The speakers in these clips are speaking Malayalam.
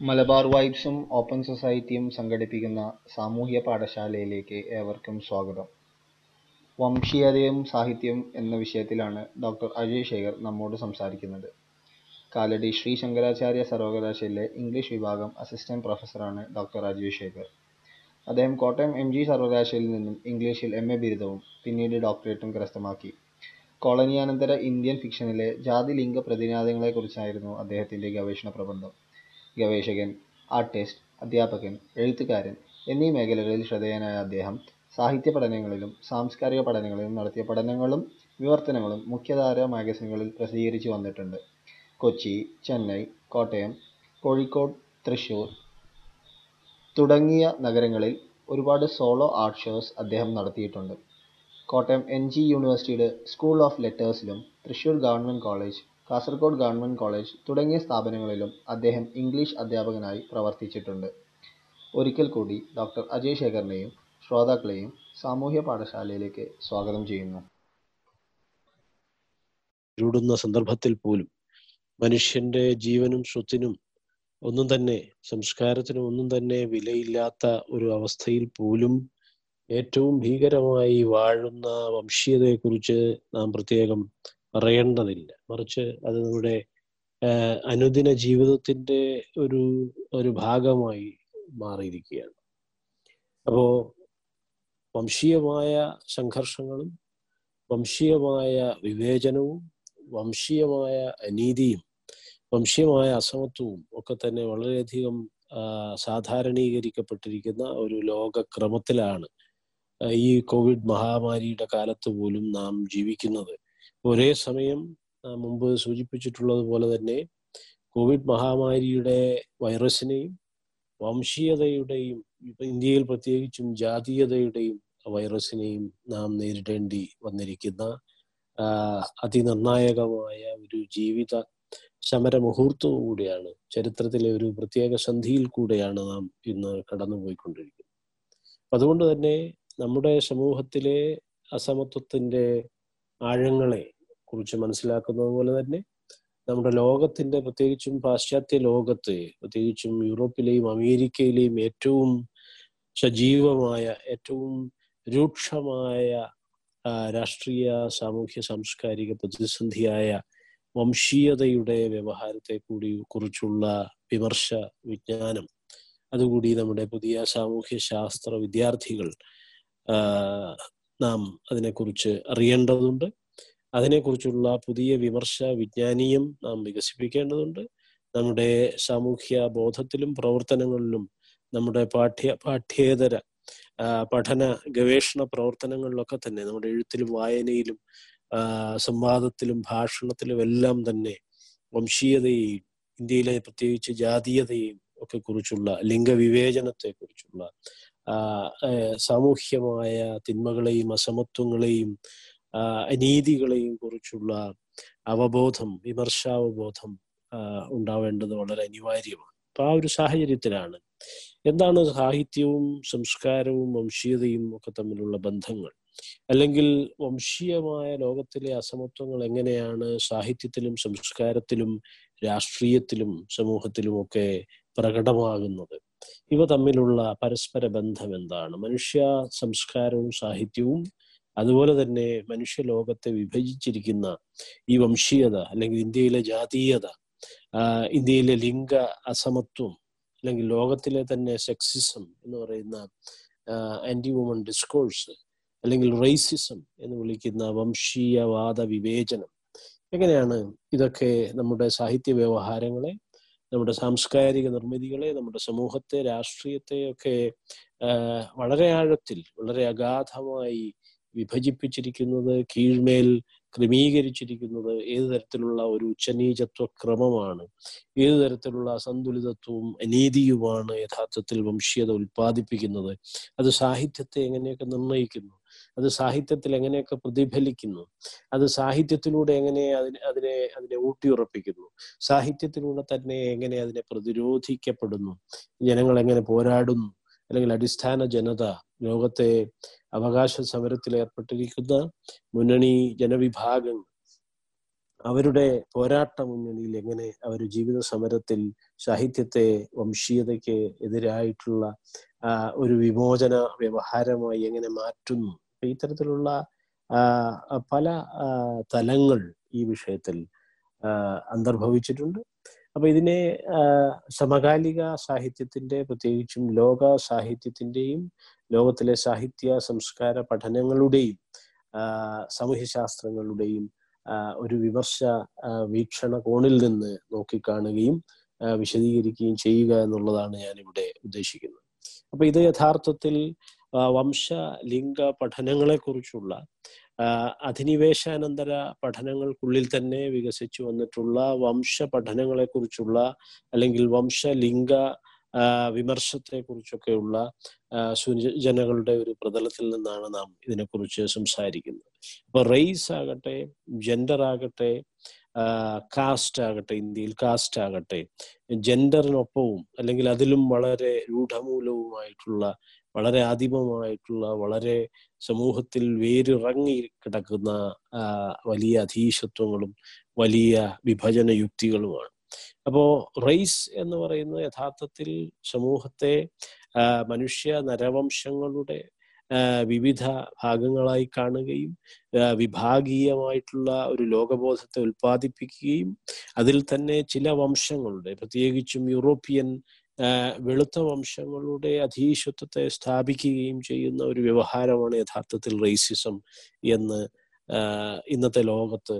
മലബാർ വൈബ്സും ഓപ്പൺ സൊസൈറ്റിയും സംഘടിപ്പിക്കുന്ന സാമൂഹ്യ പാഠശാലയിലേക്ക് ഏവർക്കും സ്വാഗതം. വംശീയതയും സാഹിത്യം എന്ന വിഷയത്തിലാണ് ഡോക്ടർ അജയ് ശേഖർ നമ്മോട് സംസാരിക്കുന്നത്. കാലടി ശ്രീ ശങ്കരാചാര്യ സർവകലാശാലയിലെ ഇംഗ്ലീഷ് വിഭാഗം അസിസ്റ്റന്റ് പ്രൊഫസറാണ് ഡോക്ടർ അജയ് ശേഖർ. അദ്ദേഹം കോട്ടയം എം. ജി സർവകലാശാലയിൽ നിന്നും ഇംഗ്ലീഷിൽ എം. എ ബിരുദവും പിന്നീട് ഡോക്ടറേറ്റും കരസ്ഥമാക്കി. കോളനിയാനന്തര ഇന്ത്യൻ ഫിക്ഷനിലെ ജാതി-ലിംഗ പ്രതിനാദങ്ങളെക്കുറിച്ചായിരുന്നു അദ്ദേഹത്തിന്റെ ഗവേഷണ പ്രബന്ധം. ഗവേഷകൻ, ആർട്ടിസ്റ്റ്, അധ്യാപകൻ, എഴുത്തുകാരൻ എന്നീ മേഖലകളിൽ ശ്രദ്ധേയനായ അദ്ദേഹം സാഹിത്യ പഠനങ്ങളിലും സാംസ്കാരിക പഠനങ്ങളിലും നടത്തിയ പഠനങ്ങളും വിവർത്തനങ്ങളും മുഖ്യധാരാ മാഗസിനുകളിൽ പ്രസിദ്ധീകരിച്ചു വന്നിട്ടുണ്ട്. കൊച്ചി, ചെന്നൈ, കോട്ടയം, കോഴിക്കോട്, തൃശൂർ തുടങ്ങിയ നഗരങ്ങളിൽ ഒരുപാട് സോളോ ആർട്ട് ഷോസ് അദ്ദേഹം നടത്തിയിട്ടുണ്ട്. കോട്ടയം എൻ. ജി യൂണിവേഴ്സിറ്റിയുടെ school of ലെറ്റേഴ്സിലും Thrissur government college, Kasaragod government college തുടങ്ങിയ സ്ഥാപനങ്ങളിലും അദ്ദേഹം ഇംഗ്ലീഷ് അധ്യാപകനായി പ്രവർത്തിച്ചിട്ടുണ്ട്. ഒരിക്കൽ കൂടി ഡോക്ടർ അജയ് ശേഖറിനെയും ശ്രോതാക്കളെയും സാമൂഹ്യ പാഠശാലയിലേക്ക് സ്വാഗതം ചെയ്യുന്നു. ചൂടുന്ന സന്ദർഭത്തിൽ പോലും മനുഷ്യന്റെ ജീവനും സ്വത്തിനും ഒന്നും തന്നെ സംസ്കാരത്തിനും ഒന്നും തന്നെ വിലയില്ലാത്ത ഒരു അവസ്ഥയിൽ പോലും ഏറ്റവും ഭീകരമായി വാഴുന്ന വംശീയതയെക്കുറിച്ച് നാം പ്രത്യേകം പറയേണ്ടതില്ല. മറിച്ച് അത് നമ്മുടെ അനുദിന ജീവിതത്തിന്റെ ഒരു ഒരു ഭാഗമായി മാറിയിരിക്കുകയാണ്. അപ്പോ വംശീയമായ സംഘർഷങ്ങളും വംശീയമായ വിവേചനവും വംശീയമായ അനീതിയും വംശീയമായ അസമത്വവും ഒക്കെ തന്നെ വളരെയധികം സാധാരണീകരിക്കപ്പെട്ടിരിക്കുന്ന ഒരു ലോകക്രമത്തിലാണ് ഈ കോവിഡ് മഹാമാരിയുടെ കാലത്ത് പോലും നാം ജീവിക്കുന്നത്. ഒരേ സമയം മുമ്പ് സൂചിപ്പിച്ചിട്ടുള്ളത് പോലെ തന്നെ കോവിഡ് മഹാമാരിയുടെ വൈറസിനെയും വംശീയതയുടെയും ഇന്ത്യയിൽ പ്രത്യേകിച്ചും ജാതീയതയുടെയും വൈറസിനെയും നാം നേരിടേണ്ടി വന്നിരിക്കുന്ന അതിനിർണായകമായ ഒരു ജീവിത സമര മുഹൂർത്തവും കൂടിയാണ് ചരിത്രത്തിലെ ഒരു പ്രത്യേക സന്ധിയിൽ കൂടെയാണ് നാം ഇന്ന് കടന്നുപോയിക്കൊണ്ടിരിക്കുന്നത്. അതുകൊണ്ട് തന്നെ നമ്മുടെ സമൂഹത്തിലെ അസമത്വത്തിന്റെ ആഴങ്ങളെ കുറിച്ച് മനസ്സിലാക്കുന്നത് പോലെ തന്നെ നമ്മുടെ ലോകത്തിന്റെ പ്രത്യേകിച്ചും പാശ്ചാത്യ ലോകത്ത് പ്രത്യേകിച്ചും യൂറോപ്പിലെയും അമേരിക്കയിലെയും ഏറ്റവും സജീവമായ ഏറ്റവും രൂക്ഷമായ രാഷ്ട്രീയ സാമൂഹ്യ സാംസ്കാരിക പ്രതിസന്ധിയായ വംശീയതയുടെ വ്യവഹാരത്തെ കൂടി കുറിച്ചുള്ള വിമർശ വിജ്ഞാനം അതുകൂടി നമ്മുടെ പുതിയ സാമൂഹ്യ ശാസ്ത്ര വിദ്യാർത്ഥികൾ നാം അതിനെക്കുറിച്ച് അറിയേണ്ടതുണ്ട്. അതിനെക്കുറിച്ചുള്ള പുതിയ വിമർശ വിജ്ഞാനീയം നാം വികസിപ്പിക്കേണ്ടതുണ്ട്. നമ്മുടെ സാമൂഹ്യ ബോധത്തിലും പ്രവർത്തനങ്ങളിലും നമ്മുടെ പാഠ്യ പാഠ്യേതര പഠന ഗവേഷണ പ്രവർത്തനങ്ങളിലൊക്കെ തന്നെ നമ്മുടെ എഴുത്തിലും വായനയിലും സംവാദത്തിലും ഭാഷണത്തിലും എല്ലാം തന്നെ വംശീയതയെയും ഇന്ത്യയിലെ പ്രത്യേകിച്ച് ജാതീയതയെയും ഒക്കെ കുറിച്ചുള്ള ലിംഗവിവേചനത്തെ കുറിച്ചുള്ള സാമൂഹ്യമായ തിന്മകളെയും അസമത്വങ്ങളെയും അനീതികളെയും കുറിച്ചുള്ള അവബോധം വിമർശാവബോധം ഉണ്ടാവേണ്ടത് വളരെ അനിവാര്യമാണ്. അപ്പൊ ആ ഒരു സാഹചര്യത്തിലാണ്. എന്താണ് സാഹിത്യവും സംസ്കാരവും വംശീയതയും ഒക്കെ തമ്മിലുള്ള ബന്ധങ്ങൾ? അല്ലെങ്കിൽ വംശീയമായ ലോകത്തിലെ അസമത്വങ്ങൾ എങ്ങനെയാണ് സാഹിത്യത്തിലും സംസ്കാരത്തിലും രാഷ്ട്രീയത്തിലും സമൂഹത്തിലും ഒക്കെ പ്രകടമാകുന്നത്? ഇവ തമ്മിലുള്ള പരസ്പര ബന്ധം എന്താണ്? മനുഷ്യ സംസ്കാരവും സാഹിത്യവും അതുപോലെ തന്നെ മനുഷ്യ ലോകത്തെ വിഭജിച്ചിരിക്കുന്ന ഈ വംശീയത അല്ലെങ്കിൽ ഇന്ത്യയിലെ ജാതീയത ഇന്ത്യയിലെ ലിംഗ അസമത്വം അല്ലെങ്കിൽ ലോകത്തിലെ തന്നെ സെക്സിസം എന്ന് പറയുന്ന ആന്റി വുമൺ ഡിസ്കോഴ്സ് അല്ലെങ്കിൽ റേസിസം എന്ന് വിളിക്കുന്ന വംശീയവാദ വിവേചനം. എങ്ങനെയാണ് ഇതൊക്കെ നമ്മുടെ സാഹിത്യ വ്യവഹാരങ്ങളെ നമ്മുടെ സാംസ്കാരിക നിർമ്മിതികളെ നമ്മുടെ സമൂഹത്തെ രാഷ്ട്രീയത്തെ ഒക്കെ വളരെ ആഴത്തിൽ വളരെ അഗാധമായി വിഭജിപ്പിച്ചിരിക്കുന്നത് കീഴ്മേൽ ക്രമീകരിച്ചിരിക്കുന്നത് ഏത് തരത്തിലുള്ള ഒരു ഉച്ചനീചത്വ ക്രമമാണ് ഏത് തരത്തിലുള്ള അസന്തുലിതത്വവും അനീതിയുമാണ് യഥാർത്ഥത്തിൽ വംശീയത ഉൽപ്പാദിപ്പിക്കുന്നത് അത് സാഹിത്യത്തെ എങ്ങനെയൊക്കെ നിർണയിക്കുന്നു അത് സാഹിത്യത്തിൽ എങ്ങനെയൊക്കെ പ്രതിഫലിക്കുന്നു അത് സാഹിത്യത്തിലൂടെ എങ്ങനെ അതിനെ അതിനെ അതിനെ ഊട്ടിയുറപ്പിക്കുന്നു സാഹിത്യത്തിലൂടെ തന്നെ എങ്ങനെ അതിനെ പ്രതിരോധിക്കപ്പെടുന്നു ജനങ്ങൾ എങ്ങനെ പോരാടുന്നു അല്ലെങ്കിൽ അടിസ്ഥാന ജനത ലോകത്തെ അവകാശ സമരത്തിൽ ഏർപ്പെട്ടിരിക്കുന്ന മുന്നണി ജനവിഭാഗങ്ങൾ അവരുടെ പോരാട്ട മുന്നണിയിൽ എങ്ങനെ അവർ ജീവിത സമരത്തിൽ സാഹിത്യത്തെ വംശീയതയ്ക്ക് എതിരായിട്ടുള്ള ഒരു വിമോചന വ്യവഹാരമായി എങ്ങനെ മാറ്റുന്നു അപ്പൊ ഇത്തരത്തിലുള്ള പല തലങ്ങൾ ഈ വിഷയത്തിൽ അന്തർഭവിച്ചിട്ടുണ്ട്. അപ്പൊ ഇതിനെ സമകാലിക സാഹിത്യത്തിന്റെ പ്രത്യേകിച്ചും ലോക സാഹിത്യത്തിന്റെയും ലോകത്തിലെ സാഹിത്യ സംസ്കാര പഠനങ്ങളുടെയും സാമൂഹ്യശാസ്ത്രങ്ങളുടെയും ഒരു വിമർശ വീക്ഷണ കോണിൽ നിന്ന് നോക്കിക്കാണുകയും വിശദീകരിക്കുകയും ചെയ്യുക എന്നുള്ളതാണ് ഞാൻ ഇവിടെ ഉദ്ദേശിക്കുന്നത്. അപ്പൊ ഇത് യഥാർത്ഥത്തിൽ വംശ ലിംഗ പഠനങ്ങളെ കുറിച്ചുള്ള അധിനിവേശാനന്തര പഠനങ്ങൾക്കുള്ളിൽ തന്നെ വികസിച്ചു വന്നിട്ടുള്ള വംശ പഠനങ്ങളെ കുറിച്ചുള്ള അല്ലെങ്കിൽ വംശലിംഗ വിമർശത്തെ കുറിച്ചൊക്കെയുള്ള സൂചനകളുടെ ഒരു പ്രതലത്തിൽ നിന്നാണ് നാം ഇതിനെക്കുറിച്ച് സംസാരിക്കുന്നത്. അപ്പൊ റേസ് ആകട്ടെ ജെൻഡർ ആകട്ടെ കാസ്റ്റ് ആകട്ടെ ഇന്ത്യയിൽ കാസ്റ്റ് ആകട്ടെ ജെൻഡറിനൊപ്പവും അല്ലെങ്കിൽ അതിലും വളരെ രൂഢമൂലവുമായിട്ടുള്ള വളരെ ആദിമമായിട്ടുള്ള വളരെ സമൂഹത്തിൽ വേരിറങ്ങി കിടക്കുന്ന വലിയ അധീശത്വങ്ങളും വലിയ വിഭജന യുക്തികളുമാണ് അപ്പോ റേസ് എന്ന് പറയുന്നത് യഥാർത്ഥത്തിൽ സമൂഹത്തെ മനുഷ്യ നരവംശങ്ങളുടെ വിവിധ ഭാഗങ്ങളായി കാണുകയും വിഭാഗീയമായിട്ടുള്ള ഒരു ലോകബോധത്തെ ഉൽപ്പാദിപ്പിക്കുകയും അതിൽ തന്നെ ചില വംശങ്ങളുടെ പ്രത്യേകിച്ചും യൂറോപ്യൻ വെളുത്ത വംശങ്ങളുടെ അധീശത്വത്തെ സ്ഥാപിക്കുകയും ചെയ്യുന്ന ഒരു വ്യവഹാരമാണ് യഥാർത്ഥത്തിൽ റേസിസം എന്ന് ഇന്നത്തെ ലോകത്ത്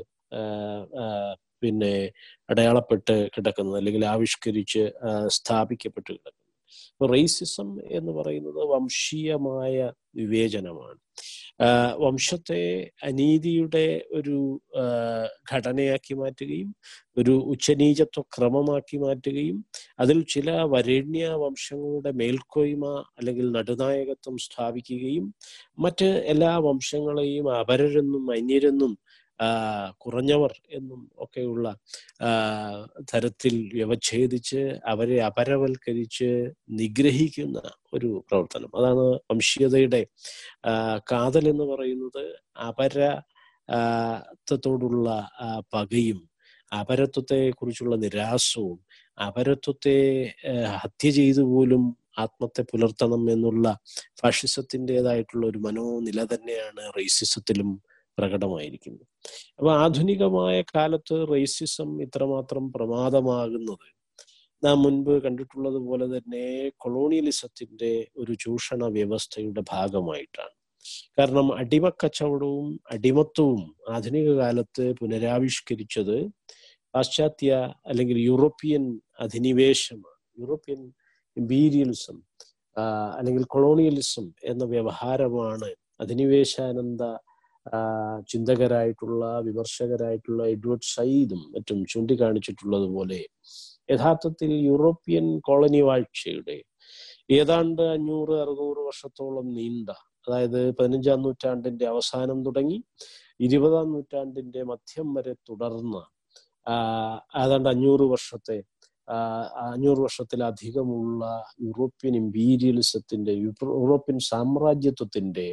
പിന്നെ അടയാളപ്പെട്ട് കിടക്കുന്നത് അല്ലെങ്കിൽ ആവിഷ്കരിച്ച് സ്ഥാപിക്കപ്പെട്ട് കിടക്കുന്നത്. റേസിസം എന്ന് പറയുന്നത് വംശീയമായ വിവേചനമാണ്. വംശത്തെ അനീതിയുടെ ഒരു ഘടനയാക്കി മാറ്റുകയും ഒരു ഉച്ചനീചത്വ ക്രമമാക്കി മാറ്റുകയും അതിൽ ചില വരേണ്യ വംശങ്ങളുടെ മേൽക്കോയ്മ അല്ലെങ്കിൽ നടുനായകത്വം സ്ഥാപിക്കുകയും മറ്റ് എല്ലാ വംശങ്ങളെയും അപരരെന്നും അന്യരെന്നും കുറഞ്ഞവർ എന്നും ഒക്കെയുള്ള തരത്തിൽ വ്യവച്ഛേദിച്ച് അവരെ അപരവൽക്കരിച്ച് നിഗ്രഹിക്കുന്ന ഒരു പ്രവർത്തനം. അതാണ് വംശീയതയുടെ കാതൽ എന്ന് പറയുന്നത്. അപര ആ, ത്വത്തോടുള്ള ആ, പകയും അപരത്വത്തെ കുറിച്ചുള്ള നിരാസവും അപരത്വത്തെ ഹത്യ ചെയ്തു പോലും ആത്മത്തെ പുലർത്തണം എന്നുള്ള ഫാഷിസത്തിന്റെതായിട്ടുള്ള ഒരു മനോനില തന്നെയാണ് റേസിസത്തിലും പ്രകടമായിരിക്കുന്നത് അപ്പൊ ആധുനികമായ കാലത്ത് റേസിസം ഇത്രമാത്രം പ്രമാദമാകുന്നത് നാം മുൻപ് കണ്ടിട്ടുള്ളത് പോലെ തന്നെ കൊളോണിയലിസത്തിന്റെ ഒരു ചൂഷണ വ്യവസ്ഥയുടെ ഭാഗമായിട്ടാണ്. കാരണം അടിമക്കച്ചവടവും അടിമത്വവും ആധുനിക കാലത്ത് പുനരാവിഷ്കരിച്ചത് പാശ്ചാത്യ അല്ലെങ്കിൽ യൂറോപ്യൻ അധിനിവേശമാണ്. യൂറോപ്യൻ ഇമ്പീരിയലിസം അല്ലെങ്കിൽ കൊളോണിയലിസം എന്ന വ്യവഹാരമാണ് അധിനിവേശാനന്ദ ചിന്തകരായിട്ടുള്ള വിമർശകരായിട്ടുള്ള എഡ്വേർഡ് സയ്യിദും മറ്റും ചൂണ്ടിക്കാണിച്ചിട്ടുള്ളതുപോലെ യഥാർത്ഥത്തിൽ യൂറോപ്യൻ കോളനി വാഴ്ചയുടെ ഏതാണ്ട് അഞ്ഞൂറ് അറുന്നൂറ് വർഷത്തോളം നീണ്ട അതായത് പതിനഞ്ചാം നൂറ്റാണ്ടിന്റെ അവസാനം തുടങ്ങി ഇരുപതാം നൂറ്റാണ്ടിന്റെ മധ്യം വരെ തുടർന്ന ഏതാണ്ട് അഞ്ഞൂറ് വർഷത്തെ അഞ്ഞൂറ് വർഷത്തിലധികമുള്ള യൂറോപ്യൻ ഇമ്പീരിയലിസത്തിന്റെ യൂറോപ്യൻ സാമ്രാജ്യത്വത്തിന്റെ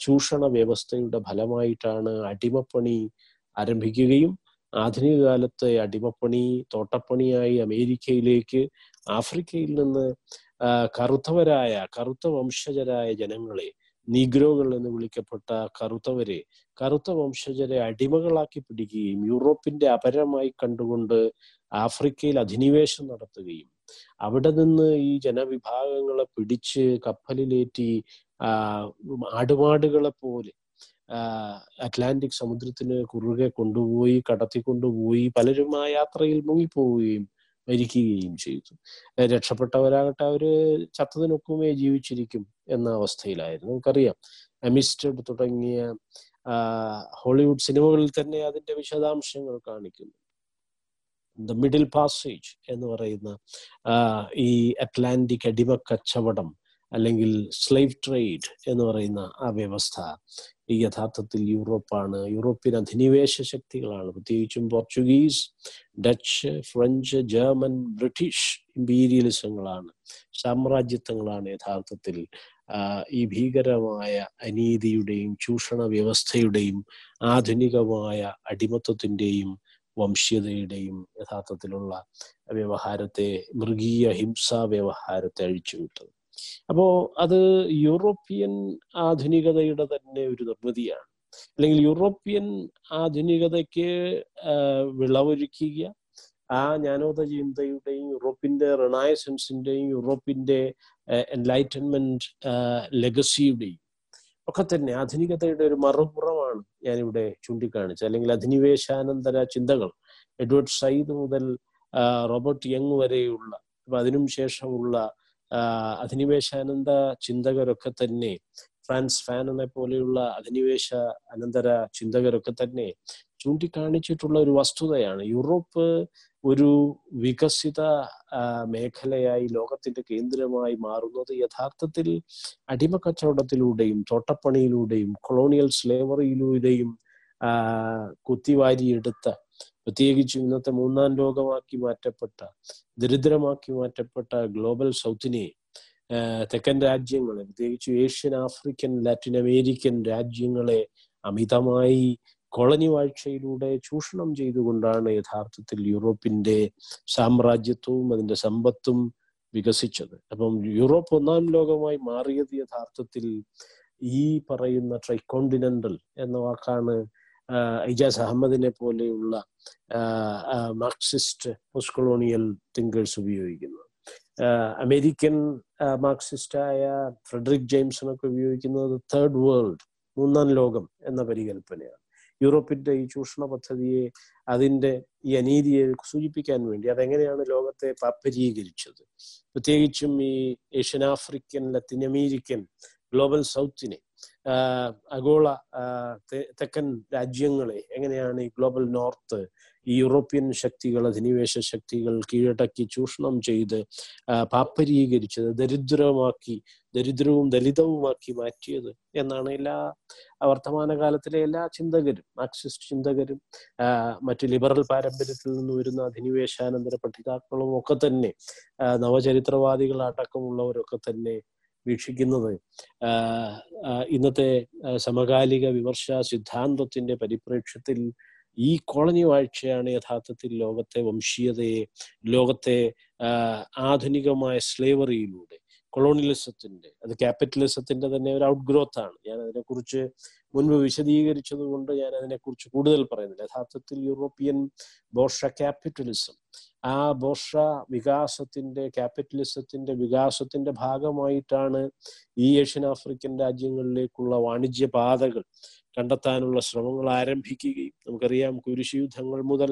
ചൂഷണ വ്യവസ്ഥയുടെ ഫലമായിട്ടാണ് അടിമപ്പണി ആരംഭിക്കുകയും ആധുനിക കാലത്തെ അടിമപ്പണി തോട്ടപ്പണിയായി അമേരിക്കയിലേക്ക് ആഫ്രിക്കയിൽ നിന്ന് കറുത്തവരായ കറുത്ത വംശജരായ ജനങ്ങളെ നീഗ്രോകൾ എന്ന് വിളിക്കപ്പെട്ട കറുത്തവരെ കറുത്ത വംശജരെ അടിമകളാക്കി പിടിക്കുകയും യൂറോപ്പിന്റെ അപരമായി കണ്ടുകൊണ്ട് ആഫ്രിക്കയിൽ അധിനിവേശം നടത്തുകയും അവിടെ നിന്ന് ഈ ജനവിഭാഗങ്ങളെ പിടിച്ച് കപ്പലിലേറ്റി ആ, ആടുമാടുകളെ പോലെ അറ്റ്ലാന്റിക് സമുദ്രത്തിന് കുറുകെ കൊണ്ടുപോയി കടത്തിക്കൊണ്ടുപോയി പലരും ആ യാത്രയിൽ മുങ്ങിപ്പോവുകയും മരിക്കുകയും ചെയ്തു. രക്ഷപ്പെട്ടവരാകട്ടെ അവർ ചത്തതിനൊക്കുമേ ജീവിച്ചിരിക്കും എന്ന അവസ്ഥയിലായിരുന്നു. നമുക്കറിയാം അമിസ്റ്റഡ് തുടങ്ങിയ ഹോളിവുഡ് സിനിമകളിൽ തന്നെ അതിന്റെ വിശദാംശങ്ങൾ കാണിക്കുന്നു. ദ മിഡിൽ പാസേജ് എന്ന് പറയുന്ന ഈ അറ്റ്ലാന്റിക് അടിമ കച്ചവടം അല്ലെങ്കിൽ സ്ലൈവ് ട്രേഡ് എന്ന് പറയുന്ന ആ വ്യവസ്ഥ ഈ യഥാർത്ഥത്തിൽ യൂറോപ്പാണ്. യൂറോപ്യൻ അധിനിവേശ ശക്തികളാണ്. പ്രത്യേകിച്ചും Portuguese Dutch French German British ഇമ്പീരിയലിസങ്ങളാണ് സാമ്രാജ്യത്വങ്ങളാണ് യഥാർത്ഥത്തിൽ ഈ ഭീകരമായ അനീതിയുടെയും ചൂഷണ വ്യവസ്ഥയുടെയും ആധുനികമായ അടിമത്വത്തിന്റെയും വംശീയതയുടെയും യഥാർത്ഥത്തിലുള്ള വ്യവഹാരത്തെ മൃഗീയ ഹിംസാ വ്യവഹാരത്തെ അഴിച്ചുവിട്ടത്. അപ്പോ അത് യൂറോപ്യൻ ആധുനികതയുടെ തന്നെ ഒരു നിർമ്മിതിയാണ്. അല്ലെങ്കിൽ യൂറോപ്യൻ ആധുനികതയ്ക്ക് വിളവൊരുക്കുക ആ ജ്ഞാനോദ ചിന്തയുടെയും യൂറോപ്പിന്റെ റിണായസൻസിന്റെയും യൂറോപ്പിന്റെ എൻലൈറ്റൻമെന്റ് ലെഗസിയുടെയും ഒക്കെ തന്നെ ആധുനികതയുടെ ഒരു മറുപുറമാണ് ഞാനിവിടെ ചൂണ്ടിക്കാണിച്ചത്. അല്ലെങ്കിൽ അധിനിവേശാനന്തര ചിന്തകൾ എഡ്വേർഡ് സൈദ് മുതൽ റോബർട്ട് യങ് വരെയുള്ള അപ്പൊ അതിനും ശേഷമുള്ള അധിനിവേശാനന്ദ ചിന്തകരൊക്കെ തന്നെ ഫ്രാൻസ് ഫാനനെ പോലെയുള്ള അധിനിവേശ അനന്തര ചിന്തകരൊക്കെ തന്നെ ചൂണ്ടിക്കാണിച്ചിട്ടുള്ള ഒരു വസ്തുതയാണ്. യൂറോപ്പ് ഒരു വികസിത മേഖലയായി ലോകത്തിന്റെ കേന്ദ്രമായി മാറുന്നത് യഥാർത്ഥത്തിൽ അടിമക്കച്ചവടത്തിലൂടെയും തോട്ടപ്പണിയിലൂടെയും കൊളോണിയൽ സ്ലേവറിയിലൂടെയും കുത്തിവാരിയെടുത്ത പ്രത്യേകിച്ചും ഇന്നത്തെ മൂന്നാം ലോകമാക്കി മാറ്റപ്പെട്ട ദരിദ്രമാക്കി മാറ്റപ്പെട്ട ഗ്ലോബൽ സൗത്തിനെ തെക്കൻ രാജ്യങ്ങളെ പ്രത്യേകിച്ച് ഏഷ്യൻ ആഫ്രിക്കൻ ലാറ്റിൻ അമേരിക്കൻ രാജ്യങ്ങളെ അമിതമായി കോളനി വാഴ്ചയിലൂടെ ചൂഷണം ചെയ്തുകൊണ്ടാണ് യഥാർത്ഥത്തിൽ യൂറോപ്പിന്റെ സാമ്രാജ്യത്വവും അതിന്റെ സമ്പത്തും വികസിച്ചത്. അപ്പം യൂറോപ്പ് ഒന്നാം ലോകമായി മാറിയത് യഥാർത്ഥത്തിൽ ഈ പറയുന്ന ട്രൈക്കോണ്ടിനെന്റൽ എന്ന വാക്കാണ് ഇജാസ് അഹമ്മദിനെ പോലെയുള്ള മാർക്സിസ്റ്റ് പോസ്റ്റ് കൊളോണിയൽ തിങ്കേഴ്സ് ഉപയോഗിക്കുന്നത് അമേരിക്കൻ മാർക്സിസ്റ്റായ ഫ്രെഡറിക് ജെയിംസിനൊക്കെ ഉപയോഗിക്കുന്നത് തേർഡ് വേൾഡ് മൂന്നാം ലോകം എന്ന പരികല്പനയാണ് യൂറോപ്പിന്റെ ഈ ചൂഷണ പദ്ധതിയെ അതിന്റെ ഈ അനീതിയെ സൂചിപ്പിക്കാൻ വേണ്ടി അതെങ്ങനെയാണ് ലോകത്തെ പാപ്പരീകരിച്ചത്? പ്രത്യേകിച്ചും ഈ Asian African Latin American global സൗത്തിനെ ആഗോള തെക്കൻ രാജ്യങ്ങളെ എങ്ങനെയാണ് ഈ ഗ്ലോബൽ നോർത്ത് ഈ യൂറോപ്യൻ ശക്തികൾ അധിനിവേശ ശക്തികൾ കീഴടക്കി ചൂഷണം ചെയ്ത് പാപ്പരീകരിച്ചത് ദരിദ്രമാക്കി ദരിദ്രവും ദലിതവുമാക്കി മാറ്റിയത് എന്നാണ് എല്ലാ വർത്തമാനകാലത്തിലെ എല്ലാ ചിന്തകരും മാർക്സിസ്റ്റ് ചിന്തകരും മറ്റു ലിബറൽ പാരമ്പര്യത്തിൽ നിന്ന് വരുന്ന അധിനിവേശാനന്തര പഠിതാക്കളും ഒക്കെ തന്നെ നവചരിത്രവാദികൾ അടക്കമുള്ളവരൊക്കെ തന്നെ വീക്ഷിക്കുന്നത്. ഇന്നത്തെ സമകാലിക വിമർശ സിദ്ധാന്തത്തിന്റെ പരിപ്രേക്ഷ്യത്തിൽ ഈ കോളനി വാഴ്ചയാണ് യഥാർത്ഥത്തിൽ ലോകത്തെ വംശീയതയെ ലോകത്തെ ആധുനികമായ സ്ലേവറിയിലൂടെ കൊളോണിയലിസത്തിന്റെ അത് ക്യാപിറ്റലിസത്തിന്റെ തന്നെ ഒരു ഔട്ട് ഗ്രോത്ത് ആണ്. ഞാൻ അതിനെക്കുറിച്ച് മുൻപ് വിശദീകരിച്ചത് കൊണ്ട് ഞാൻ അതിനെക്കുറിച്ച് കൂടുതൽ പറയുന്നില്ല. യഥാർത്ഥത്തിൽ യൂറോപ്യൻ ബോഷ ക്യാപിറ്റലിസം ആ ബോഷ വികാസത്തിന്റെ ക്യാപിറ്റലിസത്തിന്റെ വികാസത്തിന്റെ ഭാഗമായിട്ടാണ് ഈ ഏഷ്യൻ ആഫ്രിക്കൻ രാജ്യങ്ങളിലേക്കുള്ള വാണിജ്യ പാതകൾ കണ്ടെത്താനുള്ള ശ്രമങ്ങൾ ആരംഭിക്കുകയും നമുക്കറിയാം കുരിശ് യുദ്ധങ്ങൾ മുതൽ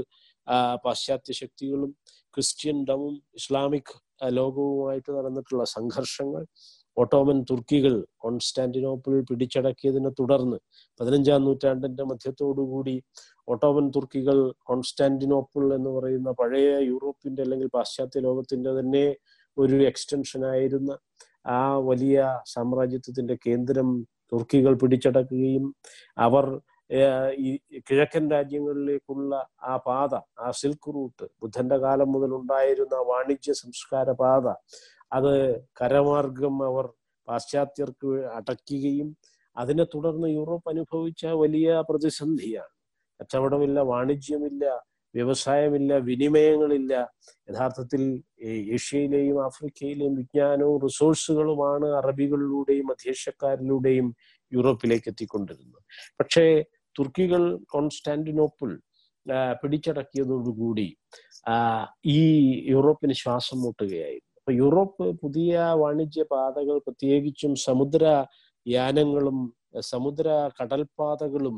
പാശ്ചാത്യ ശക്തികളും ക്രിസ്ത്യൻ ഡവും ഇസ്ലാമിക് ലോകവുമായിട്ട് നടന്നിട്ടുള്ള സംഘർഷങ്ങൾ ഓട്ടോമൻ തുർക്കികൾ കോൺസ്റ്റാന്റിനോപ്പിൾ പിടിച്ചടക്കിയതിനെ തുടർന്ന് പതിനഞ്ചാം നൂറ്റാണ്ടിന്റെ മധ്യത്തോടുകൂടി ഓട്ടോമൻ തുർക്കികൾ കോൺസ്റ്റാന്റിനോപ്പിൾ എന്ന് പറയുന്ന പഴയ യൂറോപ്പിന്റെ അല്ലെങ്കിൽ പാശ്ചാത്യ ലോകത്തിന്റെ തന്നെ ഒരു എക്സ്റ്റൻഷൻ ആയിരുന്ന ആ വലിയ സാമ്രാജ്യത്വത്തിന്റെ കേന്ദ്രം തുർക്കികൾ പിടിച്ചടക്കുകയും അവർ ഈ കിഴക്കൻ രാജ്യങ്ങളിലേക്കുള്ള ആ പാത ആ സിൽക്ക് റൂട്ട് ബുദ്ധന്റെ കാലം മുതൽ ഉണ്ടായിരുന്ന വാണിജ്യ സംസ്കാര പാത അത് കരമാർഗം അവർ പാശ്ചാത്യർക്ക് അടയ്ക്കുകയും അതിനെ തുടർന്ന് യൂറോപ്പ് അനുഭവിച്ച വലിയ പ്രതിസന്ധിയാണ്. കച്ചവടമില്ല വാണിജ്യമില്ല വ്യവസായമില്ല വിനിമയങ്ങളില്ല. യഥാർത്ഥത്തിൽ ഏഷ്യയിലെയും ആഫ്രിക്കയിലെയും വിജ്ഞാനവും റിസോഴ്സുകളുമാണ് അറബികളിലൂടെയും മധ്യേഷ്യക്കാരിലൂടെയും യൂറോപ്പിലേക്ക് എത്തിക്കൊണ്ടിരുന്നത്. പക്ഷേ തുർക്കികൾ കോൺസ്റ്റാന്റിനോപ്പിൾ പിടിച്ചടക്കിയതോടുകൂടി ഈ യൂറോപ്പിന് ശ്വാസം മുട്ടുകയായിരുന്നു. അപ്പൊ യൂറോപ്പ് പുതിയ വാണിജ്യ പാതകൾ പ്രത്യേകിച്ചും സമുദ്ര യാനങ്ങളും സമുദ്ര കടൽപാതകളും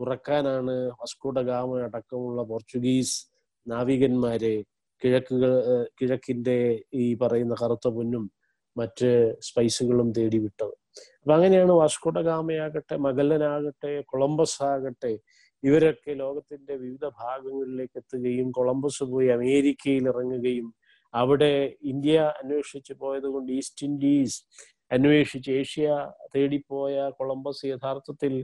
തുറക്കാനാണ് വസ്കോഡ ഗാമ അടക്കമുള്ള പോർച്ചുഗീസ് നാവികന്മാരെ കിഴക്കുകൾ കിഴക്കിന്റെ ഈ പറയുന്ന കറുത്ത പൊന്നും മറ്റ് സ്പൈസുകളും തേടി വിട്ടത് അപ്പൊ അങ്ങനെയാണ് വാസ്കോട്ടഗാമയാകട്ടെ മഗല്ലനാകട്ടെ കൊളംബസ് ആകട്ടെ ഇവരൊക്കെ ലോകത്തിന്റെ വിവിധ ഭാഗങ്ങളിലേക്ക് എത്തുകയും കൊളംബസ് പോയി അമേരിക്കയിൽ ഇറങ്ങുകയും അവിടെ ഇന്ത്യ അന്വേഷിച്ച് പോയത് കൊണ്ട് ഈസ്റ്റ് ഇൻഡീസ് അന്വേഷിച്ച് ഏഷ്യ തേടിപ്പോയ കൊളംബസ് യഥാർത്ഥത്തിൽ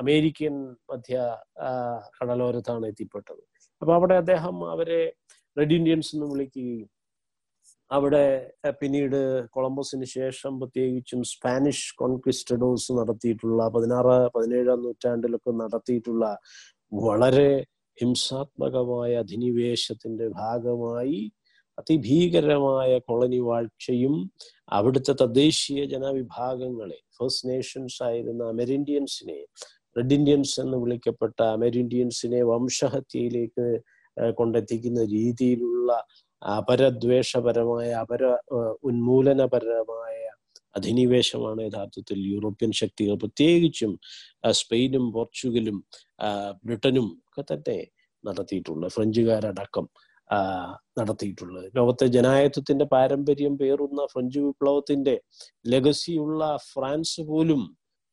അമേരിക്കൻ മധ്യ കടലോരത്താണ് എത്തിപ്പെട്ടത്. അപ്പൊ അവിടെ അദ്ദേഹം അവരെ റെഡ് ഇന്ത്യൻസ് എന്ന് വിളിക്കുകയും അവിടെ പിന്നീട് കൊളംബസിന് ശേഷം പ്രത്യേകിച്ചും സ്പാനിഷ് കോൺക്വിസ്റ്റഡോസ് നടത്തിയിട്ടുള്ള പതിനാറ് പതിനേഴാം നൂറ്റാണ്ടിലൊക്കെ നടത്തിയിട്ടുള്ള വളരെ ഹിംസാത്മകമായ അധിനിവേശത്തിന്റെ ഭാഗമായി അതിഭീകരമായ കോളനി വാഴ്ചയും അവിടുത്തെ തദ്ദേശീയ ജനവിഭാഗങ്ങളെ ഫസ്റ്റ് നേഷൻസ് ആയിരുന്ന അമേരിന്ത്യൻസിനെ റെഡ് ഇന്ത്യൻസ് എന്ന് വിളിക്കപ്പെട്ട അമേരിന്ത്യൻസിനെ വംശഹത്യയിലേക്ക് കൊണ്ടെത്തിക്കുന്ന രീതിയിലുള്ള അപരദ്വേഷപരമായ അപര ഉന്മൂലനപരമായ അധിനിവേശമാണ് യഥാർത്ഥത്തിൽ യൂറോപ്യൻ ശക്തികൾ. പ്രത്യേകിച്ചും സ്പെയിനും പോർച്ചുഗലും ബ്രിട്ടനും ഒക്കെ തന്നെ നടത്തിയിട്ടുള്ളത് ഫ്രഞ്ചുകാരടക്കം നടത്തിയിട്ടുള്ളത് ലോകത്തെ ജനായത്വത്തിന്റെ പാരമ്പര്യം പേറുന്ന ഫ്രഞ്ച് വിപ്ലവത്തിന്റെ ലെഗസിയുള്ള ഫ്രാൻസ് പോലും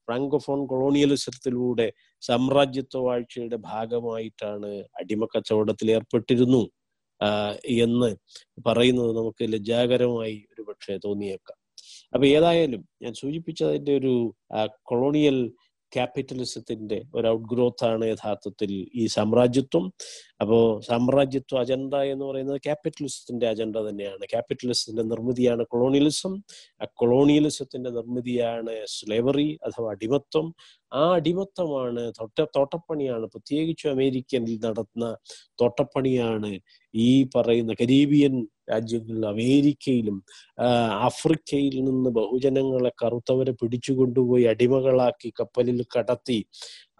ഫ്രാങ്കോഫോൺ കൊളോണിയലിസത്തിലൂടെ സാമ്രാജ്യത്വ വാഴ്ചയുടെ ഭാഗമായിട്ടാണ് അടിമക്കച്ചവടത്തിൽ ഏർപ്പെട്ടിരുന്നു എന്ന് പറയുന്നത് നമുക്ക് ലജ്ജാകരമായി ഒരു പക്ഷേ തോന്നിയേക്കാം. അപ്പൊ ഏതായാലും ഞാൻ സൂചിപ്പിച്ചതിന്റെ ഒരു കൊളോണിയൽ ക്യാപിറ്റലിസത്തിന്റെ ഒരു ഔട്ട് ഗ്രോത്ത് ആണ് യഥാർത്ഥത്തിൽ ഈ സാമ്രാജ്യത്വം. അപ്പോ സാമ്രാജ്യത്വ അജണ്ട എന്ന് പറയുന്നത് ക്യാപിറ്റലിസത്തിന്റെ അജണ്ട തന്നെയാണ്. ക്യാപിറ്റലിസത്തിന്റെ നിർമ്മിതിയാണ് കൊളോണിയലിസം ആ കൊളോണിയലിസത്തിന്റെ നിർമ്മിതിയാണ് സ്ലേവറി അഥവാ അടിമത്വം. ആ അടിമത്വമാണ് തൊട്ട തോട്ടപ്പണിയാണ്. പ്രത്യേകിച്ചും അമേരിക്കനിൽ നടത്തുന്ന തോട്ടപ്പണിയാണ് ഈ പറയുന്ന കരീബിയൻ രാജ്യങ്ങളിൽ അമേരിക്കയിലും ആഫ്രിക്കയിൽ നിന്ന് ബഹുജനങ്ങളെ കറുത്തവരെ പിടിച്ചുകൊണ്ടുപോയി അടിമകളാക്കി കപ്പലിൽ കടത്തി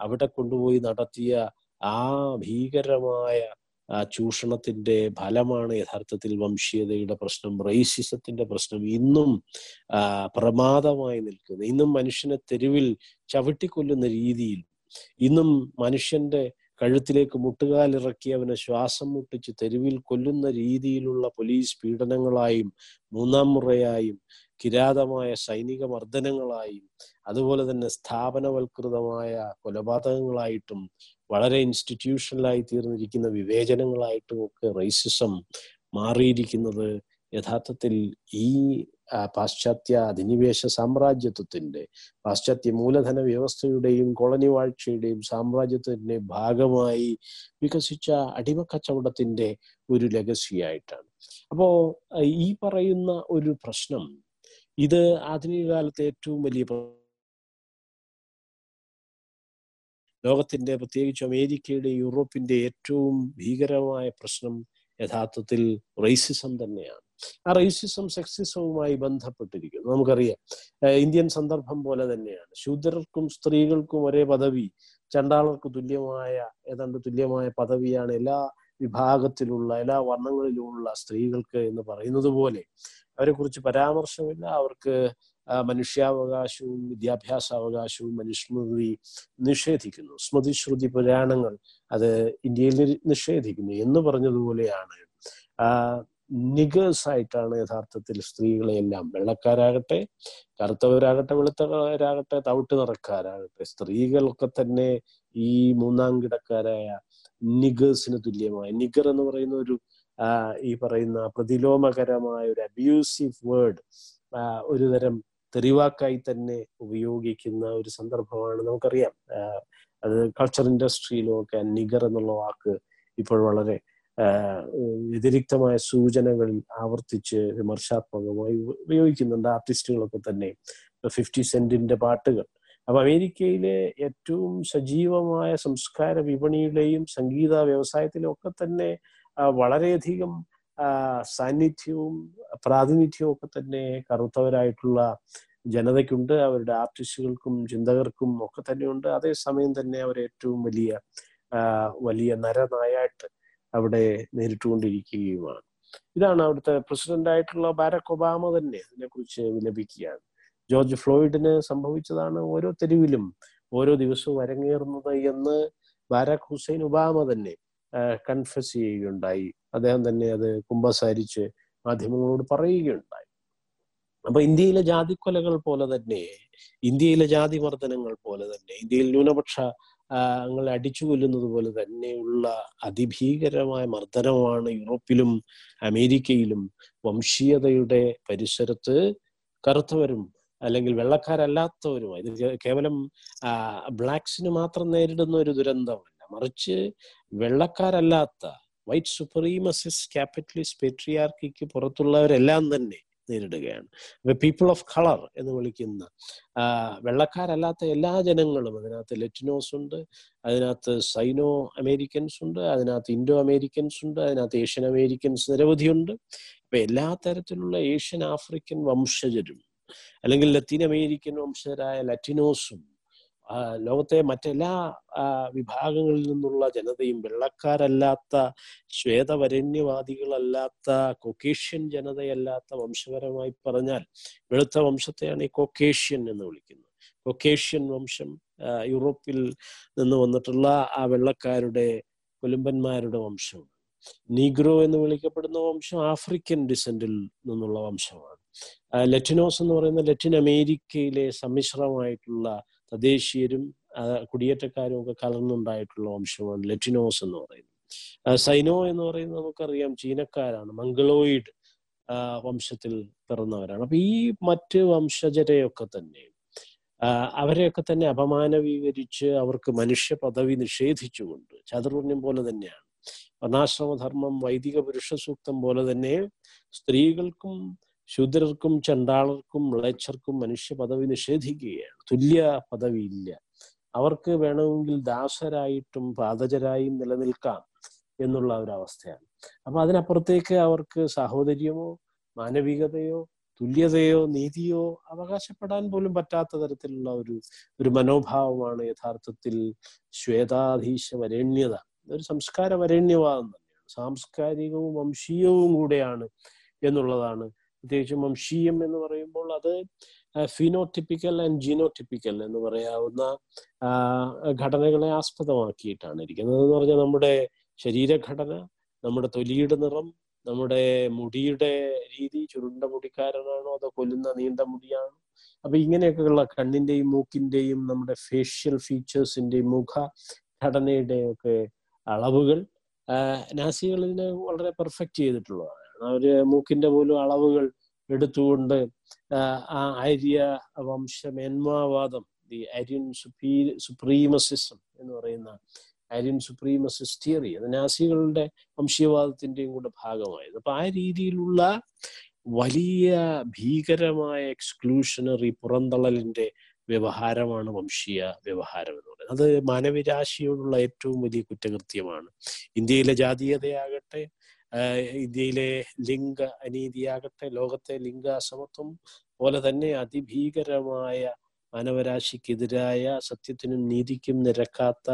അവിടെ കൊണ്ടുപോയി നടത്തിയ ആ ഭീകരമായ ആ ചൂഷണത്തിന്റെ ഫലമാണ് യഥാർത്ഥത്തിൽ വംശീയതയുടെ പ്രശ്നം റേസിസത്തിന്റെ പ്രശ്നം. ഇന്നും പ്രമാദമായി നിൽക്കുന്നത് ഇന്നും മനുഷ്യനെ തെരുവിൽ ചവിട്ടിക്കൊല്ലുന്ന രീതിയിൽ ഇന്നും മനുഷ്യന്റെ കഴുത്തിലേക്ക് മുട്ടുകാലിറക്കി അവനെ ശ്വാസം മുട്ടിച്ച് തെരുവിൽ കൊല്ലുന്ന രീതിയിലുള്ള പോലീസ് പീഡനങ്ങളായും മൂന്നാം മുറയായും കിരാതമായ സൈനിക മർദ്ദനങ്ങളായും അതുപോലെ തന്നെ സ്ഥാപനവൽകൃതമായ കൊലപാതകങ്ങളായിട്ടും വളരെ ഇൻസ്റ്റിറ്റ്യൂഷണലായി തീർന്നിരിക്കുന്ന വിവേചനങ്ങളായിട്ടും ഒക്കെ റേസിസം മാറിയിരിക്കുന്നത് യഥാർത്ഥത്തിൽ ഈ പാശ്ചാത്യ അധിനിവേശ സാമ്രാജ്യത്വത്തിന്റെ പാശ്ചാത്യ മൂലധന വ്യവസ്ഥയുടെയും കോളനി വാഴ്ചയുടെയും സാമ്രാജ്യത്തിന്റെ ഭാഗമായി വികസിച്ച അടിമക്കച്ചവടത്തിന്റെ ഒരു ലഗസിയായിട്ടാണ് അപ്പോ അഹ് ഈ പറയുന്ന ഒരു പ്രശ്നം ഇത് ആധുനിക കാലത്തെ ഏറ്റവും വലിയ ലോകത്തിന്റെ പ്രത്യേകിച്ച് അമേരിക്കയുടെ യൂറോപ്പിന്റെ ഏറ്റവും ഭീകരമായ പ്രശ്നം യഥാർത്ഥത്തിൽ റേസിസം തന്നെയാണ്. ആ റേസിസം സെക്സിസവുമായി ബന്ധപ്പെട്ടിരിക്കുന്നു. നമുക്കറിയാം. ഇന്ത്യൻ സന്ദർഭം പോലെ തന്നെയാണ്. ശൂദ്രർക്കും സ്ത്രീകൾക്കും ഒരേ പദവി ചണ്ടാളർക്ക് തുല്യമായ ഏതാണ്ട് തുല്യമായ പദവിയാണ് എല്ലാ വിഭാഗത്തിലുള്ള എല്ലാ വർണങ്ങളിലുമുള്ള സ്ത്രീകൾക്ക് എന്ന് പറയുന്നത് പോലെ. അവരെ കുറിച്ച് പരാമർശമില്ല. അവർക്ക് മനുഷ്യാവകാശവും വിദ്യാഭ്യാസ അവകാശവും മനുസ്മൃതി നിഷേധിക്കുന്നു. സ്മൃതിശ്രുതി പുരാണങ്ങൾ അത് ഇന്ത്യയിൽ നിഷേധിക്കുന്നു എന്ന് പറഞ്ഞതുപോലെയാണ്. നിഗേഴ്സ് ആയിട്ടാണ് യഥാർത്ഥത്തിൽ സ്ത്രീകളെ എല്ലാം വെള്ളക്കാരാകട്ടെ കറുത്തവരാകട്ടെ വെളുത്തവരാകട്ടെ തവിട്ട് നിറക്കാരാകട്ടെ സ്ത്രീകളൊക്കെ തന്നെ ഈ മൂന്നാം കിടക്കാരായ നിഗേഴ്സിന് തുല്യമായ നിഗർ എന്ന് പറയുന്ന ഒരു ഈ പറയുന്ന പ്രതിലോമകരമായ ഒരു അബ്യൂസീവ് വേർഡ് ഒരു തരം തെറിവാക്കായി തന്നെ ഉപയോഗിക്കുന്ന ഒരു സന്ദർഭമാണ് നമുക്കറിയാം. അത് കൾച്ചർ ഇൻഡസ്ട്രിയിലും ഒക്കെ നിഗർ എന്നുള്ള വാക്ക് ഇപ്പോൾ വളരെ വ്യതിരിക്തമായ സൂചനകളിൽ ആവർത്തിച്ച് വിമർശാത്മകമായി ഉപ- ഉപയോഗിക്കുന്നുണ്ട് ആർട്ടിസ്റ്റുകളൊക്കെ തന്നെ. ഫിഫ്റ്റി സെന്റിന്റെ പാട്ടുകൾ. അപ്പൊ അമേരിക്കയിലെ ഏറ്റവും സജീവമായ സംസ്കാര വിപണിയിലെയും സംഗീത വ്യവസായത്തിലും ഒക്കെ തന്നെ വളരെയധികം സാന്നിധ്യവും പ്രാതിനിധ്യവും ഒക്കെ തന്നെ കറുത്തവരായിട്ടുള്ള ജനതയ്ക്കുണ്ട്. അവരുടെ ആർട്ടിസ്റ്റുകൾക്കും ചിന്തകർക്കും ഒക്കെ തന്നെയുണ്ട്. അതേസമയം തന്നെ അവർ ഏറ്റവും വലിയ വലിയ നരനായാട്ട് അവിടെ നേരിട്ടുകൊണ്ടിരിക്കുകയുമാണ്. ഇതാണ് അവിടുത്തെ പ്രസിഡന്റ് ആയിട്ടുള്ള ബാരക് ഒബാമ തന്നെ അതിനെക്കുറിച്ച് വിലപിക്കുകയാണ്. ജോർജ് ഫ്ലോയിഡിന് സംഭവിച്ചതാണ് ഓരോ തെരുവിലും ഓരോ ദിവസവും അരങ്ങേറുന്നത് എന്ന് ബാരക് ഹുസൈൻ ഒബാമ തന്നെ കൺഫസ് ചെയ്യുകയുണ്ടായി. അദ്ദേഹം തന്നെ അത് കുമ്പസാരിച്ച് മാധ്യമങ്ങളോട് പറയുകയുണ്ടായി. അപ്പൊ ഇന്ത്യയിലെ ജാതിക്കൊലകൾ പോലെ തന്നെ ഇന്ത്യയിലെ ജാതി മർദ്ദനങ്ങൾ പോലെ തന്നെ ഇന്ത്യയിൽ ന്യൂനപക്ഷ ആ, ങ്ങളെ അടിച്ചു കൊല്ലുന്നത് പോലെ തന്നെയുള്ള അതിഭീകരമായ മർദ്ദനമാണ് യൂറോപ്പിലും അമേരിക്കയിലും വംശീയതയുടെ പരിസരത്ത് കറുത്തവരും അല്ലെങ്കിൽ വെള്ളക്കാരല്ലാത്തവരുമായി ഇത് കേവലം ബ്ലാക്സിന് മാത്രം നേരിടുന്ന ഒരു ദുരന്തമല്ല. മറിച്ച് വെള്ളക്കാരല്ലാത്ത വൈറ്റ് സുപ്രീമസിസ് ക്യാപിറ്റലിസ്റ്റ് പെട്രിയാർക്കിക്ക് പുറത്തുള്ളവരെല്ലാം തന്നെ നേരിടുകയാണ്. ഇപ്പൊ പീപ്പിൾ ഓഫ് കളർ എന്ന് വിളിക്കുന്ന വെള്ളക്കാരല്ലാത്ത എല്ലാ ജനങ്ങളും അതിനകത്ത് ലെറ്റിനോസ് ഉണ്ട് അതിനകത്ത് സൈനോ അമേരിക്കൻസ് ഉണ്ട് അതിനകത്ത് ഇൻഡോ അമേരിക്കൻസ് ഉണ്ട് അതിനകത്ത് ഏഷ്യൻ അമേരിക്കൻസ് നിരവധി ഉണ്ട്. ഇപ്പൊ എല്ലാ തരത്തിലുള്ള ഏഷ്യൻ ആഫ്രിക്കൻ വംശജരും അല്ലെങ്കിൽ ലത്തീൻ അമേരിക്കൻ വംശജരായ ലറ്റിനോസും ലോകത്തെ മറ്റെല്ലാ വിഭാഗങ്ങളിൽ നിന്നുള്ള ജനതയും വെള്ളക്കാരല്ലാത്ത ശ്വേതവരണ്യവാദികളല്ലാത്ത കൊക്കേഷ്യൻ ജനതയല്ലാത്ത വംശപരമായി പറഞ്ഞാൽ വെളുത്ത വംശത്തെയാണ് ഈ കൊക്കേഷ്യൻ എന്ന് വിളിക്കുന്നത്. കൊക്കേഷ്യൻ വംശം യൂറോപ്പിൽ നിന്ന് വന്നിട്ടുള്ള ആ വെള്ളക്കാരുടെ കൊലുമ്പന്മാരുടെ വംശമാണ്. നീഗ്രോ എന്ന് വിളിക്കപ്പെടുന്ന വംശം ആഫ്രിക്കൻ ഡിസെൻഡിൽ നിന്നുള്ള വംശമാണ്. ലെറ്റിനോസ് എന്ന് പറയുന്ന ലറ്റിൻ അമേരിക്കയിലെ സമ്മിശ്രമായിട്ടുള്ള തദ്ദേശീയരും കുടിയേറ്റക്കാരും ഒക്കെ കലർന്നുണ്ടായിട്ടുള്ള വംശമാണ് ലെറ്റിനോസ് എന്ന് പറയുന്നത്. സൈനോ എന്ന് പറയുന്നത് നമുക്കറിയാം ചീനക്കാരാണ്. മംഗളോയിഡ് വംശത്തിൽ പിറന്നവരാണ്. അപ്പൊ ഈ മറ്റ് വംശജരെയൊക്കെ തന്നെ അവരെയൊക്കെ തന്നെ അപമാനവീകരിച്ച് അവർക്ക് മനുഷ്യ പദവി നിഷേധിച്ചുകൊണ്ട് ചാതുർവർണ്യം പോലെ തന്നെയാണ്. വർണാശ്രമധർമ്മം വൈദിക പുരുഷ സൂക്തം പോലെ തന്നെ സ്ത്രീകൾക്കും ശൂദ്രർക്കും ചണ്ടാളർക്കും മ്ലേച്ഛർക്കും മനുഷ്യ പദവി നിഷേധിക്കുകയാണ്. തുല്യ പദവി ഇല്ല അവർക്ക് വേണമെങ്കിൽ ദാസരായിട്ടും പാതജരായും നിലനിൽക്കാം എന്നുള്ള ഒരു അവസ്ഥയാണ്. അപ്പൊ അതിനപ്പുറത്തേക്ക് അവർക്ക് സാഹോദര്യമോ മാനവികതയോ തുല്യതയോ നീതിയോ അവകാശപ്പെടാൻ പോലും പറ്റാത്ത തരത്തിലുള്ള ഒരു ഒരു മനോഭാവമാണ് യഥാർത്ഥത്തിൽ ശ്വേതാധീശ വരേണ്യത. ഒരു സംസ്കാര വരേണ്യവാദം തന്നെയാണ്. സാംസ്കാരികവും വംശീയവും കൂടെയാണ് എന്നുള്ളതാണ് പ്രത്യേകിച്ചും വംശീയം എന്ന് പറയുമ്പോൾ അത് ഫിനോട്ടിപ്പിക്കൽ ആൻഡ് ജീനോട്ടിപ്പിക്കൽ എന്ന് പറയാവുന്ന ഘടനകളെ ആസ്പദമാക്കിയിട്ടാണ് ഇരിക്കുന്നത്. എന്ന് പറഞ്ഞാൽ നമ്മുടെ ശരീരഘടന നമ്മുടെ തൊലിയുടെ നിറം നമ്മുടെ മുടിയുടെ രീതി ചുരുണ്ട മുടിക്കാരനാണോ അതോ കൊല്ലുന്ന നീണ്ട മുടിയാണോ? അപ്പൊ ഇങ്ങനെയൊക്കെയുള്ള കണ്ണിന്റെയും മൂക്കിന്റെയും നമ്മുടെ ഫേഷ്യൽ ഫീച്ചേഴ്സിന്റെയും മുഖ ഘടനയുടെ ഒക്കെ അളവുകൾ നാസികൾ ഇതിനെ വളരെ പെർഫെക്റ്റ് ചെയ്തിട്ടുള്ളതാണ്. അവർ മൂക്കിന്റെ പോലും അളവുകൾ എടുത്തുകൊണ്ട് ആ, ആര്യ വംശ മേന്മാവാദം ദി ആര്യൻ സുപ്രീ സുപ്രീമസിസം എന്ന് പറയുന്ന ആര്യൻ സുപ്രീമസിസ് തിയറി അത് നാസികളുടെ വംശീയവാദത്തിന്റെയും കൂടെ ഭാഗമായത്. അപ്പൊ ആ രീതിയിലുള്ള വലിയ ഭീകരമായ എക്സ്ക്ലൂഷണറി പുറന്തള്ളലിന്റെ വ്യവഹാരമാണ് വംശീയ വ്യവഹാരം എന്ന് പറയുന്നത്. അത് മാനവരാശിയോടുള്ള ഏറ്റവും വലിയ കുറ്റകൃത്യമാണ്. ഇന്ത്യയിലെ ജാതീയതയാകട്ടെ ഇന്ത്യയിലെ ലിംഗ അനീതിയാകട്ടെ ലോകത്തെ ലിംഗ അസമത്വം പോലെ തന്നെ അതിഭീകരമായ മാനവരാശിക്കെതിരായ സത്യത്തിനും നീതിക്കും നിരക്കാത്ത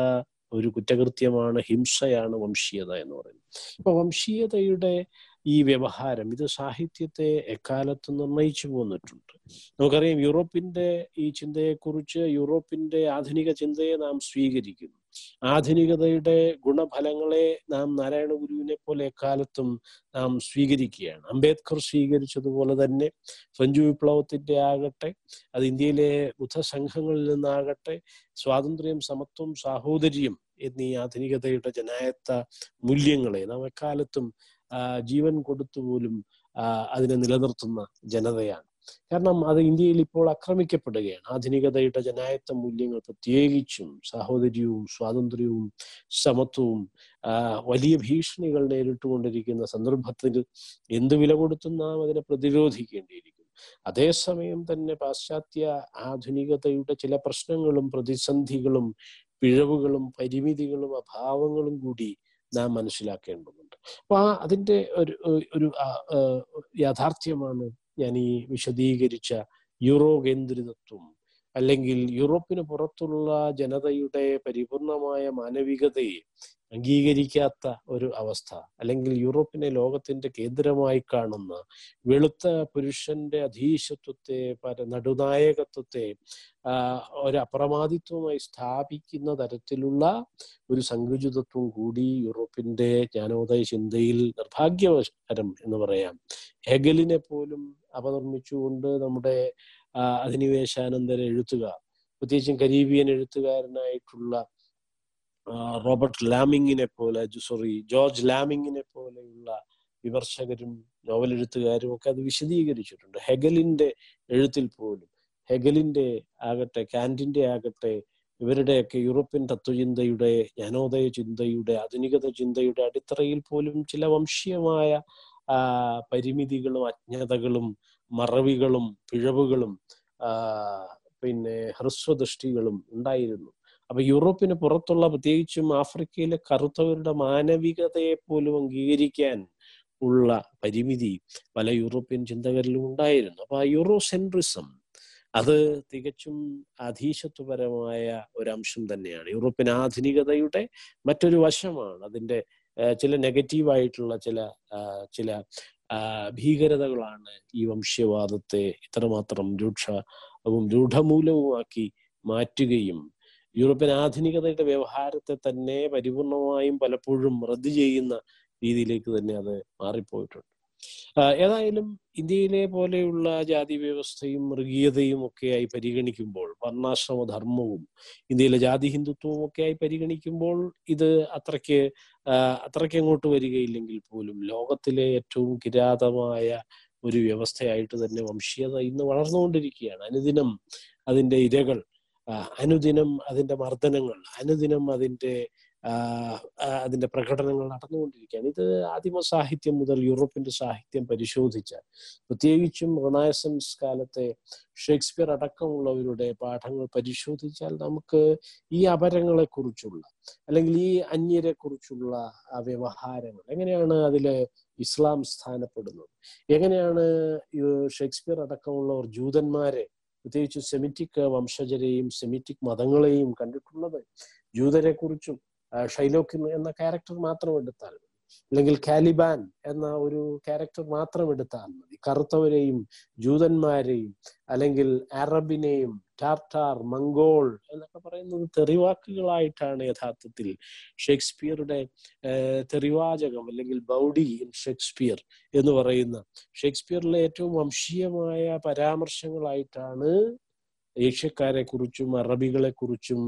ഒരു കുറ്റകൃത്യമാണ് ഹിംസയാണ് വംശീയത എന്ന് പറയുന്നത്. ഇപ്പൊ വംശീയതയുടെ ഈ വ്യവഹാരം ഇത് സാഹിത്യത്തെ എക്കാലത്തും നിർണയിച്ചു പോന്നിട്ടുണ്ട്. നമുക്കറിയാം യൂറോപ്പിന്റെ ഈ ചിന്തയെക്കുറിച്ച് യൂറോപ്പിന്റെ ആധുനിക ചിന്തയെ നാം സ്വീകരിക്കുന്നു. ആധുനികതയുടെ ഗുണഫലങ്ങളെ നാം നാരായണ ഗുരുവിനെ പോലെ എക്കാലത്തും നാം സ്വീകരിക്കുകയാണ്. അംബേദ്കർ സ്വീകരിച്ചതുപോലെ തന്നെ ഫ്രഞ്ച് വിപ്ലവത്തിന്റെ ആകട്ടെ അത് ഇന്ത്യയിലെ ബുദ്ധസംഘങ്ങളിൽ നിന്നാകട്ടെ സ്വാതന്ത്ര്യം സമത്വം സാഹോദര്യം എന്നീ ആധുനികതയുടെ ജനായത്ത മൂല്യങ്ങളെ നാം എക്കാലത്തും ജീവൻ കൊടുത്തു പോലും അതിനെ നിലനിർത്തുന്ന ജനതയാണ്. കാരണം അത് ഇന്ത്യയിൽ ഇപ്പോൾ ആക്രമിക്കപ്പെടുകയാണ്. ആധുനികതയുടെ ജനായത്വ മൂല്യങ്ങൾ പ്രത്യേകിച്ചും സാഹോദര്യവും സ്വാതന്ത്ര്യവും സമത്വവും വലിയ ഭീഷണികൾ നേരിട്ടുകൊണ്ടിരിക്കുന്ന സന്ദർഭത്തിൽ എന്ത് വില കൊടുത്തും നാം അതിനെ പ്രതിരോധിക്കേണ്ടിയിരിക്കുന്നു അതേസമയം തന്നെ പാശ്ചാത്യ ആധുനികതയുടെ ചില പ്രശ്നങ്ങളും പ്രതിസന്ധികളും പിഴവുകളും പരിമിതികളും അഭാവങ്ങളും കൂടി നാം മനസ്സിലാക്കേണ്ടതുണ്ട്. അപ്പൊ ആ അതിന്റെ ഒരു ഒരു യാഥാർത്ഥ്യമാണ് ഞാൻ ഈ വിശദീകരിച്ച യൂറോ കേന്ദ്രിതത്വം അല്ലെങ്കിൽ യൂറോപ്പിന് പുറത്തുള്ള ജനതയുടെ പരിപൂർണമായ മാനവികതയെ അംഗീകരിക്കാത്ത ഒരു അവസ്ഥ അല്ലെങ്കിൽ യൂറോപ്പിനെ ലോകത്തിന്റെ കേന്ദ്രമായി കാണുന്ന വെളുത്ത പുരുഷന്റെ അധീശത്വത്തെ പര നടുനായകത്വത്തെ ഒരു അപ്രമാദിത്വമായി സ്ഥാപിക്കുന്ന തരത്തിലുള്ള ഒരു സങ്കുചിതത്വം കൂടി യൂറോപ്പിന്റെ ജ്ഞാനോദയ ചിന്തയിൽ നിർഭാഗ്യവശകരം എന്ന് പറയാം. ഹെഗലിനെ പോലും അപനിർമ്മിച്ചുകൊണ്ട് നമ്മുടെ അധിനിവേശാനന്തര എഴുത്തുകാർ പ്രത്യേകിച്ചും കരീബിയൻ എഴുത്തുകാരനായിട്ടുള്ള റോബർട്ട് ലാമിങ്ങിനെ പോലെ സോറി ജോർജ് ലാമിങ്ങിനെ പോലെയുള്ള വിമർശകരും നോവൽ എഴുത്തുകാരും ഒക്കെ അത് വിശദീകരിച്ചിട്ടുണ്ട്. ഹെഗലിന്റെ എഴുത്തിൽ പോലും ഹെഗലിന്റെ ആകട്ടെ കാന്റിന്റെ ആകട്ടെ ഇവരുടെയൊക്കെ യൂറോപ്യൻ തത്വചിന്തയുടെ ജ്ഞാനോദയ ചിന്തയുടെ ആധുനികത ചിന്തയുടെ അടിത്തറയിൽ പോലും ചില വംശീയമായ പരിമിതികളും അജ്ഞതകളും മറവികളും പിഴവുകളും പിന്നെ ഹ്രസ്വദൃഷ്ടികളും ഉണ്ടായിരുന്നു. അപ്പൊ യൂറോപ്പിന് പുറത്തുള്ള പ്രത്യേകിച്ചും ആഫ്രിക്കയിലെ കറുത്തവരുടെ മാനവികതയെ പോലും അംഗീകരിക്കാൻ ഉള്ള പരിമിതി പല യൂറോപ്യൻ ചിന്തകരിലും ഉണ്ടായിരുന്നു. അപ്പൊ ആ യൂറോസെൻട്രിസം അത് തികച്ചും അധീശത്വപരമായ അംശം തന്നെയാണ്. യൂറോപ്യൻ ആധുനികതയുടെ മറ്റൊരു വശമാണ് അതിന്റെ ചില നെഗറ്റീവായിട്ടുള്ള ചില ചില ഭീകരതകളാണ് ഈ വംശീയവാദത്തെ ഇത്രമാത്രം രൂക്ഷവും രൂഢമൂലവുമാക്കി മാറ്റുകയും യൂറോപ്യൻ ആധുനികതയുടെ വ്യവഹാരത്തെ തന്നെ പരിപൂർണമായും പലപ്പോഴും റദ്ദ് ചെയ്യുന്ന രീതിയിലേക്ക് തന്നെ അത് മാറിപ്പോയിട്ടുണ്ട്. ഏതായാലും ഇന്ത്യയിലെ പോലെയുള്ള ജാതി വ്യവസ്ഥയും മൃഗീയതയും ഒക്കെയായി പരിഗണിക്കുമ്പോൾ വർണാശ്രമ ധർമ്മവും ഇന്ത്യയിലെ ജാതി ഹിന്ദുത്വവും ഒക്കെയായി പരിഗണിക്കുമ്പോൾ ഇത് അത്രയ്ക്ക് അത്രയ്ക്ക് അങ്ങോട്ട് വരികയില്ലെങ്കിൽ പോലും ലോകത്തിലെ ഏറ്റവും കിരാതമായ ഒരു വ്യവസ്ഥയായിട്ട് തന്നെ വംശീയത ഇന്ന് വളർന്നുകൊണ്ടിരിക്കുകയാണ്. അനുദിനം അതിന്റെ ഇരകൾ അനുദിനം അതിന്റെ മർദ്ദനങ്ങൾ അനുദിനം അതിന്റെ അതിന്റെ പ്രകടനങ്ങൾ നടന്നുകൊണ്ടിരിക്കുകയാണ്. ഇത് ആദിമ സാഹിത്യം മുതൽ യൂറോപ്പിന്റെ സാഹിത്യം പരിശോധിച്ചാൽ പ്രത്യേകിച്ചും റൊണാസൻസ് കാലത്തെ ഷേക്സ്പിയർ അടക്കമുള്ളവരുടെ പാഠങ്ങൾ പരിശോധിച്ചാൽ നമുക്ക് ഈ അപരങ്ങളെ കുറിച്ചുള്ള അല്ലെങ്കിൽ ഈ അന്യരെ കുറിച്ചുള്ള വ്യവഹാരങ്ങൾ എങ്ങനെയാണ് അതിൽ ഇസ്ലാം സ്ഥാനപ്പെടുന്നത്? എങ്ങനെയാണ് ഷേക്സ്പിയർ അടക്കമുള്ളവർ ജൂതന്മാരെ പ്രത്യേകിച്ച് സെമിറ്റിക് വംശജരെയും സെമിറ്റിക് മതങ്ങളെയും കണ്ടിട്ടുള്ളത്? ജൂതരെ കുറിച്ചും ഷൈലോക്ക് എന്ന ക്യാരക്ടർ മാത്രം എടുത്താൽ മതി. അല്ലെങ്കിൽ കാലിബാൻ എന്ന ഒരു ക്യാരക്ടർ മാത്രം എടുത്താൽ മതി. കറുത്തവരെയും ജൂതന്മാരെയും അല്ലെങ്കിൽ അറബിനെയും ടാർട്ടാർ മംഗോൾ എന്നൊക്കെ പറയുന്നത് തെറിവാക്കുകളായിട്ടാണ് യഥാർത്ഥത്തിൽ ഷേക്സ്പിയറുടെ തെറിവാചകം അല്ലെങ്കിൽ ബൗഡി ഇൻ ഷേക്സ്പിയർ എന്ന് പറയുന്ന ഷേക്സ്പിയറിലെ ഏറ്റവും വംശീയമായ പരാമർശങ്ങളായിട്ടാണ് ഏഷ്യക്കാരെ കുറിച്ചും അറബികളെ കുറിച്ചും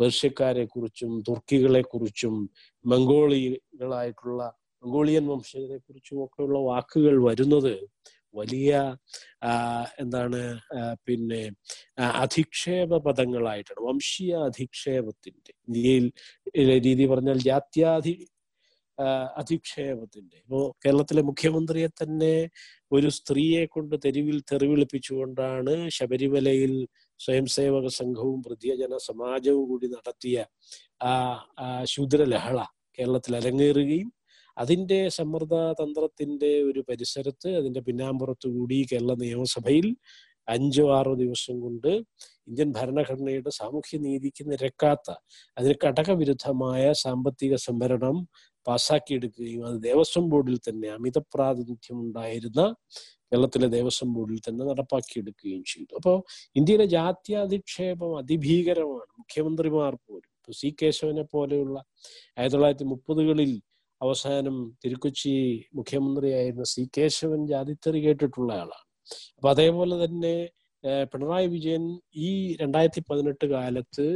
പേർഷ്യക്കാരെ കുറിച്ചും തുർക്കികളെ കുറിച്ചും മംഗോളികളായിട്ടുള്ള മംഗോളിയൻ വംശജരെ കുറിച്ചും ഒക്കെയുള്ള വാക്കുകൾ വരുന്നത് വലിയ എന്താണ് പിന്നെ അധിക്ഷേപ പദങ്ങളായിട്ടാണ്. വംശീയ അധിക്ഷേപത്തിന്റെ ഇന്ത്യയിൽ രീതി പറഞ്ഞാൽ ജാത്യാധി അധിക്ഷേപത്തിന്റെ ഇപ്പോ കേരളത്തിലെ മുഖ്യമന്ത്രിയെ തന്നെ ഒരു സ്ത്രീയെ കൊണ്ട് തെരുവിൽ തെറിവിളിപ്പിച്ചുകൊണ്ടാണ് ശബരിമലയിൽ സ്വയം സേവക സംഘവും വൃദ്ധജന സമാജവും കൂടി നടത്തിയ ആ ശൂദ്രലഹള കേരളത്തിൽ അരങ്ങേറുകയും അതിന്റെ സമ്മർദ്ദ തന്ത്രത്തിന്റെ ഒരു പരിസരത്ത് അതിന്റെ പിന്നാമ്പുറത്തു കൂടി കേരള നിയമസഭയിൽ അഞ്ചോ ആറോ ദിവസം കൊണ്ട് ഇന്ത്യൻ ഭരണഘടനയുടെ സാമൂഹ്യ നീതിക്ക് നിരക്കാത്ത അതിന് ഘടകവിരുദ്ധമായ സാമ്പത്തിക സംവരണം പാസാക്കിയെടുക്കുകയും അത് ദേവസ്വം ബോർഡിൽ തന്നെ അമിത പ്രാതിനിധ്യം ഉണ്ടായിരുന്ന കേരളത്തിലെ ദേവസ്വം ബോർഡിൽ തന്നെ നടപ്പാക്കിയെടുക്കുകയും ചെയ്തു. അപ്പോൾ ഇന്ത്യയിലെ ജാത്യാധിക്ഷേപം അതിഭീകരമാണ്. മുഖ്യമന്ത്രിമാർ പോലും ഇപ്പൊ സി കേശവനെ പോലെയുള്ള ആയിരത്തി തൊള്ളായിരത്തി മുപ്പതുകളിൽ അവസാനം തിരുക്കൊച്ചി മുഖ്യമന്ത്രിയായിരുന്ന സി കേശവൻ ജാതിത്തെറി കേട്ടിട്ടുള്ള ആളാണ്. അപ്പൊ അതേപോലെ തന്നെ പിണറായി വിജയൻ ഈ രണ്ടായിരത്തി പതിനെട്ട് കാലത്ത്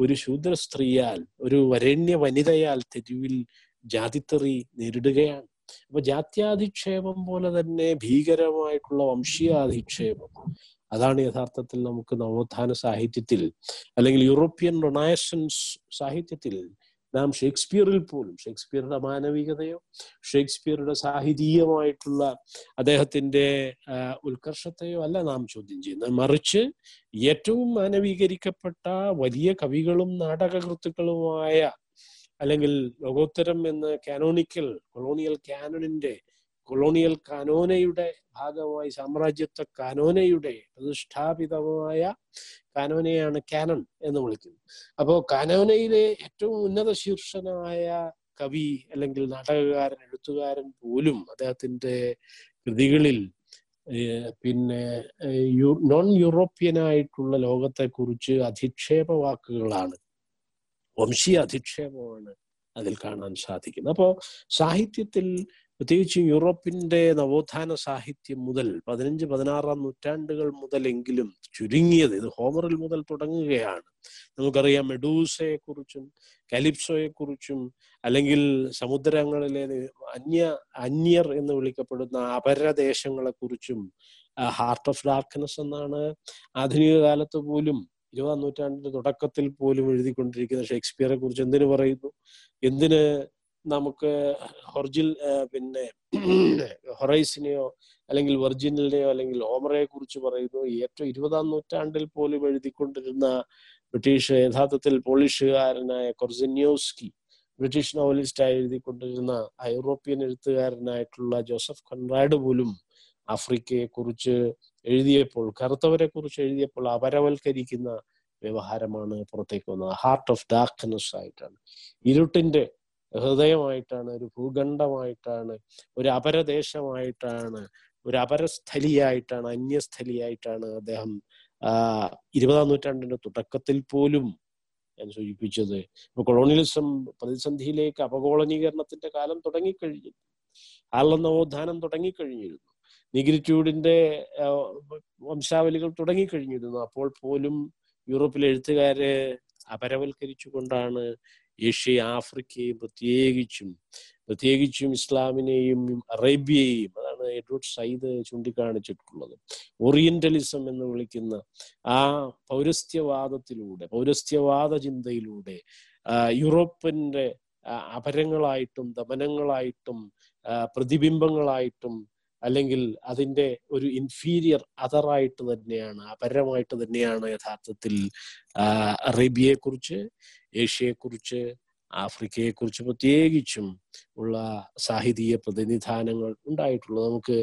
ഒരു ശൂദ്ര സ്ത്രീയാൽ ഒരു വരേണ്യ വനിതയാൽ തെരുവിൽ ജാതിത്തെറി നേരിടുകയാണ്. അപ്പൊ ജാത്യാധിക്ഷേപം പോലെ തന്നെ ഭീകരമായിട്ടുള്ള വംശീയാധിക്ഷേപം അതാണ് യഥാർത്ഥത്തിൽ നമുക്ക് നവോത്ഥാന സാഹിത്യത്തിൽ അല്ലെങ്കിൽ യൂറോപ്യൻ റൊണാസൻസ് സാഹിത്യത്തിൽ നാം ഷേക്സ്പിയറിൽ പോലും ഷേക്സ്പിയറുടെ മാനവികതയോ ഷേക്സ്പിയറുടെ സാഹിതീയമായിട്ടുള്ള അദ്ദേഹത്തിന്റെ ഉത്കർഷത്തെയോ അല്ല നാം ചോദ്യം ചെയ്യുന്നത്. മറിച്ച് ഏറ്റവും മാനവീകരിക്കപ്പെട്ട വലിയ കവികളും നാടകകൃത്തുക്കളുമായ അല്ലെങ്കിൽ ലോകോത്തരം എന്ന കാനോണിക്കൽ കൊളോണിയൽ കാനോണിന്റെ കൊളോണിയൽ കാനോനയുടെ ഭാഗമായി സാമ്രാജ്യത്വ കാനോനയുടെ പ്രതിഷ്ഠാപിതമായ കാനോനയാണ് കാനൺ എന്ന് വിളിക്കുന്നത് അപ്പോ കാനോനയിലെ ഏറ്റവും ഉന്നത ശീർഷനായ കവി അല്ലെങ്കിൽ നാടകകാരൻ എഴുത്തുകാരൻ പോലും അദ്ദേഹത്തിന്റെ കൃതികളിൽ പിന്നെ നോൺ യൂറോപ്യനായിട്ടുള്ള ലോകത്തെക്കുറിച്ച് അധിക്ഷേപ വാക്കുകളാണ് വംശീയ അധിക്ഷേപമാണ് അതിൽ കാണാൻ സാധിക്കുന്നത്. അപ്പോൾ സാഹിത്യത്തിൽ പ്രത്യേകിച്ചും യൂറോപ്പിന്റെ നവോത്ഥാന സാഹിത്യം മുതൽ പതിനഞ്ച് പതിനാറാം നൂറ്റാണ്ടുകൾ മുതലെങ്കിലും ചുരുങ്ങിയത് ഇത് ഹോമറിൽ മുതൽ തുടങ്ങുകയാണ്. നമുക്കറിയാം മെഡൂസയെ കുറിച്ചും കലിപ്സോയെ കുറിച്ചും അല്ലെങ്കിൽ സമുദ്രങ്ങളിലെ അന്യ അന്യർ എന്ന് വിളിക്കപ്പെടുന്ന അപരദേശങ്ങളെ കുറിച്ചും ഹാർട്ട് ഓഫ് ഡാർക്ക്നെസ് എന്നാണ് ആധുനിക കാലത്ത് പോലും ഇരുപതാം നൂറ്റാണ്ടിന്റെ തുടക്കത്തിൽ പോലും എഴുതിക്കൊണ്ടിരിക്കുന്ന ഷേക്സ്പിയറെ കുറിച്ച് എന്തിനു പറയുന്നു? എന്തിന് നമുക്ക് ഹൊർജിൽ പിന്നെ ഹൊറൈസിനെയോ അല്ലെങ്കിൽ വെർജിനിലിനെയോ അല്ലെങ്കിൽ ഓമറയെ കുറിച്ച് പറയുന്നു. ഏറ്റവും ഇരുപതാം നൂറ്റാണ്ടിൽ പോലും എഴുതിക്കൊണ്ടിരുന്ന ബ്രിട്ടീഷ് യഥാർത്ഥത്തിൽ പോളിഷുകാരനായ കൊർസിന്യോസ്കി ബ്രിട്ടീഷ് നോവലിസ്റ്റായി എഴുതിക്കൊണ്ടിരുന്ന യൂറോപ്യൻ എഴുത്തുകാരനായിട്ടുള്ള ജോസഫ് കൺറാഡ് പോലും ആഫ്രിക്കയെ കുറിച്ച് എഴുതിയപ്പോൾ കറുത്തവരെ കുറിച്ച് എഴുതിയപ്പോൾ അപരവൽക്കരിക്കുന്ന വ്യവഹാരമാണ് പുറത്തേക്ക് വന്നത്. ഹാർട്ട് ഓഫ് ഡാർക്ക്നെസ് ആയിട്ടാണ്. ഇരുട്ടിന്റെ ഹൃദയമായിട്ടാണ് ഒരു ഭൂഖണ്ഡമായിട്ടാണ് ഒരു അപരദേശമായിട്ടാണ് ഒരു അപരസ്ഥലിയായിട്ടാണ് അന്യസ്ഥലിയായിട്ടാണ് അദ്ദേഹം ആ ഇരുപതാം നൂറ്റാണ്ടിന്റെ തുടക്കത്തിൽ പോലും ഞാൻ സൂചിപ്പിച്ചത്. ഇപ്പൊ കൊളോണിയലിസം പ്രതിസന്ധിയിലേക്ക് അപകോളനീകരണത്തിന്റെ കാലം തുടങ്ങിക്കഴിഞ്ഞിരുന്നു. ആർല നവോത്ഥാനം തുടങ്ങിക്കഴിഞ്ഞിരുന്നു. നിഗ്രിറ്റ്യൂഡിന്റെ വംശാവലികൾ തുടങ്ങിക്കഴിഞ്ഞിരുന്നു അപ്പോൾ പോലും യൂറോപ്പിലെ എഴുത്തുകാരെ അപരവൽക്കരിച്ചുകൊണ്ടാണ് ഏഷ്യ ആഫ്രിക്കയും പ്രത്യേകിച്ചും പ്രത്യേകിച്ചും ഇസ്ലാമിനെയും അറേബ്യയെയും അതാണ് എഡ്വേർഡ് സയ്യിദ് ചൂണ്ടിക്കാണിച്ചിട്ടുള്ളത് ഓറിയന്റലിസം എന്ന് വിളിക്കുന്ന ആ പൗരസ്ത്യവാദത്തിലൂടെ പൗരസ്ത്യവാദ ചിന്തയിലൂടെ യൂറോപ്പിന്റെ അപരങ്ങളായിട്ടും ദമനങ്ങളായിട്ടും പ്രതിബിംബങ്ങളായിട്ടും അല്ലെങ്കിൽ അതിന്റെ ഒരു ഇൻഫീരിയർ അതറായിട്ട് തന്നെയാണ് അപരമായിട്ട് തന്നെയാണ് യഥാർത്ഥത്തിൽ അറേബ്യയെക്കുറിച്ച് ഏഷ്യയെക്കുറിച്ച് ആഫ്രിക്കയെക്കുറിച്ച് പ്രത്യേകിച്ചും ഉള്ള സാഹിതീയ പ്രതിനിധാനങ്ങൾ ഉണ്ടായിട്ടുള്ളത്. നമുക്ക്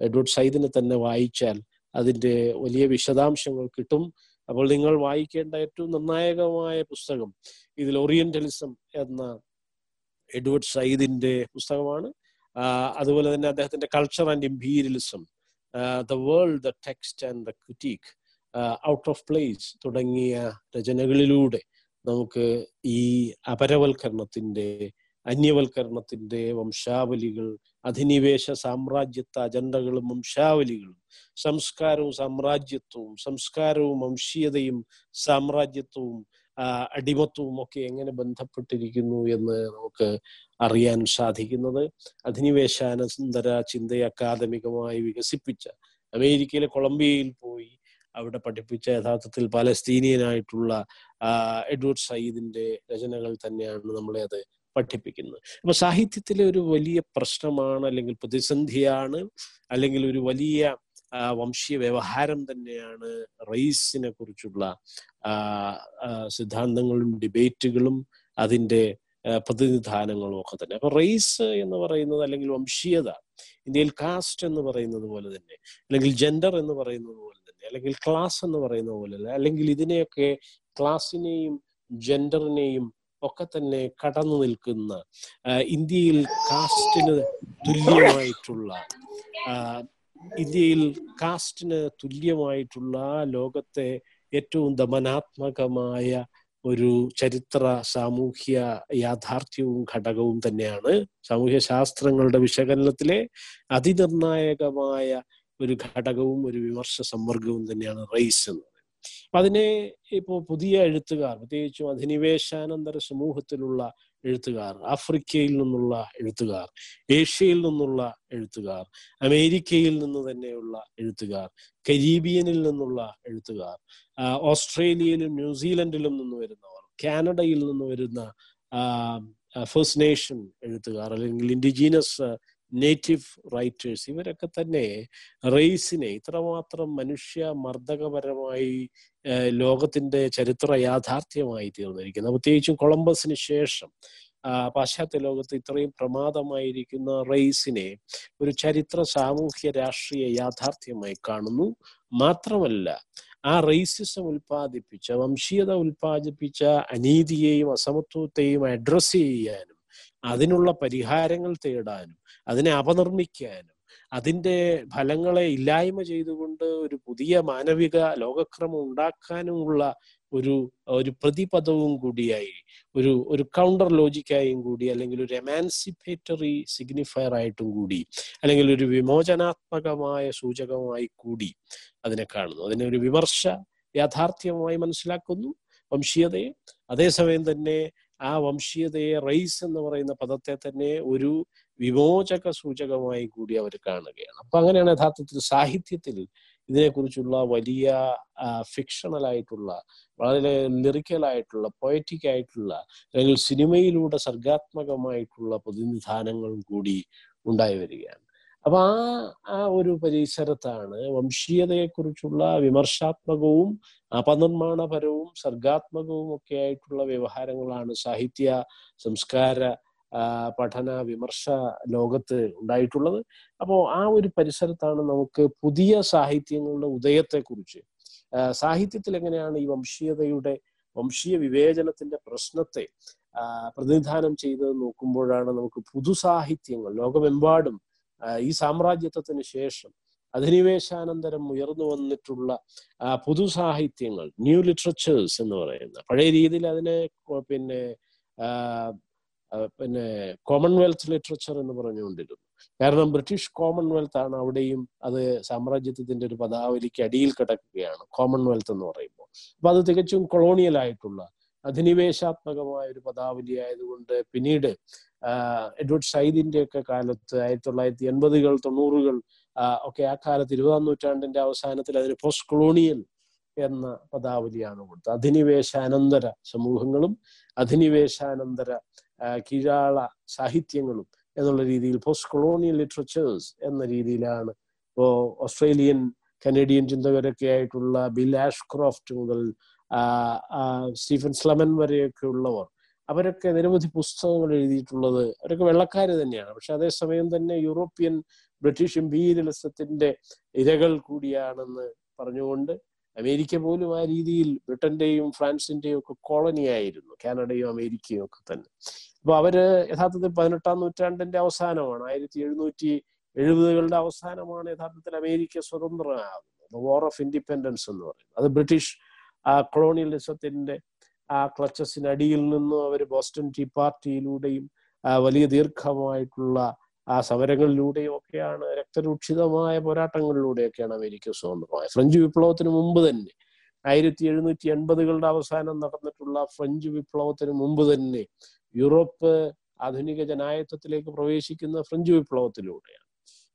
എഡ്വേർഡ് സൈദിനെ തന്നെ വായിച്ചാൽ അതിന്റെ വലിയ വിശദാംശങ്ങൾ കിട്ടും. അപ്പോൾ നിങ്ങൾ വായിക്കേണ്ട ഏറ്റവും നിർണായകമായ പുസ്തകം ഇതിൽ ഓറിയന്റലിസം എന്ന എഡ്വേർഡ് സൈദിന്റെ പുസ്തകമാണ്. അതുപോലെ തന്നെ അദ്ദേഹത്തിന്റെ culture and imperialism the world the text and the critic out of place തുടങ്ങിയ രചനകളിലൂടെ നമുക്ക് ഈ അപരവൽക്കരണത്തിന്റെ അന്യവൽക്കരണത്തിന്റെ വംശാവലികൾ അധിനിവേശ സാമ്രാജ്യത്വ അജണ്ടകളും വംശാവലികളും സംസ്കാരവും സാമ്രാജ്യത്വവും സംസ്കാരവും വംശീയതയും സാമ്രാജ്യത്വവും അടിമത്വവും ഒക്കെ എങ്ങനെ ബന്ധപ്പെട്ടിരിക്കുന്നു എന്ന് നമുക്ക് അറിയാൻ സാധിക്കുന്നത് അധിനിവേശാനന്തര ചിന്തയെ അക്കാദമികമായി വികസിപ്പിച്ച അമേരിക്കയിലെ കൊളംബിയയിൽ പോയി അവിടെ പഠിപ്പിച്ച യഥാർത്ഥത്തിൽ പാലസ്തീനിയനായിട്ടുള്ള എഡ്വേർഡ് സയ്യിദിന്റെ രചനകൾ തന്നെയാണ് നമ്മളെ അത് പഠിപ്പിക്കുന്നത്. അപ്പൊ സാഹിത്യത്തിലെ ഒരു വലിയ പ്രശ്നമാണ് അല്ലെങ്കിൽ പ്രതിസന്ധിയാണ് അല്ലെങ്കിൽ ഒരു വലിയ വംശീയ വ്യവഹാരം തന്നെയാണ് റൈസിനെ കുറിച്ചുള്ള സിദ്ധാന്തങ്ങളും ഡിബേറ്റുകളും അതിന്റെ പ്രതിനിധാനങ്ങളും ഒക്കെ തന്നെ. അപ്പൊ റേസ് എന്ന് പറയുന്നത് അല്ലെങ്കിൽ വംശീയത ഇന്ത്യയിൽ കാസ്റ്റ് എന്ന് പറയുന്നത് പോലെ തന്നെ അല്ലെങ്കിൽ ജെൻഡർ എന്ന് പറയുന്നത് പോലെ തന്നെ അല്ലെങ്കിൽ ക്ലാസ് എന്ന് പറയുന്നത് പോലെ തന്നെ അല്ലെങ്കിൽ ഇതിനെയൊക്കെ ക്ലാസിനെയും ജെൻഡറിനെയും ഒക്കെ തന്നെ കടന്നു നിൽക്കുന്ന ഇന്ത്യയിൽ കാസ്റ്റിന് തുല്യമായിട്ടുള്ള ഇന്ത്യയിൽ കാസ്റ്റിന് തുല്യമായിട്ടുള്ള ലോകത്തെ ഏറ്റവും ദമനാത്മകമായ ഒരു ചരിത്ര സാമൂഹ്യ യാഥാർത്ഥ്യവും ഘടകവും തന്നെയാണ്. സാമൂഹ്യ ശാസ്ത്രങ്ങളുടെ വിശകലനത്തിലെ അതിനിർണായകമായ ഒരു ഘടകവും ഒരു വിമർശ സമ്മർഗവും തന്നെയാണ് റൈസ് എന്ന് പറയുന്നത്. അതിനെ ഇപ്പോൾ പുതിയ എഴുത്തുകാർ പ്രത്യേകിച്ചും അധിനിവേശാനന്തര സമൂഹത്തിലുള്ള എഴുത്തുകാർ ആഫ്രിക്കയിൽ നിന്നുള്ള എഴുത്തുകാർ ഏഷ്യയിൽ നിന്നുള്ള എഴുത്തുകാർ അമേരിക്കയിൽ നിന്ന് തന്നെയുള്ള എഴുത്തുകാർ കരീബിയനിൽ നിന്നുള്ള എഴുത്തുകാർ ഓസ്ട്രേലിയയിലും ന്യൂസിലൻഡിലും നിന്ന് വരുന്നവർ കാനഡയിൽ നിന്ന് വരുന്ന ഫസ്റ്റ് നേഷൻ എഴുത്തുകാർ അല്ലെങ്കിൽ ഇൻഡിജീനസ് നേറ്റീവ് റൈറ്റേഴ്സ് ഇവരൊക്കെ തന്നെ റേസിനെ ഇത്രമാത്രം മനുഷ്യ മർദ്ദകപരമായി ലോകത്തിന്റെ ചരിത്ര യാഥാർത്ഥ്യമായി തീർന്നിരിക്കുന്നത് പ്രത്യേകിച്ചും കൊളംബസിന് ശേഷം പാശ്ചാത്യ ലോകത്ത് ഇത്രയും പ്രമാദമായിരിക്കുന്ന റേസിനെ ഒരു ചരിത്ര സാമൂഹ്യ രാഷ്ട്രീയ യാഥാർത്ഥ്യമായി കാണുന്നു. മാത്രമല്ല ആ റേസിസം ഉൽപ്പാദിപ്പിച്ച വംശീയത ഉൽപ്പാദിപ്പിച്ച അനീതിയെയും അസമത്വത്തെയും അഡ്രസ് ചെയ്യാനും അതിനുള്ള പരിഹാരങ്ങൾ തേടാനും അതിനെ അപനിർമ്മിക്കാനും അതിന്റെ ഫലങ്ങളെ ഇല്ലായ്മ ചെയ്തുകൊണ്ട് ഒരു പുതിയ മാനവിക ലോകക്രമം ഉണ്ടാക്കാനുമുള്ള ഒരു ഒരു പ്രതിപദവും കൂടിയായി ഒരു ഒരു കൗണ്ടർ ലോജിക്കായും കൂടി അല്ലെങ്കിൽ ഒരു എമാൻസിപ്പേറ്ററി സിഗ്നിഫയർ ആയിട്ടും കൂടി അല്ലെങ്കിൽ ഒരു വിമോചനാത്മകമായ സൂചകമായി കൂടി അതിനെ കാണുന്നു. അതിനെ ഒരു വിമർശ യാഥാർത്ഥ്യമായി മനസ്സിലാക്കുന്നു വംശീയതയെ. അതേസമയം തന്നെ ആ വംശീയതയെ റൈസ് എന്ന് പറയുന്ന പദത്തെ തന്നെ ഒരു വിമോചക സൂചകമായി കൂടി അവർ കാണുകയാണ്. അപ്പൊ അങ്ങനെയാണ് യഥാർത്ഥത്തിൽ സാഹിത്യത്തിൽ ഇതിനെക്കുറിച്ചുള്ള വലിയ ഫിക്ഷണൽ ആയിട്ടുള്ള വളരെ ലിറിക്കലായിട്ടുള്ള പോയറ്റിക് ആയിട്ടുള്ള അല്ലെങ്കിൽ സിനിമയിലൂടെ സർഗാത്മകമായിട്ടുള്ള പ്രതിനിധാനങ്ങളും കൂടി ഉണ്ടായി വരികയാണ്. അപ്പൊ ആ ആ ഒരു പരിസരത്താണ് വംശീയതയെക്കുറിച്ചുള്ള വിമർശാത്മകവും അപനിർമ്മാണപരവും സർഗാത്മകവും ഒക്കെ ആയിട്ടുള്ള വ്യവഹാരങ്ങളാണ് സാഹിത്യ സംസ്കാര പഠന വിമർശ ലോകത്ത് ഉണ്ടായിട്ടുള്ളത്. അപ്പോൾ ആ ഒരു പരിസരത്താണ് നമുക്ക് പുതിയ സാഹിത്യങ്ങളുടെ ഉദയത്തെക്കുറിച്ച് സാഹിത്യത്തിൽ എങ്ങനെയാണ് ഈ വംശീയതയുടെ വംശീയ വിവേചനത്തിന്റെ പ്രശ്നത്തെ പ്രതിനിധാനം ചെയ്തത് നോക്കുമ്പോഴാണ് നമുക്ക് പുതുസാഹിത്യങ്ങൾ ലോകമെമ്പാടും ഈ സാമ്രാജ്യത്വത്തിന് ശേഷം അധിനിവേശാനന്തരം ഉയർന്നു വന്നിട്ടുള്ള പുതു സാഹിത്യങ്ങൾ ന്യൂ ലിറ്ററേച്ചേഴ്സ് എന്ന് പറയുന്ന പഴയ രീതിയിൽ അതിനെ പിന്നെ പിന്നെ കോമൺവെൽത്ത് ലിറ്ററേച്ചർ എന്ന് പറഞ്ഞുകൊണ്ടിരുന്നു. കാരണം ബ്രിട്ടീഷ് കോമൺവെൽത്ത് ആണ് അവിടെയും അത് സാമ്രാജ്യത്വത്തിന്റെ ഒരു പദാവലിക്ക് അടിയിൽ കിടക്കുകയാണ് കോമൺവെൽത്ത് എന്ന് പറയുമ്പോൾ. അപ്പൊ അത് തികച്ചും കൊളോണിയൽ ആയിട്ടുള്ള അധിനിവേശാത്മകമായ ഒരു പദാവലി ആയതുകൊണ്ട് പിന്നീട് എഡ്വേർഡ് സൈദിന്റെ ഒക്കെ കാലത്ത് ആയിരത്തി തൊള്ളായിരത്തി എൺപതുകൾ തൊണ്ണൂറുകൾ ഒക്കെ ആ കാലത്ത് ഇരുപതാം നൂറ്റാണ്ടിന്റെ അവസാനത്തിൽ അതിന് പോസ്റ്റ് കൊളോണിയൽ എന്ന പദാവലിയാണ് കൊടുത്തത്. അധിനിവേശാനന്തര സമൂഹങ്ങളും അധിനിവേശാനന്തര കീഴാള സാഹിത്യങ്ങളും എന്നുള്ള രീതിയിൽ പോസ്റ്റ് കൊളോണിയൽ ലിറ്ററേച്ചേഴ്സ് എന്ന രീതിയിലാണ് ഇപ്പോ ഓസ്ട്രേലിയൻ കനേഡിയൻ ചിന്തകരൊക്കെ ആയിട്ടുള്ള ബിൽ ആഷ്ക്രോഫ്റ്റ് മുതൽ സ്റ്റീഫൻ സ്ലമൻ വരെയൊക്കെ ഉള്ളവർ അവരൊക്കെ നിരവധി പുസ്തകങ്ങൾ എഴുതിയിട്ടുള്ളത്. അവരൊക്കെ വെള്ളക്കാർ തന്നെയാണ്. പക്ഷെ അതേസമയം തന്നെ യൂറോപ്യൻ ബ്രിട്ടീഷ് ഇംപീരിയലിസത്തിന്റെ ഇരകൾ കൂടിയാണെന്ന് പറഞ്ഞുകൊണ്ട് അമേരിക്ക പോലും ആ രീതിയിൽ ബ്രിട്ടന്റെയും ഫ്രാൻസിന്റെയും ഒക്കെ കോളനിയായിരുന്നു. കാനഡയും അമേരിക്കയും ഒക്കെ തന്നെ. അപ്പൊ അവർ യഥാർത്ഥത്തിൽ പതിനെട്ടാം നൂറ്റാണ്ടിന്റെ അവസാനമാണ്. ആയിരത്തി എഴുന്നൂറ്റി എഴുപതുകളുടെ അവസാനമാണ് യഥാർത്ഥത്തിൽ അമേരിക്ക സ്വതന്ത്രമാകുന്നത് വാർ ഓഫ് ഇൻഡിപെൻഡൻസ് എന്ന് പറയുന്നത്. അത് ബ്രിട്ടീഷ് കൊളോണിയലിസത്തിന്റെ ആ ക്ലച്ചസിനടിയിൽ നിന്നും അവർ ബോസ്റ്റൺ ടീ പാർട്ടിയിലൂടെയും വലിയ ദീർഘമായിട്ടുള്ള ആ സമരങ്ങളിലൂടെയും ഒക്കെയാണ് രക്തരൂക്ഷിതമായ പോരാട്ടങ്ങളിലൂടെയൊക്കെയാണ് അമേരിക്ക സ്വതന്ത്രമായത്. ഫ്രഞ്ച് വിപ്ലവത്തിന് മുമ്പ് തന്നെ ആയിരത്തി എഴുന്നൂറ്റി എൺപതുകളുടെ അവസാനം നടന്നിട്ടുള്ള ഫ്രഞ്ച് വിപ്ലവത്തിന് മുമ്പ് തന്നെ യൂറോപ്പ് ആധുനിക ജനായത്വത്തിലേക്ക് പ്രവേശിക്കുന്ന ഫ്രഞ്ച് വിപ്ലവത്തിലൂടെയാണ്.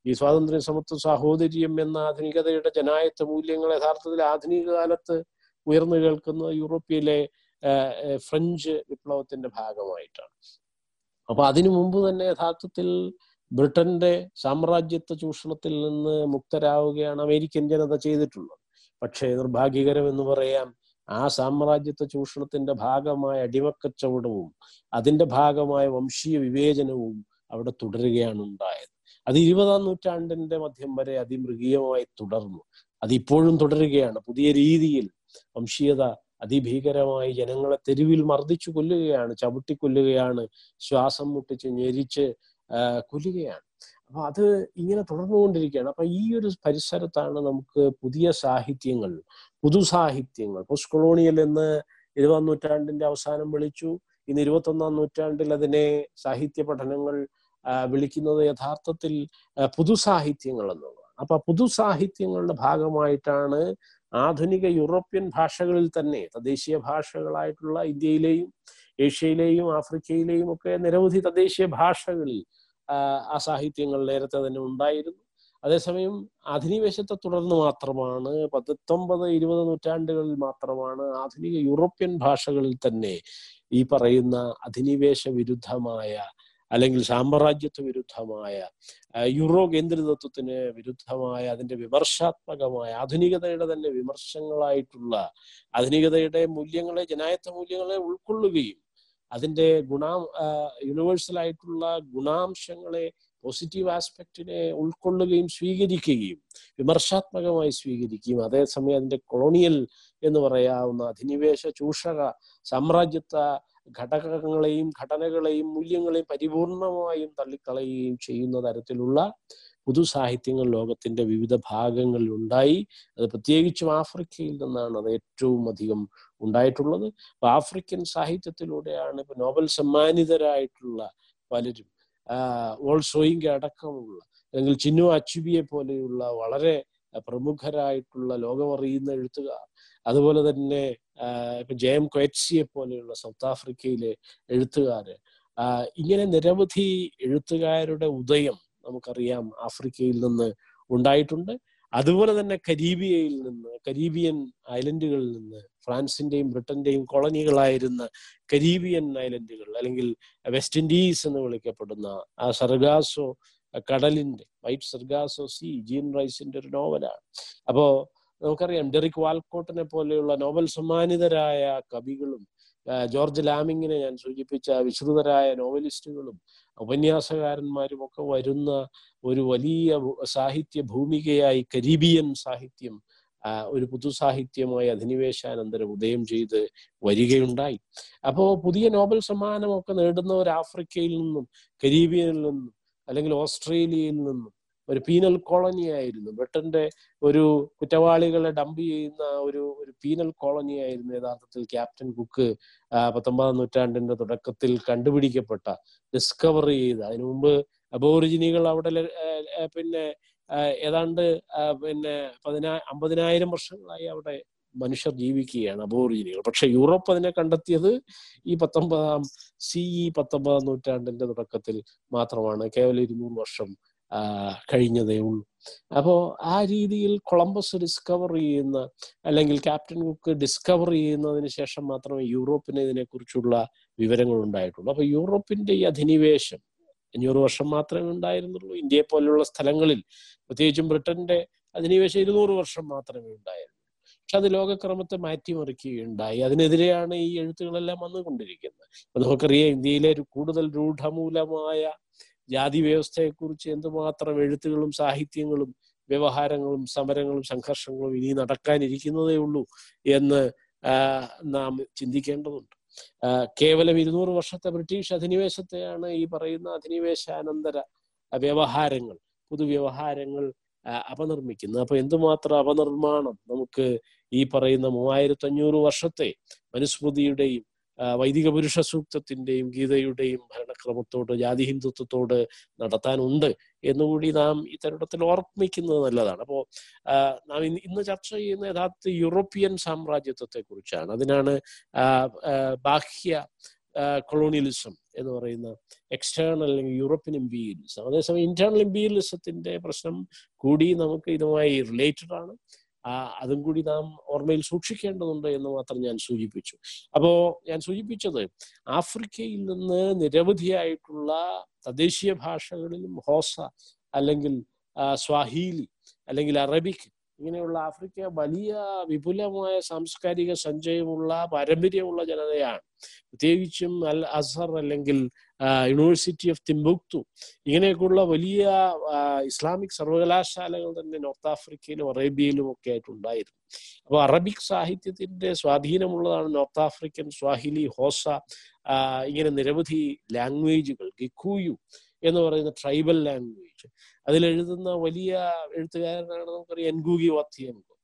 ഈ സ്വാതന്ത്ര്യ സമത്വ സാഹോദര്യം എന്ന ആധുനികതയുടെ ജനായത്വ മൂല്യങ്ങൾ യഥാർത്ഥത്തിൽ ആധുനിക കാലത്ത് ഉയർന്നു കേൾക്കുന്ന യൂറോപ്പിലെ ഫ്രഞ്ച് വിപ്ലവത്തിന്റെ ഭാഗമായിട്ടാണ്. അപ്പൊ അതിനു മുമ്പ് തന്നെ യഥാർത്ഥത്തിൽ ബ്രിട്ടന്റെ സാമ്രാജ്യത്വ ചൂഷണത്തിൽ നിന്ന് മുക്തരാവുകയാണ് അമേരിക്കൻ ജനത ചെയ്തിട്ടുള്ളത്. പക്ഷേ നിർഭാഗ്യകരം എന്ന് പറയാം ആ സാമ്രാജ്യത്വ ചൂഷണത്തിന്റെ ഭാഗമായ അടിമക്കച്ചവടവും അതിന്റെ ഭാഗമായ വംശീയ വിവേചനവും അവിടെ തുടരുകയാണ് ഉണ്ടായത്. അത് ഇരുപതാം നൂറ്റാണ്ടിന്റെ മധ്യം വരെ അതിമൃഗീയമായി തുടർന്നു. അതിപ്പോഴും തുടരുകയാണ്. പുതിയ രീതിയിൽ വംശീയത അതിഭീകരമായി ജനങ്ങളെ തെരുവിൽ മർദ്ദിച്ചു കൊല്ലുകയാണ് ചവിട്ടിക്കൊല്ലുകയാണ് ശ്വാസം മുട്ടിച്ച് ഞെരിച്ച് കൊല്ലുകയാണ്. അപ്പൊ അത് ഇങ്ങനെ തുടർന്നുകൊണ്ടിരിക്കുകയാണ്. അപ്പൊ ഈ ഒരു പരിസരത്താണ് നമുക്ക് പുതിയ സാഹിത്യങ്ങൾ പുതുസാഹിത്യങ്ങൾ പോസ്റ്റ് കൊളോണിയൽ എന്ന് ഇരുപതാം നൂറ്റാണ്ടിന്റെ അവസാനം വിളിച്ചു. ഇന്ന് ഇരുപത്തൊന്നാം നൂറ്റാണ്ടിൽ അതിനെ സാഹിത്യ പഠനങ്ങൾ വിളിക്കുന്നത് യഥാർത്ഥത്തിൽ പുതുസാഹിത്യങ്ങൾ എന്നുള്ളതാണ്. അപ്പൊ പുതുസാഹിത്യങ്ങളുടെ ഭാഗമായിട്ടാണ് ആധുനിക യൂറോപ്യൻ ഭാഷകളിൽ തന്നെ തദ്ദേശീയ ഭാഷകളായിട്ടുള്ള ഇന്ത്യയിലെയും ഏഷ്യയിലെയും ആഫ്രിക്കയിലെയും ഒക്കെ നിരവധി തദ്ദേശീയ ഭാഷകളിൽ ആ സാഹിത്യങ്ങൾ നേരത്തെ തന്നെ ഉണ്ടായിരുന്നു. അതേസമയം അധിനിവേശത്തെ തുടർന്ന് മാത്രമാണ് പത്തൊമ്പത് ഇരുപത് നൂറ്റാണ്ടുകളിൽ മാത്രമാണ് ആധുനിക യൂറോപ്യൻ ഭാഷകളിൽ തന്നെ ഈ പറയുന്ന അധിനിവേശ വിരുദ്ധമായ അല്ലെങ്കിൽ സാമ്രാജ്യത്വ വിരുദ്ധമായ യൂറോ കേന്ദ്രിതത്വത്തിന് വിരുദ്ധമായ അതിന്റെ വിമർശാത്മകമായ ആധുനികതയുടെ തന്നെ വിമർശങ്ങളായിട്ടുള്ള ആധുനികതയുടെ മൂല്യങ്ങളെ ജനായത്വ മൂല്യങ്ങളെ ഉൾക്കൊള്ളുകയും അതിന്റെ ഗുണാ യൂണിവേഴ്സൽ ആയിട്ടുള്ള ഗുണാംശങ്ങളെ പോസിറ്റീവ് ആസ്പെക്റ്റിനെ ഉൾക്കൊള്ളുകയും സ്വീകരിക്കുകയും വിമർശാത്മകമായി സ്വീകരിക്കുകയും അതേസമയം അതിന്റെ കൊളോണിയൽ എന്ന് പറയാവുന്ന അധിനിവേശ ചൂഷക സാമ്രാജ്യത്വ ഘടകങ്ങളെയും ഘടനകളെയും മൂല്യങ്ങളെയും പരിപൂർണമായും തള്ളിക്കളയുകയും ചെയ്യുന്ന തരത്തിലുള്ള പുതുസാഹിത്യങ്ങൾ ലോകത്തിന്റെ വിവിധ ഭാഗങ്ങളിൽ ഉണ്ടായി അത് പ്രത്യേകിച്ചും ആഫ്രിക്കയിൽ നിന്നാണ് അത് ഏറ്റവും അധികം ഉണ്ടായിട്ടുള്ളത്. അപ്പൊ ആഫ്രിക്കൻ സാഹിത്യത്തിലൂടെയാണ് ഇപ്പൊ നോബൽ സമ്മാനിതരായിട്ടുള്ള പലരും ഓൾസോയിങ്ക അടക്കമുള്ള അല്ലെങ്കിൽ ചിന്നു അച്ചുബിയെ പോലെയുള്ള വളരെ പ്രമുഖരായിട്ടുള്ള ലോകമറിയുന്ന എഴുത്തുകാർ. അതുപോലെ തന്നെ ഇപ്പൊ ജയം ക്വറ്റ്സിയെ പോലെയുള്ള സൗത്ത് ആഫ്രിക്കയിലെ എഴുത്തുകാര് ഇങ്ങനെ നിരവധി എഴുത്തുകാരുടെ ഉദയം നമുക്കറിയാം ആഫ്രിക്കയിൽ നിന്ന് ഉണ്ടായിട്ടുണ്ട്. അതുപോലെ തന്നെ കരീബിയയിൽ നിന്ന് കരീബിയൻ ഐലൻഡുകളിൽ നിന്ന് ഫ്രാൻസിന്റെയും ബ്രിട്ടന്റെയും കോളനികളായിരുന്ന കരീബിയൻ ഐലൻഡുകൾ അല്ലെങ്കിൽ വെസ്റ്റ് ഇൻഡീസ് എന്ന് വിളിക്കപ്പെടുന്ന ആ സർഗാസോ കടലിന്റെ വൈറ്റ് സർഗാസോ സി ജീൻ റൈസിന്റെ ഒരു നോവലാണ്. അപ്പോ നമുക്കറിയാം ഡെറിക് വാൽക്കോട്ടിനെ പോലെയുള്ള നോബൽ സമ്മാനിതരായ കവികളും ജോർജ് ലാമിങ്ങിനെ ഞാൻ സൂചിപ്പിച്ച വിശ്രുതരായ നോവലിസ്റ്റുകളും ഉപന്യാസകാരന്മാരും ഒക്കെ വരുന്ന ഒരു വലിയ സാഹിത്യ ഭൂമികയായി കരീബിയൻ സാഹിത്യം ഒരു പുതുസാഹിത്യമായി അധിനിവേശാനന്തരം ഉദയം ചെയ്ത് വരികയുണ്ടായി. അപ്പോ പുതിയ നോബൽ സമ്മാനമൊക്കെ നേടുന്നവർ ആഫ്രിക്കയിൽ നിന്നും കരീബിയനിൽ നിന്നും അല്ലെങ്കിൽ ഓസ്ട്രേലിയയിൽ നിന്നും ഒരു പീനൽ കോളനിയായിരുന്നു ബ്രിട്ടന്റെ ഒരു കുറ്റവാളികളെ ഡംപ് ചെയ്യുന്ന ഒരു ഒരു പീനൽ കോളനിയായിരുന്നു യഥാർത്ഥത്തിൽ ക്യാപ്റ്റൻ കുക്ക് പത്തൊമ്പതാം നൂറ്റാണ്ടിന്റെ തുടക്കത്തിൽ കണ്ടുപിടിക്കപ്പെട്ട ഡിസ്കവർ ചെയ്ത. അതിനു മുമ്പ് അബോറിജിനികൾ അവിടെ പിന്നെ ഏതാണ്ട് പിന്നെ പതിനാ അമ്പതിനായിരം വർഷങ്ങളായി അവിടെ മനുഷ്യർ ജീവിക്കുകയാണ് അബോറിജിനികൾ പക്ഷെ യൂറോപ്പ് അതിനെ കണ്ടെത്തിയത് ഈ പത്തൊമ്പതാം സി ഇ പത്തൊമ്പതാം നൂറ്റാണ്ടിന്റെ തുടക്കത്തിൽ മാത്രമാണ്. കേവലം ഇരുന്നൂറ് വർഷം കഴിഞ്ഞതേ ഉള്ളൂ അപ്പോൾ ആ രീതിയിൽ കൊളംബസ് ഡിസ്കവർ ചെയ്യുന്ന അല്ലെങ്കിൽ ക്യാപ്റ്റൻ കുക്ക് ഡിസ്കവർ ചെയ്യുന്നതിന് ശേഷം മാത്രമേ യൂറോപ്പിന് ഇതിനെക്കുറിച്ചുള്ള വിവരങ്ങൾ ഉണ്ടായിട്ടുള്ളൂ. അപ്പൊ യൂറോപ്പിന്റെ ഈ അധിനിവേശം അഞ്ഞൂറ് വർഷം മാത്രമേ ഉണ്ടായിരുന്നുള്ളൂ. ഇന്ത്യയെ പോലെയുള്ള സ്ഥലങ്ങളിൽ പ്രത്യേകിച്ചും ബ്രിട്ടന്റെ അധിനിവേശം ഇരുന്നൂറ് വർഷം മാത്രമേ ഉണ്ടായിരുന്നുള്ളൂ. പക്ഷെ അത് ലോകക്രമത്തെ മാറ്റിമറിക്കുകയുണ്ടായി. അതിനെതിരെയാണ് ഈ എഴുത്തുകളെല്ലാം വന്നുകൊണ്ടിരിക്കുന്നത്. അപ്പൊ നമുക്കറിയാം ഇന്ത്യയിലെ ഒരു കൂടുതൽ രൂഢമൂലമായ ജാതി വ്യവസ്ഥയെക്കുറിച്ച് എന്തുമാത്രം എഴുത്തുകളും സാഹിത്യങ്ങളും വ്യവഹാരങ്ങളും സമരങ്ങളും സംഘർഷങ്ങളും ഇനി നടക്കാനിരിക്കുന്നതേ ഉള്ളൂ എന്ന് നാം ചിന്തിക്കേണ്ടതുണ്ട്. കേവലം ഇരുന്നൂറ് വർഷത്തെ ബ്രിട്ടീഷ് അധിനിവേശത്തെയാണ് ഈ പറയുന്ന അധിനിവേശാനന്തര വ്യവഹാരങ്ങൾ പൊതുവ്യവഹാരങ്ങൾ അപനിർമ്മിക്കുന്നത്. അപ്പൊ എന്തുമാത്രം അപനിർമ്മാണം നമുക്ക് ഈ പറയുന്ന മൂവായിരത്തി അഞ്ഞൂറ് വർഷത്തെ മനുസ്മൃതിയുടെയും വൈദിക പുരുഷ സൂക്തത്തിന്റെയും ഗീതയുടെയും ഭരണക്രമത്തോട് ജാതി ഹിന്ദുത്വത്തോട് നടത്താനുണ്ട് എന്നുകൂടി നാം ഇത്തരത്തിൽ ഓർമ്മിക്കുന്നത് നല്ലതാണ്. അപ്പോ നാം ഇന്ന് ചർച്ച ചെയ്യുന്ന യഥാർത്ഥ യൂറോപ്യൻ സാമ്രാജ്യത്വത്തെ കുറിച്ചാണ് അതിനാണ് ബാഹ്യ കൊളോണിയലിസം എന്ന് പറയുന്ന എക്സ്റ്റേണൽ അല്ലെങ്കിൽ യൂറോപ്യൻ ഇമ്പീരിയലിസം അതേസമയം ഇന്റേണൽ ഇമ്പീരിയലിസത്തിന്റെ പ്രശ്നം കൂടി നമുക്ക് ഇതുമായി റിലേറ്റഡ് ആണ്. ആ അതും കൂടി നാം ഓർമ്മയിൽ സൂക്ഷിക്കേണ്ടതുണ്ട് എന്ന് മാത്രം ഞാൻ സൂചിപ്പിച്ചു. അപ്പോ ഞാൻ സൂചിപ്പിച്ചത് ആഫ്രിക്കയിൽ നിന്ന് നിരവധിയായിട്ടുള്ള തദ്ദേശീയ ഭാഷകളിലും ഹോസ അല്ലെങ്കിൽ സ്വാഹീലി അല്ലെങ്കിൽ അറബിക് ഇങ്ങനെയുള്ള ആഫ്രിക്ക വലിയ വിപുലമായ സാംസ്കാരിക സഞ്ചയമുള്ള പാരമ്പര്യമുള്ള ജനതയാണ്. പ്രത്യേകിച്ചും അൽ അസർ അല്ലെങ്കിൽ യൂണിവേഴ്സിറ്റി ഓഫ് തിംബുക്തു ഇങ്ങനെയൊക്കെയുള്ള വലിയ ഇസ്ലാമിക് സർവകലാശാലകൾ തന്നെ നോർത്ത് ആഫ്രിക്കയിലും അറേബ്യയിലും ഒക്കെ ആയിട്ടുണ്ടായിരുന്നു. അപ്പോൾ അറബിക് സാഹിത്യത്തിന്റെ സ്വാധീനമുള്ളതാണ് നോർത്ത് ആഫ്രിക്കൻ സ്വാഹിലി ഹോസ ഇങ്ങനെ നിരവധി ലാംഗ്വേജുകൾ ഗിക്കൂയു എന്ന് പറയുന്ന ട്രൈബൽ ലാംഗ്വേജ്. അതിലെഴുതുന്ന വലിയ എഴുത്തുകാരനാണ് നമുക്കറിയാം എൻഗൂഗി വത്തിയൻകോ.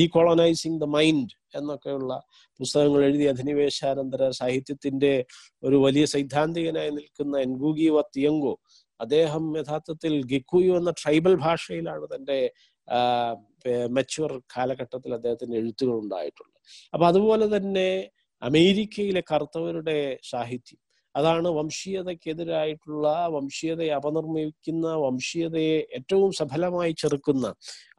ഡീകോളനൈസിങ് ദ മൈൻഡ്. എന്നൊക്കെയുള്ള പുസ്തകങ്ങൾ എഴുതി അധിനിവേശാനന്തര സാഹിത്യത്തിന്റെ ഒരു വലിയ സൈദ്ധാന്തികനായി നിൽക്കുന്ന എൻഗൂഗി വത്തിയങ്കോ അദ്ദേഹം യഥാർത്ഥത്തിൽ ഗിക്കുയു എന്ന ട്രൈബൽ ഭാഷയിലാണ് തന്റെ മെച്ചുവർ കാലഘട്ടത്തിൽ അദ്ദേഹത്തിന്റെ എഴുത്തുകൾ ഉണ്ടായിട്ടുള്ളത്. അപ്പൊ അതുപോലെ തന്നെ അമേരിക്കയിലെ കറുത്തവരുടെ സാഹിത്യം. അതാണ് വംശീയതയ്ക്കെതിരായിട്ടുള്ള വംശീയതയെ അപനിർമ്മിക്കുന്ന വംശീയതയെ ഏറ്റവും സഫലമായി ചെറുക്കുന്ന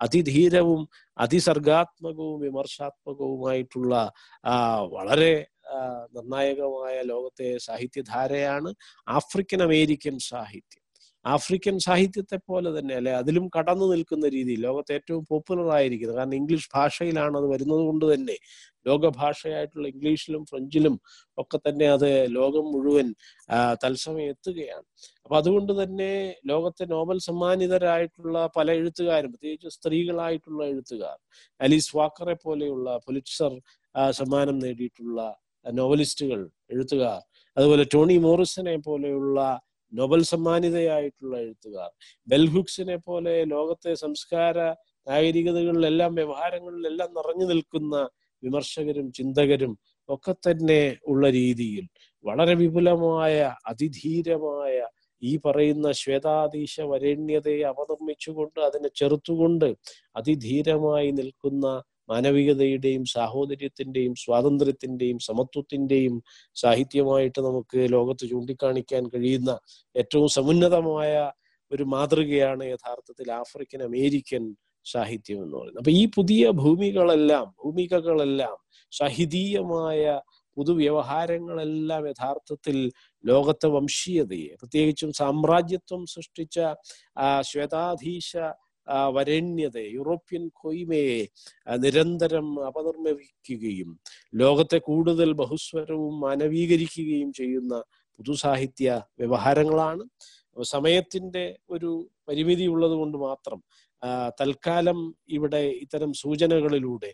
അതിധീരവും അതിസർഗാത്മകവും വിമർശാത്മകവുമായിട്ടുള്ള വളരെ നിർണായകമായ ലോകത്തെ സാഹിത്യധാരയാണ് ആഫ്രിക്കൻ അമേരിക്കൻ സാഹിത്യം. ആഫ്രിക്കൻ സാഹിത്യത്തെ പോലെ തന്നെ അല്ലെ? അതിലും കടന്നു നിൽക്കുന്ന രീതിയിൽ ലോകത്ത് ഏറ്റവും പോപ്പുലർ ആയിരിക്കുന്നത്. കാരണം ഇംഗ്ലീഷ് ഭാഷയിലാണ് അത് വരുന്നത് കൊണ്ട് തന്നെ ലോകഭാഷയായിട്ടുള്ള ഇംഗ്ലീഷിലും ഫ്രഞ്ചിലും ഒക്കെ തന്നെ അത് ലോകം മുഴുവൻ തത്സമയം എത്തുകയാണ്. അപ്പൊ അതുകൊണ്ട് തന്നെ ലോകത്തെ നോബൽ സമ്മാനിതരായിട്ടുള്ള പല എഴുത്തുകാരും പ്രത്യേകിച്ച് സ്ത്രീകളായിട്ടുള്ള എഴുത്തുകാർ അലീസ് വാക്കറെ പോലെയുള്ള പുലിറ്റ്സർ സമ്മാനം നേടിയിട്ടുള്ള നോവലിസ്റ്റുകൾ എഴുത്തുകാർ അതുപോലെ ടോണി മോറിസനെ പോലെയുള്ള നോബൽ സമ്മാനിതയായിട്ടുള്ള എഴുത്തുകാർ. ബെൽഹുക്സിനെ പോലെ ലോകത്തെ സംസ്കാര നാഗരികതകളിലെല്ലാം വ്യവഹാരങ്ങളിലെല്ലാം നിറഞ്ഞു നിൽക്കുന്ന വിമർശകരും ചിന്തകരും ഒക്കെ തന്നെ ഉള്ള രീതിയിൽ വളരെ വിപുലമായ അതിധീരമായ ഈ പറയുന്ന ശ്വേതാതീശ വരേണ്യതയെ അവതർമ്മിച്ചുകൊണ്ട് അതിനെ ചെറുത്തുകൊണ്ട് അതിധീരമായി നിൽക്കുന്ന മാനവികതയുടെയും സാഹോദര്യത്തിന്റെയും സ്വാതന്ത്ര്യത്തിന്റെയും സമത്വത്തിന്റെയും സാഹിത്യമായിട്ട് നമുക്ക് ലോകത്ത് ചൂണ്ടിക്കാണിക്കാൻ കഴിയുന്ന ഏറ്റവും സമുന്നതമായ ഒരു മാതൃകയാണ് യഥാർത്ഥത്തിൽ ആഫ്രിക്കൻ അമേരിക്കൻ സാഹിത്യം എന്ന് പറയുന്നത്. അപ്പൊ ഈ പുതിയ ഭൂമികളെല്ലാം ഭൂമികകളെല്ലാം സാഹിതീയമായ പുതുവ്യവഹാരങ്ങളെല്ലാം യഥാർത്ഥത്തിൽ ലോകത്തെ വംശീയതയെ പ്രത്യേകിച്ചും സാമ്രാജ്യത്വം സൃഷ്ടിച്ച ആ ശ്വേതാധീശ വരേണ്യതയെ യൂറോപ്യൻ കൊയ്മയെ നിരന്തരം അപനിർമ്മിക്കുകയും ലോകത്തെ കൂടുതൽ ബഹുസ്വരവും മാനവീകരിക്കുകയും ചെയ്യുന്ന പുതുസാഹിത്യ വ്യവഹാരങ്ങളാണ്. സമയത്തിന്റെ ഒരു പരിമിതി ഉള്ളത് കൊണ്ട് മാത്രം തൽക്കാലം ഇവിടെ ഇത്തരം സൂചനകളിലൂടെ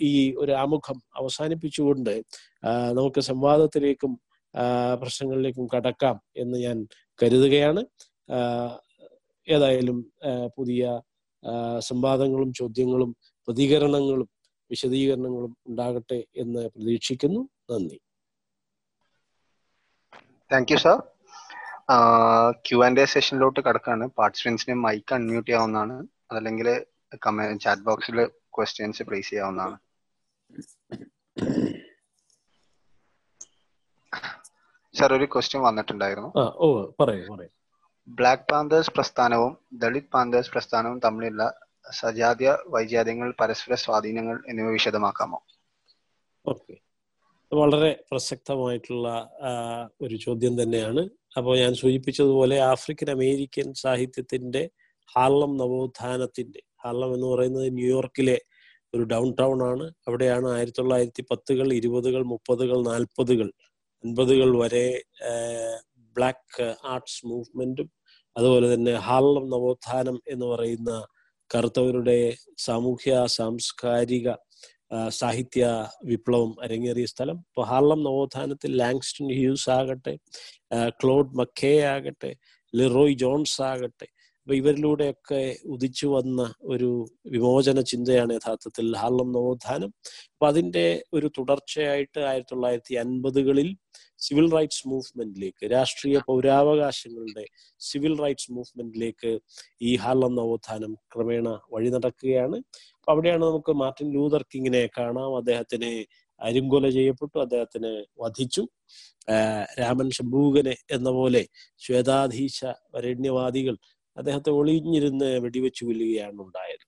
ഈ ഒരു ആമുഖം അവസാനിപ്പിച്ചുകൊണ്ട് നമുക്ക് സംവാദത്തിലേക്കും പ്രശ്നങ്ങളിലേക്കും കടക്കാം എന്ന് ഞാൻ കരുതുകയാണ്. ഏതായാലും പുതിയ സംവാദങ്ങളും ചോദ്യങ്ങളും പ്രതികരണങ്ങളും വിശദീകരണങ്ങളും ഉണ്ടാകട്ടെ എന്ന് പ്രതീക്ഷിക്കുന്നു. നന്ദി. Thank you sir Q and A സെഷനിലോട്ട് കടക്കാണ്. പാർട്ടിസിപ്പൻസിന് മൈക്ക് അൺമ്യൂട്ട് ചെയ്യാവുന്നതാണ്. അതല്ലെങ്കിൽ ചാറ്റ് ബോക്സിൽ ക്വസ്റ്റ്യൻസ് പ്ലേസ് ചെയ്യാവുന്നതാണ്. സർ ഒരു ക്വസ്റ്റ്യൻ വന്നിട്ടുണ്ടായിരുന്നു. ഓ പറയൂ പറയൂ. ബ്ലാക്ക് പാന്തേഴ്സ് പ്രസ്ഥാനവും ദളിത് പാന്തേഴ്സ് പ്രസ്ഥാനവും തമ്മിലുള്ള സജാതീയ വൈജാത്യങ്ങൾ പരസ്പര സ്വാധീനങ്ങൾ എന്നിവ വിശദമാക്കാമോ? ഓക്കെ വളരെ പ്രസക്തമായിട്ടുള്ള ഒരു ചോദ്യം തന്നെയാണ്. അപ്പോൾ ഞാൻ സൂചിപ്പിച്ചതുപോലെ ആഫ്രിക്കൻ അമേരിക്കൻ സാഹിത്യത്തിന്റെ ഹാർലം നവോത്ഥാനത്തിന്റെ ഹാർലം എന്ന് പറയുന്നത് ന്യൂയോർക്കിലെ ഒരു ഡൗൺ ടൗൺ ആണ്. അവിടെയാണ് ആയിരത്തി തൊള്ളായിരത്തി പത്തുകൾ ഇരുപതുകൾ മുപ്പതുകൾ നാൽപ്പതുകൾ അൻപതുകൾ വരെ ബ്ലാക്ക് ആർട്സ് മൂവ്മെന്റും അതുപോലെ തന്നെ ഹാളം നവോത്ഥാനം എന്ന് പറയുന്ന കറുത്തവരുടെ സാമൂഹ്യ സാംസ്കാരിക സാഹിത്യ വിപ്ലവം അരങ്ങേറിയ സ്ഥലം. ഇപ്പോൾ ഹാർലം നവോത്ഥാനത്തിൽ ലാങ്സ്റ്റൺ ഹ്യൂസ് ആകട്ടെ ക്ലോഡ് മക്കേ ആകട്ടെ ലിറോയ് ജോൺസ് ആകട്ടെ അപ്പൊ ഇവരിലൂടെയൊക്കെ ഉദിച്ചു വന്ന ഒരു വിമോചന ചിന്തയാണ് യഥാർത്ഥത്തിൽ ഹാർലം നവോത്ഥാനം. അപ്പൊ അതിന്റെ ഒരു തുടർച്ചയായിട്ട് ആയിരത്തി തൊള്ളായിരത്തി അൻപതുകളിൽ സിവിൽ റൈറ്റ്സ് മൂവ്മെന്റിലേക്ക് രാഷ്ട്രീയ പൗരാവകാശങ്ങളുടെ സിവിൽ റൈറ്റ്സ് മൂവ്മെന്റിലേക്ക് ഈ ഹാർലം നവോത്ഥാനം ക്രമേണ വഴി നടക്കുകയാണ്. അപ്പൊ അവിടെയാണ് നമുക്ക് മാർട്ടിൻ ലൂതർ കിങ്ങിനെ കാണാം. അദ്ദേഹത്തിനെ അരിങ്കൊല ചെയ്യപ്പെട്ടു. അദ്ദേഹത്തിന് വധിച്ചു. രാമൻ ശംഭൂകനെ എന്ന പോലെ ശ്വേതാധീശ വരണ്യവാദികൾ അദ്ദേഹത്തെ ഒളിഞ്ഞിരുന്ന് വെടിവെച്ചു കൊല്ലുകയാണ് ഉണ്ടായത്.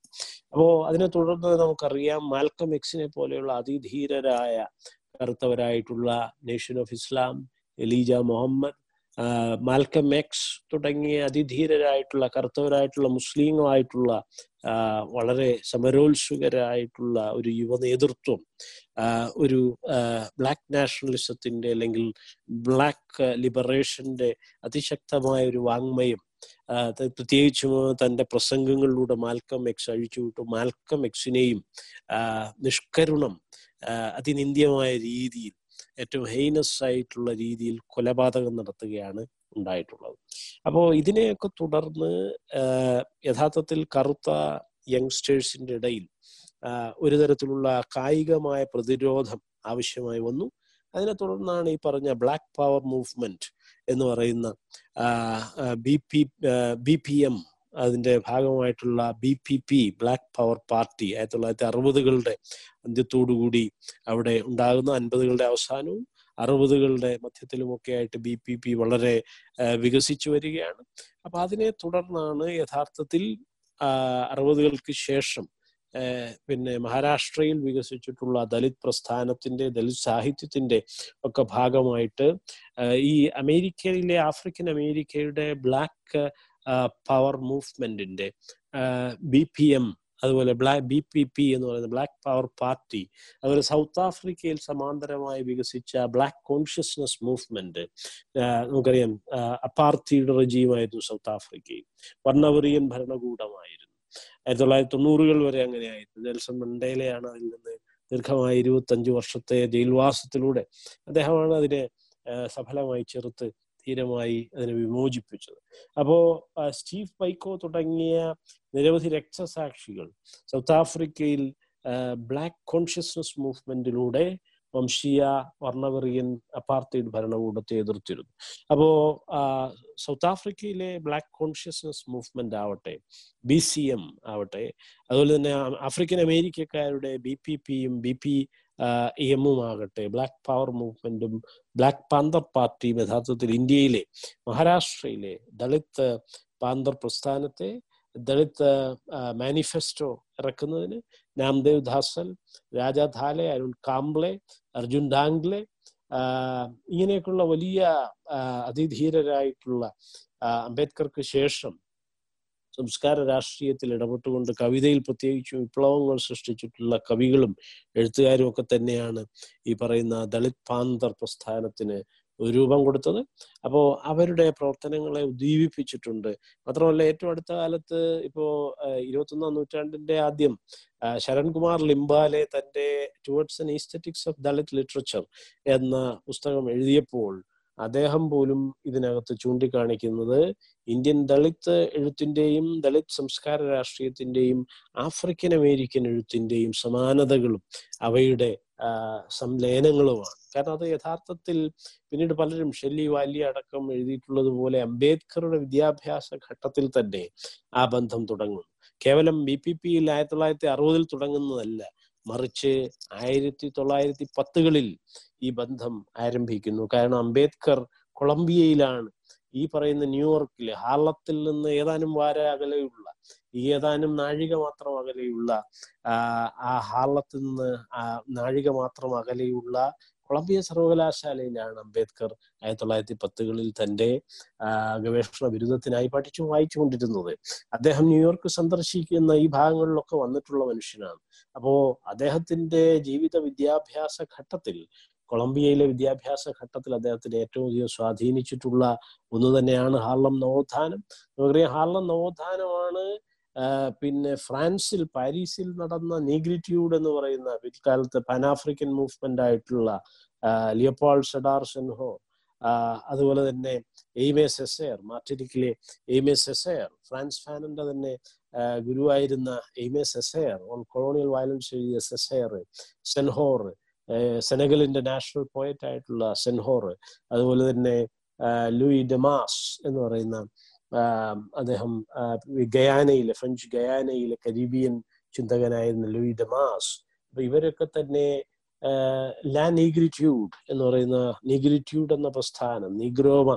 അപ്പോ അതിനെ തുടർന്ന് നമുക്കറിയാം മാൽക്കം എക്സിനെ പോലെയുള്ള അതിധീരരായ കറുത്തവരായിട്ടുള്ള nation of Islam Elijah Muhammad Malcolm X തുടങ്ങിയ അതിധീരരായിട്ടുള്ള കറുത്തവരായിട്ടുള്ള മുസ്ലിങ്ങളായിട്ടുള്ള വളരെ സമരോത്സുകരായിട്ടുള്ള ഒരു യുവ നേതൃത്വം ഒരു ബ്ലാക്ക് നാഷണലിസത്തിന്റെ അല്ലെങ്കിൽ ബ്ലാക്ക് ലിബറേഷന്റെ അതിശക്തമായ ഒരു വാങ്മയം പ്രത്യേകിച്ചും തന്റെ പ്രസംഗങ്ങളിലൂടെ മാൽക്കം എക്സ് അഴിച്ചുവിട്ടു മാൽക്കം എക്സിനെയും നിഷ്കരുണം അതിനിന്ദ്യമായ രീതിയിൽ ഏറ്റവും ഹെയ്നസ് ആയിട്ടുള്ള രീതിയിൽ കൊലപാതകം നടത്തുകയാണ് ഉണ്ടായിട്ടുള്ളത്. അപ്പോൾ ഇതിനെയൊക്കെ തുടർന്ന് യഥാർത്ഥത്തിൽ കറുത്ത യങ്സ്റ്റേഴ്സിന്റെ ഇടയിൽ ഒരു തരത്തിലുള്ള കായികമായ പ്രതിരോധം ആവശ്യമായി വന്നു. അതിനെ തുടർന്നാണ് ഈ പറഞ്ഞ ബ്ലാക്ക് പവർ മൂവ്മെന്റ് എന്ന് പറയുന്ന B P B P M അതിന്റെ ഭാഗമായിട്ടുള്ള B P P black power party ആയിരത്തി തൊള്ളായിരത്തി അറുപതുകളുടെ അന്ത്യത്തോടുകൂടി അവിടെ ഉണ്ടാകുന്ന അൻപതുകളുടെ അവസാനവും അറുപതുകളുടെ മധ്യത്തിലുമൊക്കെ ആയിട്ട് ബി പി പി വളരെ വികസിച്ചു വരികയാണ്. അപ്പൊ അതിനെ തുടർന്നാണ് യഥാർത്ഥത്തിൽ അറുപതുകൾക്ക് ശേഷം പിന്നെ മഹാരാഷ്ട്രയിൽ വികസിച്ചിട്ടുള്ള ദലിത് പ്രസ്ഥാനത്തിന്റെ ദലിത് സാഹിത്യത്തിന്റെ ഒക്കെ ഭാഗമായിട്ട് ഈ അമേരിക്കയിലെ ആഫ്രിക്കൻ അമേരിക്കയുടെ ബ്ലാക്ക് പവർ മൂവ്മെന്റിന്റെ ബി പി എം അതുപോലെ ബ്ലാക്ക് ബി പി പി എന്ന് പറയുന്ന ബ്ലാക്ക് പവർ പാർട്ടി അതുപോലെ സൗത്ത് ആഫ്രിക്കയിൽ സമാന്തരമായി വികസിച്ച ബ്ലാക്ക് കോൺഷ്യസ്നസ് മൂവ്മെന്റ് നമുക്കറിയാം അപ്പാർത്തിയുടെ റജീവായിരുന്നു സൗത്ത് ആഫ്രിക്കയിൽ. വർണവെറിയൻ ഭരണകൂടമായിരുന്നു. ആയിരത്തി തൊള്ളായിരത്തി തൊണ്ണൂറുകൾ വരെ അങ്ങനെയായിരുന്നു. നെൽസൺ മണ്ടേലയാണ് അതിൽ നിന്ന് ദീർഘമായ ഇരുപത്തഞ്ചു വർഷത്തെ ജയിൽവാസത്തിലൂടെ അദ്ദേഹമാണ് അതിനെ സഫലമായി ചെറുത്ത് ധീരമായി അതിനെ വിമോചിപ്പിച്ചത്. അപ്പോ സ്റ്റീഫ് പൈക്കോ തുടങ്ങിയ നിരവധി രക്തസാക്ഷികൾ സൗത്ത് ആഫ്രിക്കയിൽ ബ്ലാക്ക് കോൺഷ്യസ്നസ് മൂവ്മെന്റിലൂടെ വംശീയ വർണവെറിയൻ അപ്പാർത്തൈഡ് ഭരണകൂടത്തെ എതിർത്തിരുന്നു. അപ്പോ സൗത്ത് ആഫ്രിക്കയിലെ ബ്ലാക്ക് കോൺഷ്യസ്നസ് മൂവ്മെന്റ് ആവട്ടെ ബി സി എം ആവട്ടെ അതുപോലെ തന്നെ ആഫ്രിക്കൻ അമേരിക്കക്കാരുടെ ബി പി പിയും ബി പി എമ്മും ആകട്ടെ ബ്ലാക്ക് പവർ മൂവ്മെന്റും ബ്ലാക്ക് പാന്തർ പാർട്ടിയും യഥാർത്ഥത്തിൽ ഇന്ത്യയിലെ മഹാരാഷ്ട്രയിലെ ദളിത് പാന്തർ പ്രസ്ഥാനത്തെ ദളിത് മാനിഫെസ്റ്റോ ഇറക്കുന്നതിന് നാംദേവ് ധാസൽ രാജാ ധാലെ അരുൺ കാംബ്ലെ അർജുൻ ഡാംഗ്ലെ ഇങ്ങനെയൊക്കെയുള്ള വലിയ അതിധീരരായിട്ടുള്ള അംബേദ്കർക്ക് ശേഷം സംസ്കാര രാഷ്ട്രീയത്തിൽ ഇടപെട്ടുകൊണ്ട് കവിതയിൽ പ്രത്യേകിച്ച് വിപ്ലവങ്ങൾ സൃഷ്ടിച്ചിട്ടുള്ള കവികളും എഴുത്തുകാരും ഒക്കെ തന്നെയാണ് ഈ പറയുന്ന ദളിത് പാന്തർ പ്രസ്ഥാനത്തിന് രൂപം കൊടുത്തത്. അപ്പോൾ അവരുടെ പ്രവർത്തനങ്ങളെ ഉദ്ദീപിപ്പിച്ചിട്ടുണ്ട്. മാത്രമല്ല ഏറ്റവും അടുത്ത കാലത്ത് ഇപ്പോ ഇരുപത്തൊന്നാം നൂറ്റാണ്ടിന്റെ ആദ്യം ശരൺകുമാർ ലിംബാലെ തന്റെ towards an aesthetics of Dalit literature എന്ന പുസ്തകം എഴുതിയപ്പോൾ അദ്ദേഹം പോലും ഇതിനകത്ത് ചൂണ്ടിക്കാണിക്കുന്നത് ഇന്ത്യൻ ദളിത് എഴുത്തിന്റെയും ദളിത് സംസ്കാര രാഷ്ട്രീയത്തിന്റെയും ആഫ്രിക്കൻ അമേരിക്കൻ എഴുത്തിന്റെയും സമാനതകളും അവയുടെ സംലയനങ്ങളുമാണ് കാരണം അത് യഥാർത്ഥത്തിൽ പിന്നീട് പലരും ഷെല്ലി വാലി അടക്കം എഴുതിയിട്ടുള്ളത് പോലെ അംബേദ്കറുടെ വിദ്യാഭ്യാസ ഘട്ടത്തിൽ തന്നെ ആ ബന്ധം തുടങ്ങുന്നു. കേവലം ബി പി പിയിൽ ആയിരത്തി തൊള്ളായിരത്തി അറുപതിൽ തുടങ്ങുന്നതല്ല മറിച്ച് ആയിരത്തി തൊള്ളായിരത്തി പത്തുകളിൽ ഈ ബന്ധം ആരംഭിക്കുന്നു. കാരണം അംബേദ്കർ കൊളംബിയയിലാണ് ഈ പറയുന്ന ന്യൂയോർക്കിലെ ഹാർലത്തിൽ നിന്ന് ഏതാനും വാര അകലെയുള്ള ഏതാനും നാഴിക മാത്രം അകലെയുള്ള ആ ഹാർലത്തിൽ നിന്ന് ആ നാഴിക മാത്രം അകലെയുള്ള കൊളംബിയ സർവകലാശാലയിലാണ് അംബേദ്കർ ആയിരത്തി തൊള്ളായിരത്തി പത്തുകളിൽ തന്റെ ഗവേഷണ ബിരുദത്തിനായി പഠിച്ചു വായിച്ചുകൊണ്ടിരുന്നത്. അദ്ദേഹം ന്യൂയോർക്ക് സന്ദർശിക്കുന്ന ഈ ഭാഗങ്ങളിലൊക്കെ വന്നിട്ടുള്ള മനുഷ്യനാണ്. അപ്പോ അദ്ദേഹത്തിന്റെ ജീവിത വിദ്യാഭ്യാസ ഘട്ടത്തിൽ കൊളംബിയയിലെ വിദ്യാഭ്യാസ ഘട്ടത്തിൽ അദ്ദേഹത്തിന് ഏറ്റവും അധികം സ്വാധീനിച്ചിട്ടുള്ള ഒന്ന് തന്നെയാണ് ഹാർലം നവോത്ഥാനം. നമുക്കറിയാം ഹാർലം നവോത്ഥാനമാണ് പിന്നെ ഫ്രാൻസിൽ പാരീസിൽ നടന്ന നീഗ്രിറ്റ്യൂഡ് എന്ന് പറയുന്ന പിൽക്കാലത്ത് പാനാഫ്രിക്കൻ മൂവ്മെന്റ് ആയിട്ടുള്ള ലിയപ്പോൾ സെഡാർ സെൻഹോ അതുപോലെ തന്നെ എയ്മെ സെസയർ മാർട്ടിനിക്കിലെ എയ്മെ സെസയർ ഫ്രാൻസ് ഫാനന്റെ തന്നെ ഗുരുവായിരുന്ന Aime Cesaire on colonial violence എഴുതിയ സെസയർ സെൻഹോർ സെനഗലിന്റെ നാഷണൽ പോയറ്റ് ആയിട്ടുള്ള സെൻഹോർ അതുപോലെ തന്നെ ലൂയി ഡെമാസ് എന്ന് പറയുന്ന അദ്ദേഹം ഗയാനയിലെ ഫ്രഞ്ച് ഗയാനയിലെ കരീബിയൻ ചിന്തകനായിരുന്ന ലൂയി ഡെമാസ് അപ്പൊ ഇവരൊക്കെ തന്നെ ലാ നീഗ്രിറ്റ്യൂഡ് എന്ന് പറയുന്ന നീഗ്രിറ്റ്യൂഡ് എന്ന പ്രസ്ഥാനം നീഗ്രോമ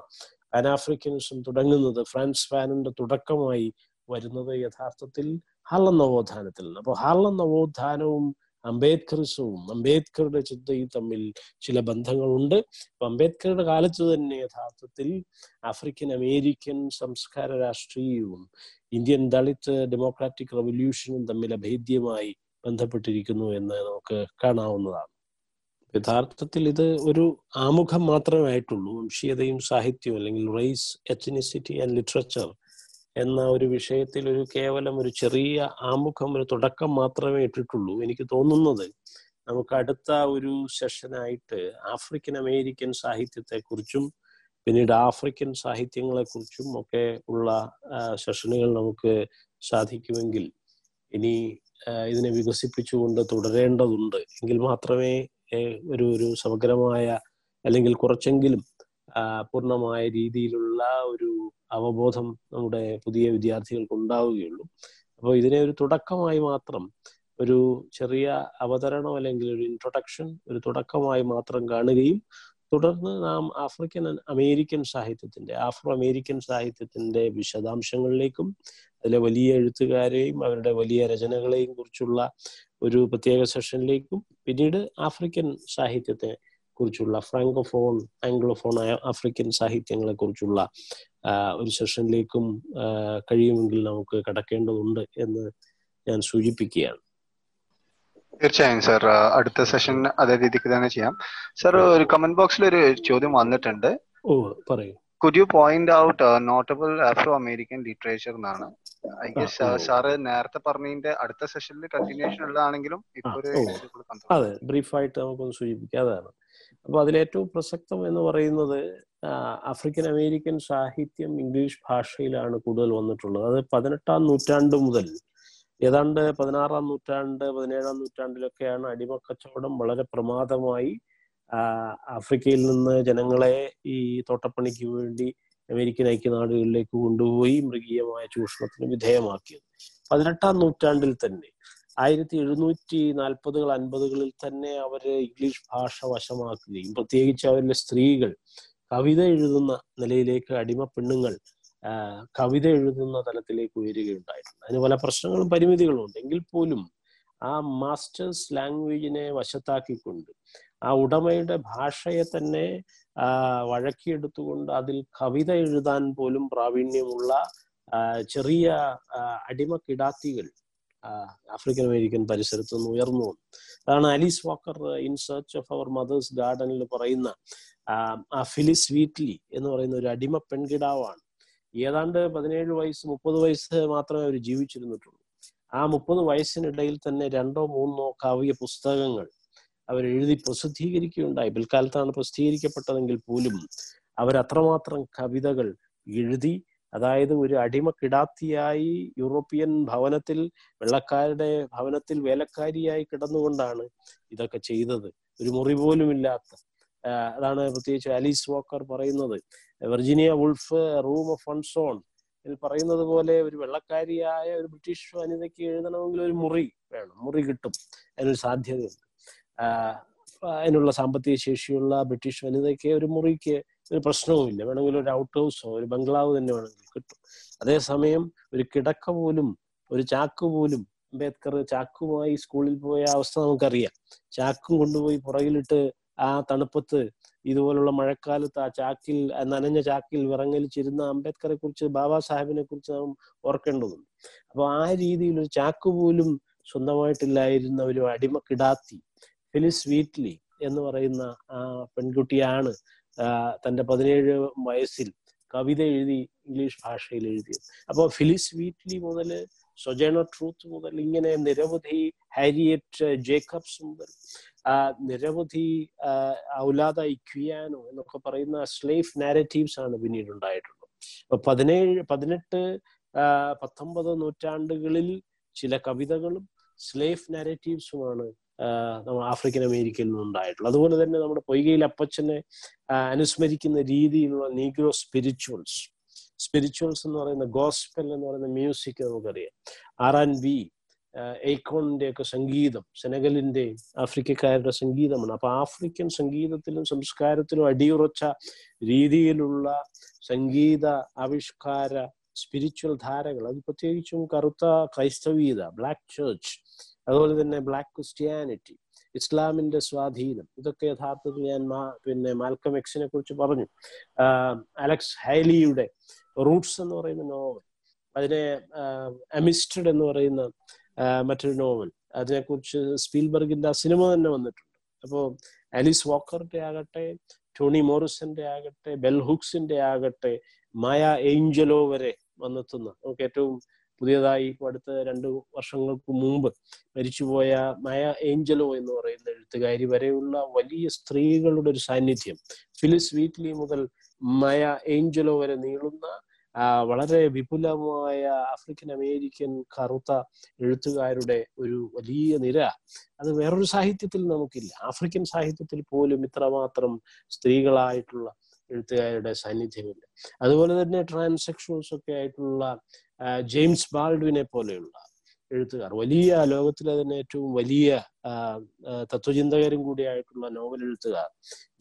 പാനാഫ്രിക്കൻസും തുടങ്ങുന്നത് ഫ്രാൻസ് ഫാനിന്റെ തുടക്കമായി വരുന്നത് യഥാർത്ഥത്തിൽ ഹാർലം നവോത്ഥാനത്തിൽ നിന്ന് അപ്പോൾ ഹാർലം നവോത്ഥാനവും അംബേദ്കറിസവും അംബേദ്കറുടെ ചിന്തയും തമ്മിൽ ചില ബന്ധങ്ങളുണ്ട്. അപ്പൊ അംബേദ്കറുടെ കാലത്ത് തന്നെ യഥാർത്ഥത്തിൽ ആഫ്രിക്കൻ അമേരിക്കൻ സംസ്കാര രാഷ്ട്രീയവും ഇന്ത്യൻ ദളിത് ഡെമോക്രാറ്റിക് റവല്യൂഷനും തമ്മിൽ അഭേദ്യമായി ബന്ധപ്പെട്ടിരിക്കുന്നു എന്ന് നമുക്ക് കാണാവുന്നതാണ്. യഥാർത്ഥത്തിൽ ഇത് ഒരു ആമുഖം മാത്രമേ ആയിട്ടുള്ളൂ വംശീയതയും സാഹിത്യവും അല്ലെങ്കിൽ റേസ് എത്നിസിറ്റി ആൻഡ് ലിറ്ററേച്ചർ എന്ന ഒരു വിഷയത്തിൽ ഒരു കേവലം ഒരു ചെറിയ ആമുഖം ഒരു തുടക്കം മാത്രമേ ഇട്ടിട്ടുള്ളൂ. എനിക്ക് തോന്നുന്നത് നമുക്ക് അടുത്ത ഒരു സെഷനായിട്ട് ആഫ്രിക്കൻ അമേരിക്കൻ സാഹിത്യത്തെക്കുറിച്ചും പിന്നീട് ആഫ്രിക്കൻ സാഹിത്യങ്ങളെക്കുറിച്ചും ഒക്കെ ഉള്ള സെഷനുകൾ നമുക്ക് സാധിക്കുമെങ്കിൽ ഇനി ഇതിനെ വികസിപ്പിച്ചുകൊണ്ട് തുടരേണ്ടതുണ്ട്. എങ്കിൽ മാത്രമേ ഒരു ഒരു സമഗ്രമായ അല്ലെങ്കിൽ കുറച്ചെങ്കിലും പൂർണമായ രീതിയിലുള്ള ഒരു അവബോധം നമ്മുടെ പുതിയ വിദ്യാർത്ഥികൾക്ക് ഉണ്ടാവുകയുള്ളൂ. അപ്പോൾ ഇതിനെ ഒരു തുടക്കമായി മാത്രം ഒരു ചെറിയ അവതരണം അല്ലെങ്കിൽ ഒരു ഇൻട്രൊഡക്ഷൻ ഒരു തുടക്കമായി മാത്രം കാണുകയും തുടർന്ന് നാം ആഫ്രിക്കൻ അമേരിക്കൻ സാഹിത്യത്തിന്റെ ആഫ്രോ അമേരിക്കൻ സാഹിത്യത്തിന്റെ വിശദാംശങ്ങളിലേക്കും അതിലെ വലിയ എഴുത്തുകാരെയും അവരുടെ വലിയ രചനകളെയും കുറിച്ചുള്ള ഒരു പ്രത്യേക സെഷനിലേക്കും പിന്നീട് ആഫ്രിക്കൻ സാഹിത്യത്തെ കുറിച്ചുള്ള ഫ്രാങ്കോഫോൺ ആംഗ്ലോഫോൺ ആഫ്രിക്കൻ സാഹിത്യങ്ങളെ കുറിച്ചുള്ള ഒരു സെഷനിലേക്കും കഴിയുമെങ്കിൽ നമുക്ക് കടക്കേണ്ടതുണ്ട് എന്ന് ഞാൻ സൂചിപ്പിക്കുകയാണ്. തീർച്ചയായും സർ. അടുത്ത സെഷൻ അതേ രീതിക്ക് തന്നെ ചെയ്യാം. സർ ഒരു കമന്റ് ബോക്സിൽ ഒരു ചോദ്യം വന്നിട്ടുണ്ട്. ഓ പറയൂ. Could you point out notable Afro American literature എന്നാണ്. ഐ ഗസ് സാറ് നേരത്തെ പറഞ്ഞതിന്റെ അടുത്ത സെഷനിൽ കണ്ടിന്യൂഷൻ ഉള്ളതാണെങ്കിലും ഇപ്പോൾ അതെ ബ്രീഫായിട്ട് നമുക്കൊന്ന് സൂചിപ്പിക്കാം. അതാണ്. അപ്പൊ അതിലേറ്റവും പ്രസക്തം എന്ന് പറയുന്നത് ആഫ്രിക്കൻ അമേരിക്കൻ സാഹിത്യം ഇംഗ്ലീഷ് ഭാഷയിലാണ് കൂടുതൽ വന്നിട്ടുള്ളത്. അത് പതിനെട്ടാം നൂറ്റാണ്ട് മുതൽ ഏതാണ്ട് പതിനാറാം നൂറ്റാണ്ട് പതിനേഴാം നൂറ്റാണ്ടിലൊക്കെയാണ് അടിമക്കച്ചവടം വളരെ പ്രമാദമായി ആഫ്രിക്കയിൽ നിന്ന് ജനങ്ങളെ ഈ തോട്ടപ്പണിക്ക് വേണ്ടി അമേരിക്കൻ ഐക്യനാടുകളിലേക്ക് കൊണ്ടുപോയി മൃഗീയമായ ചൂഷണത്തിന് വിധേയമാക്കിയത്. പതിനെട്ടാം നൂറ്റാണ്ടിൽ തന്നെ ആയിരത്തി എഴുന്നൂറ്റി നാൽപ്പതുകൾ അൻപതുകളിൽ തന്നെ അവർ ഇംഗ്ലീഷ് ഭാഷ വശമാക്കുകയും പ്രത്യേകിച്ച് അവരിലെ സ്ത്രീകൾ കവിത എഴുതുന്ന നിലയിലേക്ക് അടിമ പെണ്ണുങ്ങൾ കവിത എഴുതുന്ന തലത്തിലേക്ക് ഉയരുകയുണ്ടായിട്ടുണ്ട്. അതിന് പല പ്രശ്നങ്ങളും പരിമിതികളും ഉണ്ട്. എങ്കിൽ പോലും ആ മാസ്റ്റേഴ്സ് ലാംഗ്വേജിനെ വശത്താക്കിക്കൊണ്ട് ആ ഉടമയുടെ ഭാഷയെ തന്നെ വഴക്കിയെടുത്തുകൊണ്ട് അതിൽ കവിത എഴുതാൻ പോലും പ്രാവീണ്യമുള്ള ചെറിയ അടിമക്കിടാത്തികൾ ആഫ്രിക്കൻ അമേരിക്കൻ പരിസരത്ത് നിന്ന് ഉയർന്നു അതാണ് Alice Walker in search of our mothers ഗാർഡനിൽ പറയുന്ന ആ ഫിലിസ് വീറ്റ്ലി എന്ന് പറയുന്ന ഒരു അടിമ പെൺകിടാവാണ്. ഏതാണ്ട് പതിനേഴ് വയസ്സ് മുപ്പത് വയസ്സ് മാത്രമേ അവർ ജീവിച്ചിരുന്നിട്ടുള്ളൂ. ആ മുപ്പത് വയസ്സിനിടയിൽ തന്നെ രണ്ടോ മൂന്നോ കാവ്യ പുസ്തകങ്ങൾ അവർ എഴുതി പ്രസിദ്ധീകരിക്കുകയുണ്ടായി. പിൽക്കാലത്താണ് പ്രസിദ്ധീകരിക്കപ്പെട്ടതെങ്കിൽ പോലും അവരത്രമാത്രം കവിതകൾ എഴുതി അതായത് ഒരു അടിമ കിടാത്തിയായി യൂറോപ്യൻ ഭവനത്തിൽ വെള്ളക്കാരുടെ ഭവനത്തിൽ വേലക്കാരിയായി കിടന്നുകൊണ്ടാണ് ഇതൊക്കെ ചെയ്തത്. ഒരു മുറി പോലും ഇല്ലാത്ത അതാണ് പ്രത്യേകിച്ച് അലീസ് വോക്കർ പറയുന്നത്. Virginia Woolf room of one's own പറയുന്നത് പോലെ ഒരു വെള്ളക്കാരിയായ ഒരു ബ്രിട്ടീഷ് വനിതയ്ക്ക് എഴുതണമെങ്കിൽ ഒരു മുറി വേണം. മുറി കിട്ടും. അതിനൊരു സാധ്യതയുണ്ട്. അതിനുള്ള സാമ്പത്തിക ശേഷിയുള്ള ബ്രിട്ടീഷ് വനിതയ്ക്ക് ഒരു മുറിക്ക് ഒരു പ്രശ്നവുമില്ല. വേണമെങ്കിൽ ഒരു ഔട്ട് ഹൗസോ ഒരു ബംഗ്ലാവ് തന്നെ വേണമെങ്കിൽ കിട്ടും. അതേസമയം ഒരു കിടക്ക പോലും ഒരു ചാക്ക് പോലും അംബേദ്കർ ചാക്കുമായി സ്കൂളിൽ പോയ അവസ്ഥ നമുക്കറിയാം. ചാക്കും കൊണ്ടുപോയി പുറകിലിട്ട് ആ തണുപ്പത്ത് ഇതുപോലുള്ള മഴക്കാലത്ത് ആ ചാക്കിൽ നനഞ്ഞ ചാക്കിൽ വിറങ്ങലിച്ചിരുന്ന അംബേദ്കറെ കുറിച്ച് ബാബാ സാഹിബിനെ കുറിച്ച് നാം ഓർക്കേണ്ടതുണ്ട്. അപ്പൊ ആ രീതിയിൽ ഒരു ചാക്ക് പോലും സ്വന്തമായിട്ടില്ലായിരുന്ന ഒരു അടിമ കിടാത്തി ഫിലിസ് വീറ്റ്ലി എന്ന് പറയുന്ന ആ പെൺകുട്ടിയാണ് തന്റെ പതിനേഴ് വയസ്സിൽ കവിത എഴുതി ഇംഗ്ലീഷ് ഭാഷയിൽ എഴുതിയത് അപ്പോൾ ഫിലിസ് വീറ്റ്ലി മുതൽ സൊജേണോ ട്രൂത്ത് മുതൽ ഇങ്ങനെ നിരവധി ഹാരിയറ്റ് ജേക്കബ്സ് മുതൽ നിരവധി ഔലാദ ഇക്വിയാനോ എന്നൊക്കെ പറയുന്ന സ്ലേഫ് നാരറ്റീവ്സ് ആണ് പിന്നീട് ഉണ്ടായിട്ടുള്ളത്. അപ്പൊ പതിനേഴ് പതിനെട്ട് പത്തൊമ്പത് നൂറ്റാണ്ടുകളിൽ ചില കവിതകളും സ്ലേഫ് നാരറ്റീവ്സുമാണ് നമ്മൾ ആഫ്രിക്കൻ അമേരിക്കയിൽ നിന്നുണ്ടായിട്ടുള്ളത് അതുപോലെ തന്നെ നമ്മുടെ പൊയ്കയിൽ അപ്പച്ചനെ അനുസ്മരിക്കുന്ന രീതിയിലുള്ള നീഗ്രോ സ്പിരിച്വൽസ് സ്പിരിച്വൽസ് എന്ന് പറയുന്ന ഗോസ്പെൽ എന്ന് പറയുന്ന മ്യൂസിക് നമുക്കറിയാം. ആർ ആൻഡ് ബി എയ്ക്കോണിന്റെ ഒക്കെ സംഗീതം സെനഗലിന്റെ ആഫ്രിക്കക്കാരുടെ സംഗീതമാണ്. അപ്പൊ ആഫ്രിക്കൻ സംഗീതത്തിലും സംസ്കാരത്തിലും അടിയുറച്ച രീതിയിലുള്ള സംഗീത ആവിഷ്കാര സ്പിരിച്വൽ ധാരകൾ. അത് പ്രത്യേകിച്ചും കറുത്ത ക്രൈസ്തവീത ബ്ലാക്ക് ചേർച്ച് അതുപോലെ തന്നെ ബ്ലാക്ക് ക്രിസ്ത്യാനിറ്റി ഇസ്ലാമിന്റെ സ്വാധീനം. ഇതൊക്കെ യഥാർത്ഥത്തിൽ ഞാൻ മാ പിന്നെ മാൽക്കം എക്സിനെ കുറിച്ച് പറഞ്ഞു. അലക്സ് ഹൈലിയുടെ റൂട്ട്സ് എന്ന് പറയുന്ന നോവൽ അതിനെ അമിസ്റ്റഡ് എന്ന് പറയുന്ന മറ്റൊരു നോവൽ അതിനെക്കുറിച്ച് സ്പീൽബർഗിന്റെ ആ സിനിമ തന്നെ വന്നിട്ടുണ്ട്. അപ്പോൾ ആലിസ് വോക്കറിന്റെ ആകട്ടെ ടോണി മോറിസന്റെ ആകട്ടെ ബെൽ ഹുക്സിന്റെ ആകട്ടെ മായ ഏഞ്ചലോ വരെ വന്നെത്തുന്ന. നമുക്ക് ഏറ്റവും പുതിയതായി അടുത്ത രണ്ട് വർഷങ്ങൾക്ക് മുമ്പ് മരിച്ചുപോയ മയ ഏഞ്ചലോ എന്ന് പറയുന്ന എഴുത്തുകാരി വരെയുള്ള വലിയ സ്ത്രീകളുടെ ഒരു സാന്നിധ്യം. ഫിലിസ് വീറ്റ്ലി മുതൽ മയ ഏഞ്ചലോ വരെ നീളുന്ന വളരെ വിപുലമായ ആഫ്രിക്കൻ അമേരിക്കൻ കറുത്ത എഴുത്തുകാരുടെ ഒരു വലിയ നിര. അത് വേറൊരു സാഹിത്യത്തിൽ നമുക്കില്ല. ആഫ്രിക്കൻ സാഹിത്യത്തിൽ പോലും ഇത്രമാത്രം സ്ത്രീകളായിട്ടുള്ള എഴുത്തുകാരുടെ സാന്നിധ്യമില്ല. അതുപോലെ തന്നെ ട്രാൻസെക്ഷൻസ് ഒക്കെ ആയിട്ടുള്ള ജെയിംസ് ബാൾഡ്വിനെ പോലെയുള്ള എഴുത്തുകാർ. വലിയ ലോകത്തിലെ തന്നെ ഏറ്റവും വലിയ തത്വചിന്തകരും കൂടിയായിട്ടുള്ള നോവൽ എഴുത്തുകാർ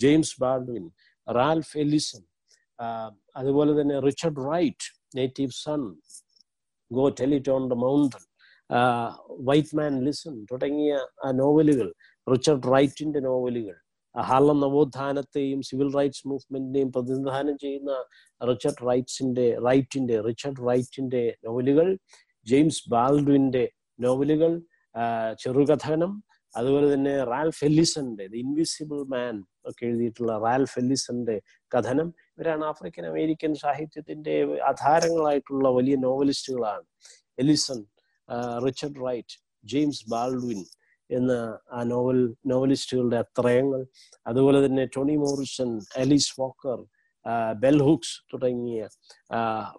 ജെയിംസ് ബാൾഡ്വിൻ റാൽഫ് എലിസൺ അതുപോലെ തന്നെ Richard Wright native son go tell it on the mountain white man listen തുടങ്ങിയ നോവലുകൾ റിച്ചർഡ് റൈറ്റിന്റെ നോവലുകൾ ഹാർലം നവോത്ഥാനത്തെയും സിവിൽ റൈറ്റ്സ് മൂവ്മെന്റിനെയും പ്രതിനിധാനം ചെയ്യുന്ന റിച്ചർഡ് റൈറ്റ്സിന്റെ റൈറ്റിന്റെ റിച്ചർഡ് റൈറ്റിന്റെ നോവലുകൾ ജെയിംസ് ബാൽഡുവിന്റെ നോവലുകൾ ചെറുകഥനം അതുപോലെ തന്നെ റാൽഫ് എല്ലിസന്റെ ദി ഇൻവിസിബിൾ മാൻ ഒക്കെ എഴുതിയിട്ടുള്ള റാൽഫ് എല്ലിസന്റെ കഥനം. ഇവരാണ് ആഫ്രിക്കൻ അമേരിക്കൻ സാഹിത്യത്തിന്റെ ആധാരങ്ങളായിട്ടുള്ള വലിയ നോവലിസ്റ്റുകളാണ്. Ellison Richard Wright James Baldwin എന്ന ആ നോവൽ നോവലിസ്റ്റുകളുടെ അത്രയങ്ങൾ. അതുപോലെ തന്നെ Toni Morrison Alice Walker bell hooks തുടങ്ങിയ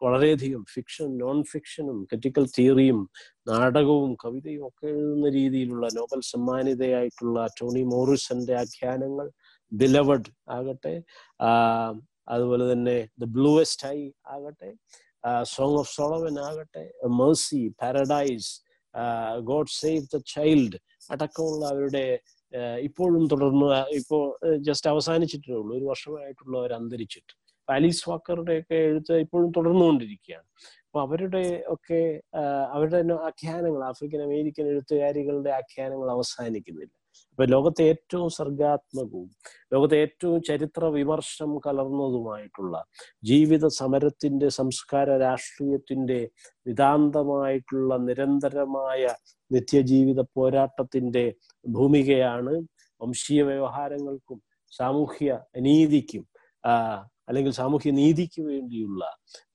വളരെയധികം ഫിക്ഷൻ നോൺ ഫിക്ഷനും ക്രിറ്റിക്കൽ തിയറിയും നാടകവും കവിതയും ഒക്കെ എഴുതുന്ന രീതിയിലുള്ള നോബൽ സമ്മാനിതയായിട്ടുള്ള ടോണി മോറിസന്റെ ആഖ്യാനങ്ങൾ ബിലവഡ് ആകട്ടെ അതുപോലെ തന്നെ ദ ബ്ലൂവെസ്റ്റ് ഐ ആകട്ടെ സോങ് ഓഫ് സോളവൻ ആകട്ടെ mercy paradise God save the child അടക്കമുള്ള അവരുടെ ഇപ്പോഴും തുടർന്ന് ഇപ്പോൾ ജസ്റ്റ് അവസാനിച്ചിട്ടേ ഉള്ളൂ ഒരു വർഷമായിട്ടുള്ള അവർ അന്തരിച്ചിട്ട്. ആലീസ് വാക്കറുടെ ഒക്കെ എഴുത്ത് ഇപ്പോഴും തുടർന്നുകൊണ്ടിരിക്കുകയാണ്. അപ്പൊ അവരുടെ ഒക്കെ അവരുടെ തന്നെ ആഖ്യാനങ്ങൾ ആഫ്രിക്കൻ അമേരിക്കൻ എഴുത്തുകാരികളുടെ ആഖ്യാനങ്ങൾ അവസാനിക്കുന്നില്ല. അപ്പൊ ലോകത്തെ ഏറ്റവും സർഗാത്മകവും ലോകത്തെ ഏറ്റവും ചരിത്ര വിമർശം കലർന്നതുമായിട്ടുള്ള ജീവിത സമരത്തിന്റെ സംസ്കാര രാഷ്ട്രീയത്തിന്റെ നിതാന്തമായിട്ടുള്ള നിരന്തരമായ നിത്യജീവിത പോരാട്ടത്തിന്റെ ഭൂമികയാണ് വംശീയ വ്യവഹാരങ്ങൾക്കും സാമൂഹ്യ അനീതിക്കും അല്ലെങ്കിൽ സാമൂഹ്യ നീതിക്ക് വേണ്ടിയുള്ള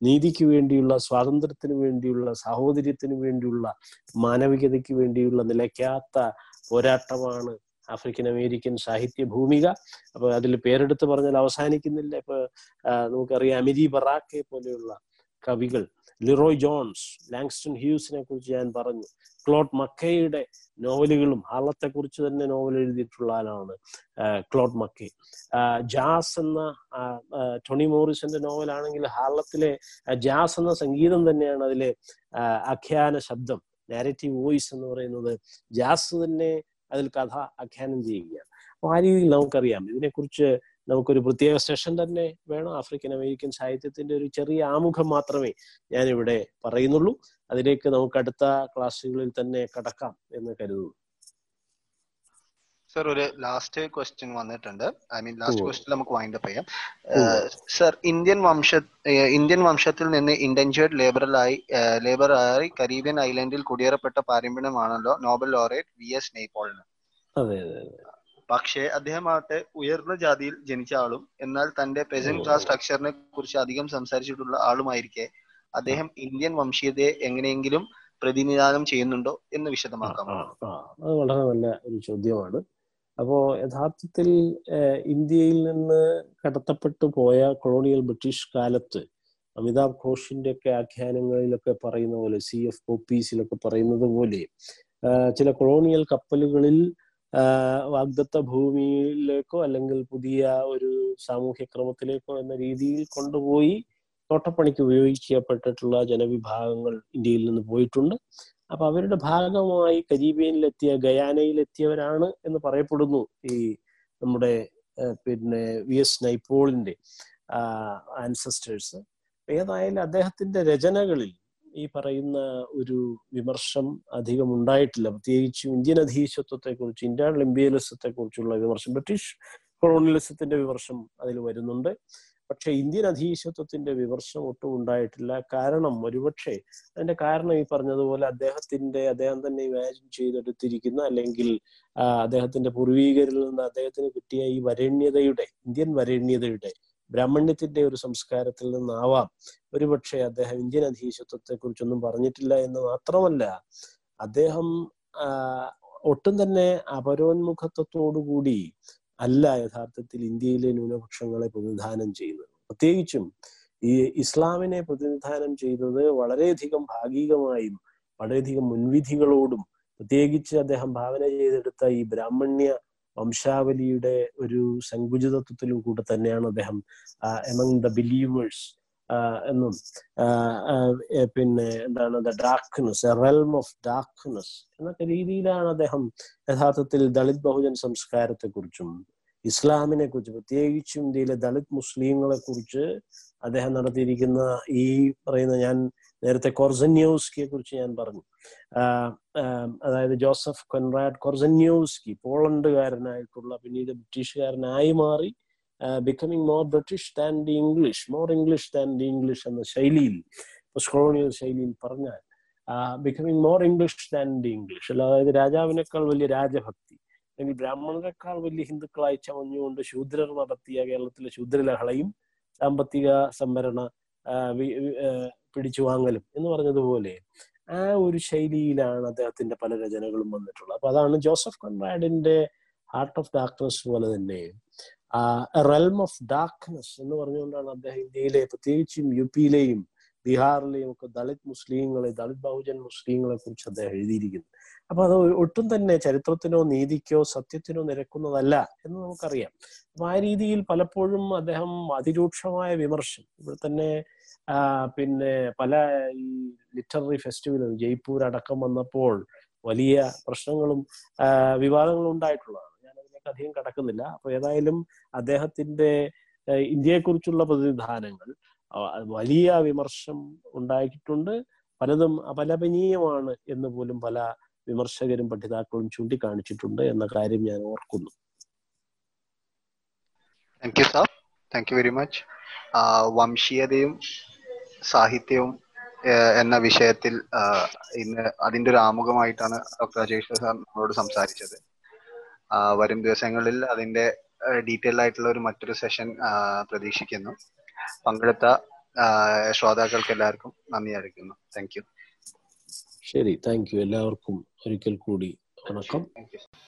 നീതിക്ക് വേണ്ടിയുള്ള സ്വാതന്ത്ര്യത്തിന് വേണ്ടിയുള്ള സാഹോദര്യത്തിന് വേണ്ടിയുള്ള മാനവികതയ്ക്ക് വേണ്ടിയുള്ള നിലയ്ക്കാത്ത പോരാട്ടമാണ് ആഫ്രിക്കൻ അമേരിക്കൻ സാഹിത്യ ഭൂമിക. അപ്പൊ അതിൽ പേരെടുത്ത് പറഞ്ഞാൽ അവസാനിക്കുന്നില്ല. ഇപ്പൊ നമുക്കറിയാം അമിരി ബറാക്കെ പോലെയുള്ള കവികൾ ലിറോയ് ജോൺസ് ലാങ്സ്റ്റൺ ഹ്യൂസിനെ കുറിച്ച് ഞാൻ പറഞ്ഞു. ക്ലോട്ട് മക്കയുടെ നോവലുകളും ഹാളത്തെ കുറിച്ച് തന്നെ നോവൽ എഴുതിയിട്ടുള്ള ആളാണ് ക്ലോട്ട് മക്കെ. ജാസ് എന്ന ടോണി മോറിസന്റെ നോവലാണെങ്കിൽ ഹാളത്തിലെ ജാസ് എന്ന സംഗീതം തന്നെയാണ് അതിലെ ആഖ്യാന ശബ്ദം. നാരറ്റീവ് വോയിസ് എന്ന് പറയുന്നത് ജാസ് തന്നെ അതിൽ കഥ ആഖ്യാനം ചെയ്യുകയാണ്. അപ്പൊ ആ രീതിയിൽ നമുക്കറിയാം. ഇതിനെക്കുറിച്ച് നമുക്കൊരു പ്രത്യേക സെഷൻ തന്നെ വേണം. ആഫ്രിക്കൻ അമേരിക്കൻ സാഹിത്യത്തിന്റെ ഒരു ചെറിയ ആമുഖം മാത്രമേ ഞാനിവിടെ പറയുന്നുള്ളൂ. അതിലേക്ക് നമുക്ക് അടുത്ത ക്ലാസ്സുകളിൽ തന്നെ കടക്കാം എന്ന് കരുതുന്നു. സർ ഒരു ലാസ്റ്റ് ക്വസ്റ്റ്യൻ വന്നിട്ടുണ്ട്. I mean last. ക്വസ്റ്റ്യൻ നമുക്ക് വൈൻഡ് അപ്പ് ചെയ്യാം. സർ ഇന്ത്യൻ വംശ ഇന്ത്യൻ വംശത്തിൽ നിന്ന് ഇൻഡൻജേർഡ് ലേബറലായി ലേബറായി കരീബിയൻ ഐലൻഡിൽ കുടിയേറപ്പെട്ട പാരമ്പര്യമാണല്ലോ നോബൽ ലോറേറ്റ് വി എസ് നെയ്പോളിന് പക്ഷേ അദ്ദേഹമാകട്ടെ ഉയർന്ന ജാതിയിൽ ജനിച്ച ആളും എന്നാൽ തന്റെ പ്രസന്റ് ക്ലാസ് സ്ട്രക്ചറിനെ കുറിച്ച് അധികം സംസാരിച്ചിട്ടുള്ള ആളുമായിരിക്കെ അദ്ദേഹം ഇന്ത്യൻ വംശീയതയെ എങ്ങനെയെങ്കിലും പ്രതിനിധാനം ചെയ്യുന്നുണ്ടോ എന്ന് വിശദമാക്കാം. അത് വളരെ നല്ല ഒരു ചോദ്യമാണ്. അപ്പോ യഥാർത്ഥത്തിൽ ഇന്ത്യയിൽ നിന്ന് കടത്തപ്പെട്ടു പോയ കൊളോണിയൽ ബ്രിട്ടീഷ് കാലത്ത് അമിതാഭ് ഘോഷിന്റെ ഒക്കെ ആഖ്യാനങ്ങളിലൊക്കെ പറയുന്ന പോലെ സി എഫ് പോപ്പീസിലൊക്കെ പറയുന്നത് പോലെ ചില കൊളോണിയൽ കപ്പലുകളിൽ വാഗ്ദത്ത ഭൂമിയിലേക്കോ അല്ലെങ്കിൽ പുതിയ ഒരു സാമൂഹ്യ ക്രമത്തിലേക്കോ എന്ന രീതിയിൽ കൊണ്ടുപോയി തോട്ടപ്പണിക്ക് ഉപയോഗിക്കപ്പെട്ടിട്ടുള്ള ജനവിഭാഗങ്ങൾ ഇന്ത്യയിൽ നിന്ന് പോയിട്ടുണ്ട്. അപ്പൊ അവരുടെ ഭാഗമായി കരീബിയനിലെത്തിയ ഗയാനയിലെത്തിയവരാണ് എന്ന് പറയപ്പെടുന്നു ഈ നമ്മുടെ പിന്നെ വി എസ് നൈപ്പോളിന്റെ ആൻസസ്റ്റേഴ്സ് ഏതായാലും അദ്ദേഹത്തിന്റെ രചനകളിൽ ഈ പറയുന്ന ഒരു വിമർശം അധികം ഉണ്ടായിട്ടില്ല. പ്രത്യേകിച്ചും ഇന്ത്യൻ അധീശത്വത്തെ കുറിച്ച് ഇന്ത്യൻ ഇംപീരിയലിസത്തെ കുറിച്ചുള്ള വിമർശം ബ്രിട്ടീഷ് കൊളോണിയലിസത്തിന്റെ വിമർശം അതിൽ വരുന്നുണ്ട്. പക്ഷെ ഇന്ത്യൻ അധീശത്വത്തിന്റെ വിമർശനം ഒട്ടും ഉണ്ടായിട്ടില്ല. കാരണം ഒരുപക്ഷെ അതിന്റെ കാരണം ഈ പറഞ്ഞതുപോലെ അദ്ദേഹത്തിന്റെ അദ്ദേഹം തന്നെ ഇമാജിൻ ചെയ്തെടുത്തിരിക്കുന്ന അല്ലെങ്കിൽ അദ്ദേഹത്തിന്റെ പൂർവീകരിൽ നിന്ന് അദ്ദേഹത്തിന് കിട്ടിയ ഈ വരണ്യതയുടെ ഇന്ത്യൻ വരണ്യതയുടെ ബ്രാഹ്മണ്യത്തിന്റെ ഒരു സംസ്കാരത്തിൽ നിന്നാവാം ഒരുപക്ഷെ അദ്ദേഹം ഇന്ത്യൻ അധീശത്വത്തെ കുറിച്ചൊന്നും പറഞ്ഞിട്ടില്ല എന്ന് മാത്രമല്ല അദ്ദേഹം ഒട്ടും തന്നെ അപരോന്മുഖത്വത്തോടുകൂടി അല്ല യഥാർത്ഥത്തിൽ ഇന്ത്യയിലെ ന്യൂനപക്ഷങ്ങളെ പ്രതിനിധാനം ചെയ്യുന്നത്. പ്രത്യേകിച്ചും ഈ ഇസ്ലാമിനെ പ്രതിനിധാനം ചെയ്തത് വളരെയധികം ഭാഗികമായും വളരെയധികം മുൻവിധികളോടും പ്രത്യേകിച്ച് അദ്ദേഹം ഭാവന ചെയ്തെടുത്ത ഈ ബ്രാഹ്മണ്യ വംശാവലിയുടെ ഒരു സങ്കുചിതത്വത്തിലും കൂടെ തന്നെയാണ് അദ്ദേഹം എമംഗ് ദ ബിലീവേഴ്സ് എന്നും. പിന്നെ എന്താണ് the darkness a realm of darkness എന്നൊക്കെ രീതിയിലാണ് അദ്ദേഹം യഥാർത്ഥത്തിൽ ദളിത് ബഹുജൻ സംസ്കാരത്തെ കുറിച്ചും ഇസ്ലാമിനെ കുറിച്ച് പ്രത്യേകിച്ചും ഇന്ത്യയിലെ ദളിത് മുസ്ലിങ്ങളെ കുറിച്ച് അദ്ദേഹം നടത്തിയിരിക്കുന്ന ഈ പറയുന്ന ഞാൻ നേരത്തെ കൊർസന്യോസ്കിയെ കുറിച്ച് ഞാൻ പറഞ്ഞു. അതായത് ജോസഫ് കൊൻറാഡ് കൊർസന്യോസ്കി പോളണ്ടുകാരനായിട്ടുള്ള പിന്നീട് ബ്രിട്ടീഷുകാരനായി മാറി becoming more British than the English more English than the English എന്ന ശൈലിയിൽ കൊളോണിയൽ ശൈലിയിൽ പറഞ്ഞാൽ becoming more English than the English അതായത് രാജാവിനേക്കാൾ വലിയ രാജഭക്തി അല്ലെങ്കിൽ ബ്രാഹ്മണരെക്കാൾ വലിയ ഹിന്ദുക്കളായി ചമഞ്ഞുകൊണ്ട് ശൂദ്രർ നടത്തിയ കേരളത്തിലെ ശൂദ്രലഹളയും സാമ്പത്തിക സംവരണ വി- ആ, പിടിച്ചു വാങ്ങലും എന്ന് പറഞ്ഞതുപോലെ ആ ഒരു ശൈലിയിലാണ് അദ്ദേഹത്തിന്റെ പല രചനകളും വന്നിട്ടുള്ളത്. അപ്പൊ അതാണ് ജോസഫ് കൺറാഡിന്റെ ഹാർട്ട് ഓഫ് ഡാർക്ക്നെസ് പോലെ തന്നെ. റെൽം ഓഫ് ഡാർക്ക്നെസ് എന്ന് പറഞ്ഞുകൊണ്ടാണ് അദ്ദേഹം ഇന്ത്യയിലെ പ്രത്യേകിച്ചും യു പിയിലെയും ബീഹാറിലെയും ഒക്കെ ദളിത് മുസ്ലിങ്ങളെ ദളിത് ബഹുജൻ മുസ്ലിങ്ങളെ കുറിച്ച് അദ്ദേഹം എഴുതിയിരിക്കുന്നത്. അപ്പൊ അത് ഒട്ടും തന്നെ ചരിത്രത്തിനോ നീതിക്കോ സത്യത്തിനോ നിരക്കുന്നതല്ല എന്ന് നമുക്കറിയാം. അപ്പൊ ആ രീതിയിൽ പലപ്പോഴും അദ്ദേഹം അതിരൂക്ഷമായ വിമർശനം ഇവിടെ തന്നെ പിന്നെ പല ഈ ലിറ്റററി ഫെസ്റ്റിവലും ജയ്പൂർ അടക്കം വന്നപ്പോൾ വലിയ പ്രശ്നങ്ങളും വിവാദങ്ങളും ഉണ്ടായിട്ടുള്ളതാണ്. അധികം കടക്കുന്നില്ല. അപ്പൊ ഏതായാലും അദ്ദേഹത്തിന്റെ ഇന്ത്യയെക്കുറിച്ചുള്ള പ്രതിനിധാനങ്ങൾ വലിയ വിമർശം ഉണ്ടായിട്ടുണ്ട്. പലതും അപലപനീയമാണ് എന്ന് പോലും പല വിമർശകരും പഠിതാക്കളും ചൂണ്ടിക്കാണിച്ചിട്ടുണ്ട് എന്ന കാര്യം ഞാൻ ഓർക്കുന്നു. Thank you sir thank you very much വംശീയതയും സാഹിത്യവും എന്ന വിഷയത്തിൽ ഇന്ന് അതിന്റെ ഒരു ആമുഖമായിട്ടാണ് ഡോക്ടർ അജേഷ് സാർ നമ്മളോട് സംസാരിച്ചത്. വരും ദിവസങ്ങളിൽ അതിന്റെ ഡീറ്റെയിൽ ആയിട്ടുള്ള ഒരു മറ്റൊരു സെഷൻ പ്രതീക്ഷിക്കുന്നു. പങ്കെടുത്ത ശ്രോതാക്കൾക്ക് എല്ലാവർക്കും നന്ദി അറിയിക്കുന്നു. താങ്ക് യു ശരി താങ്ക് യു എല്ലാവർക്കും ഒരിക്കൽ കൂടി വണക്കം.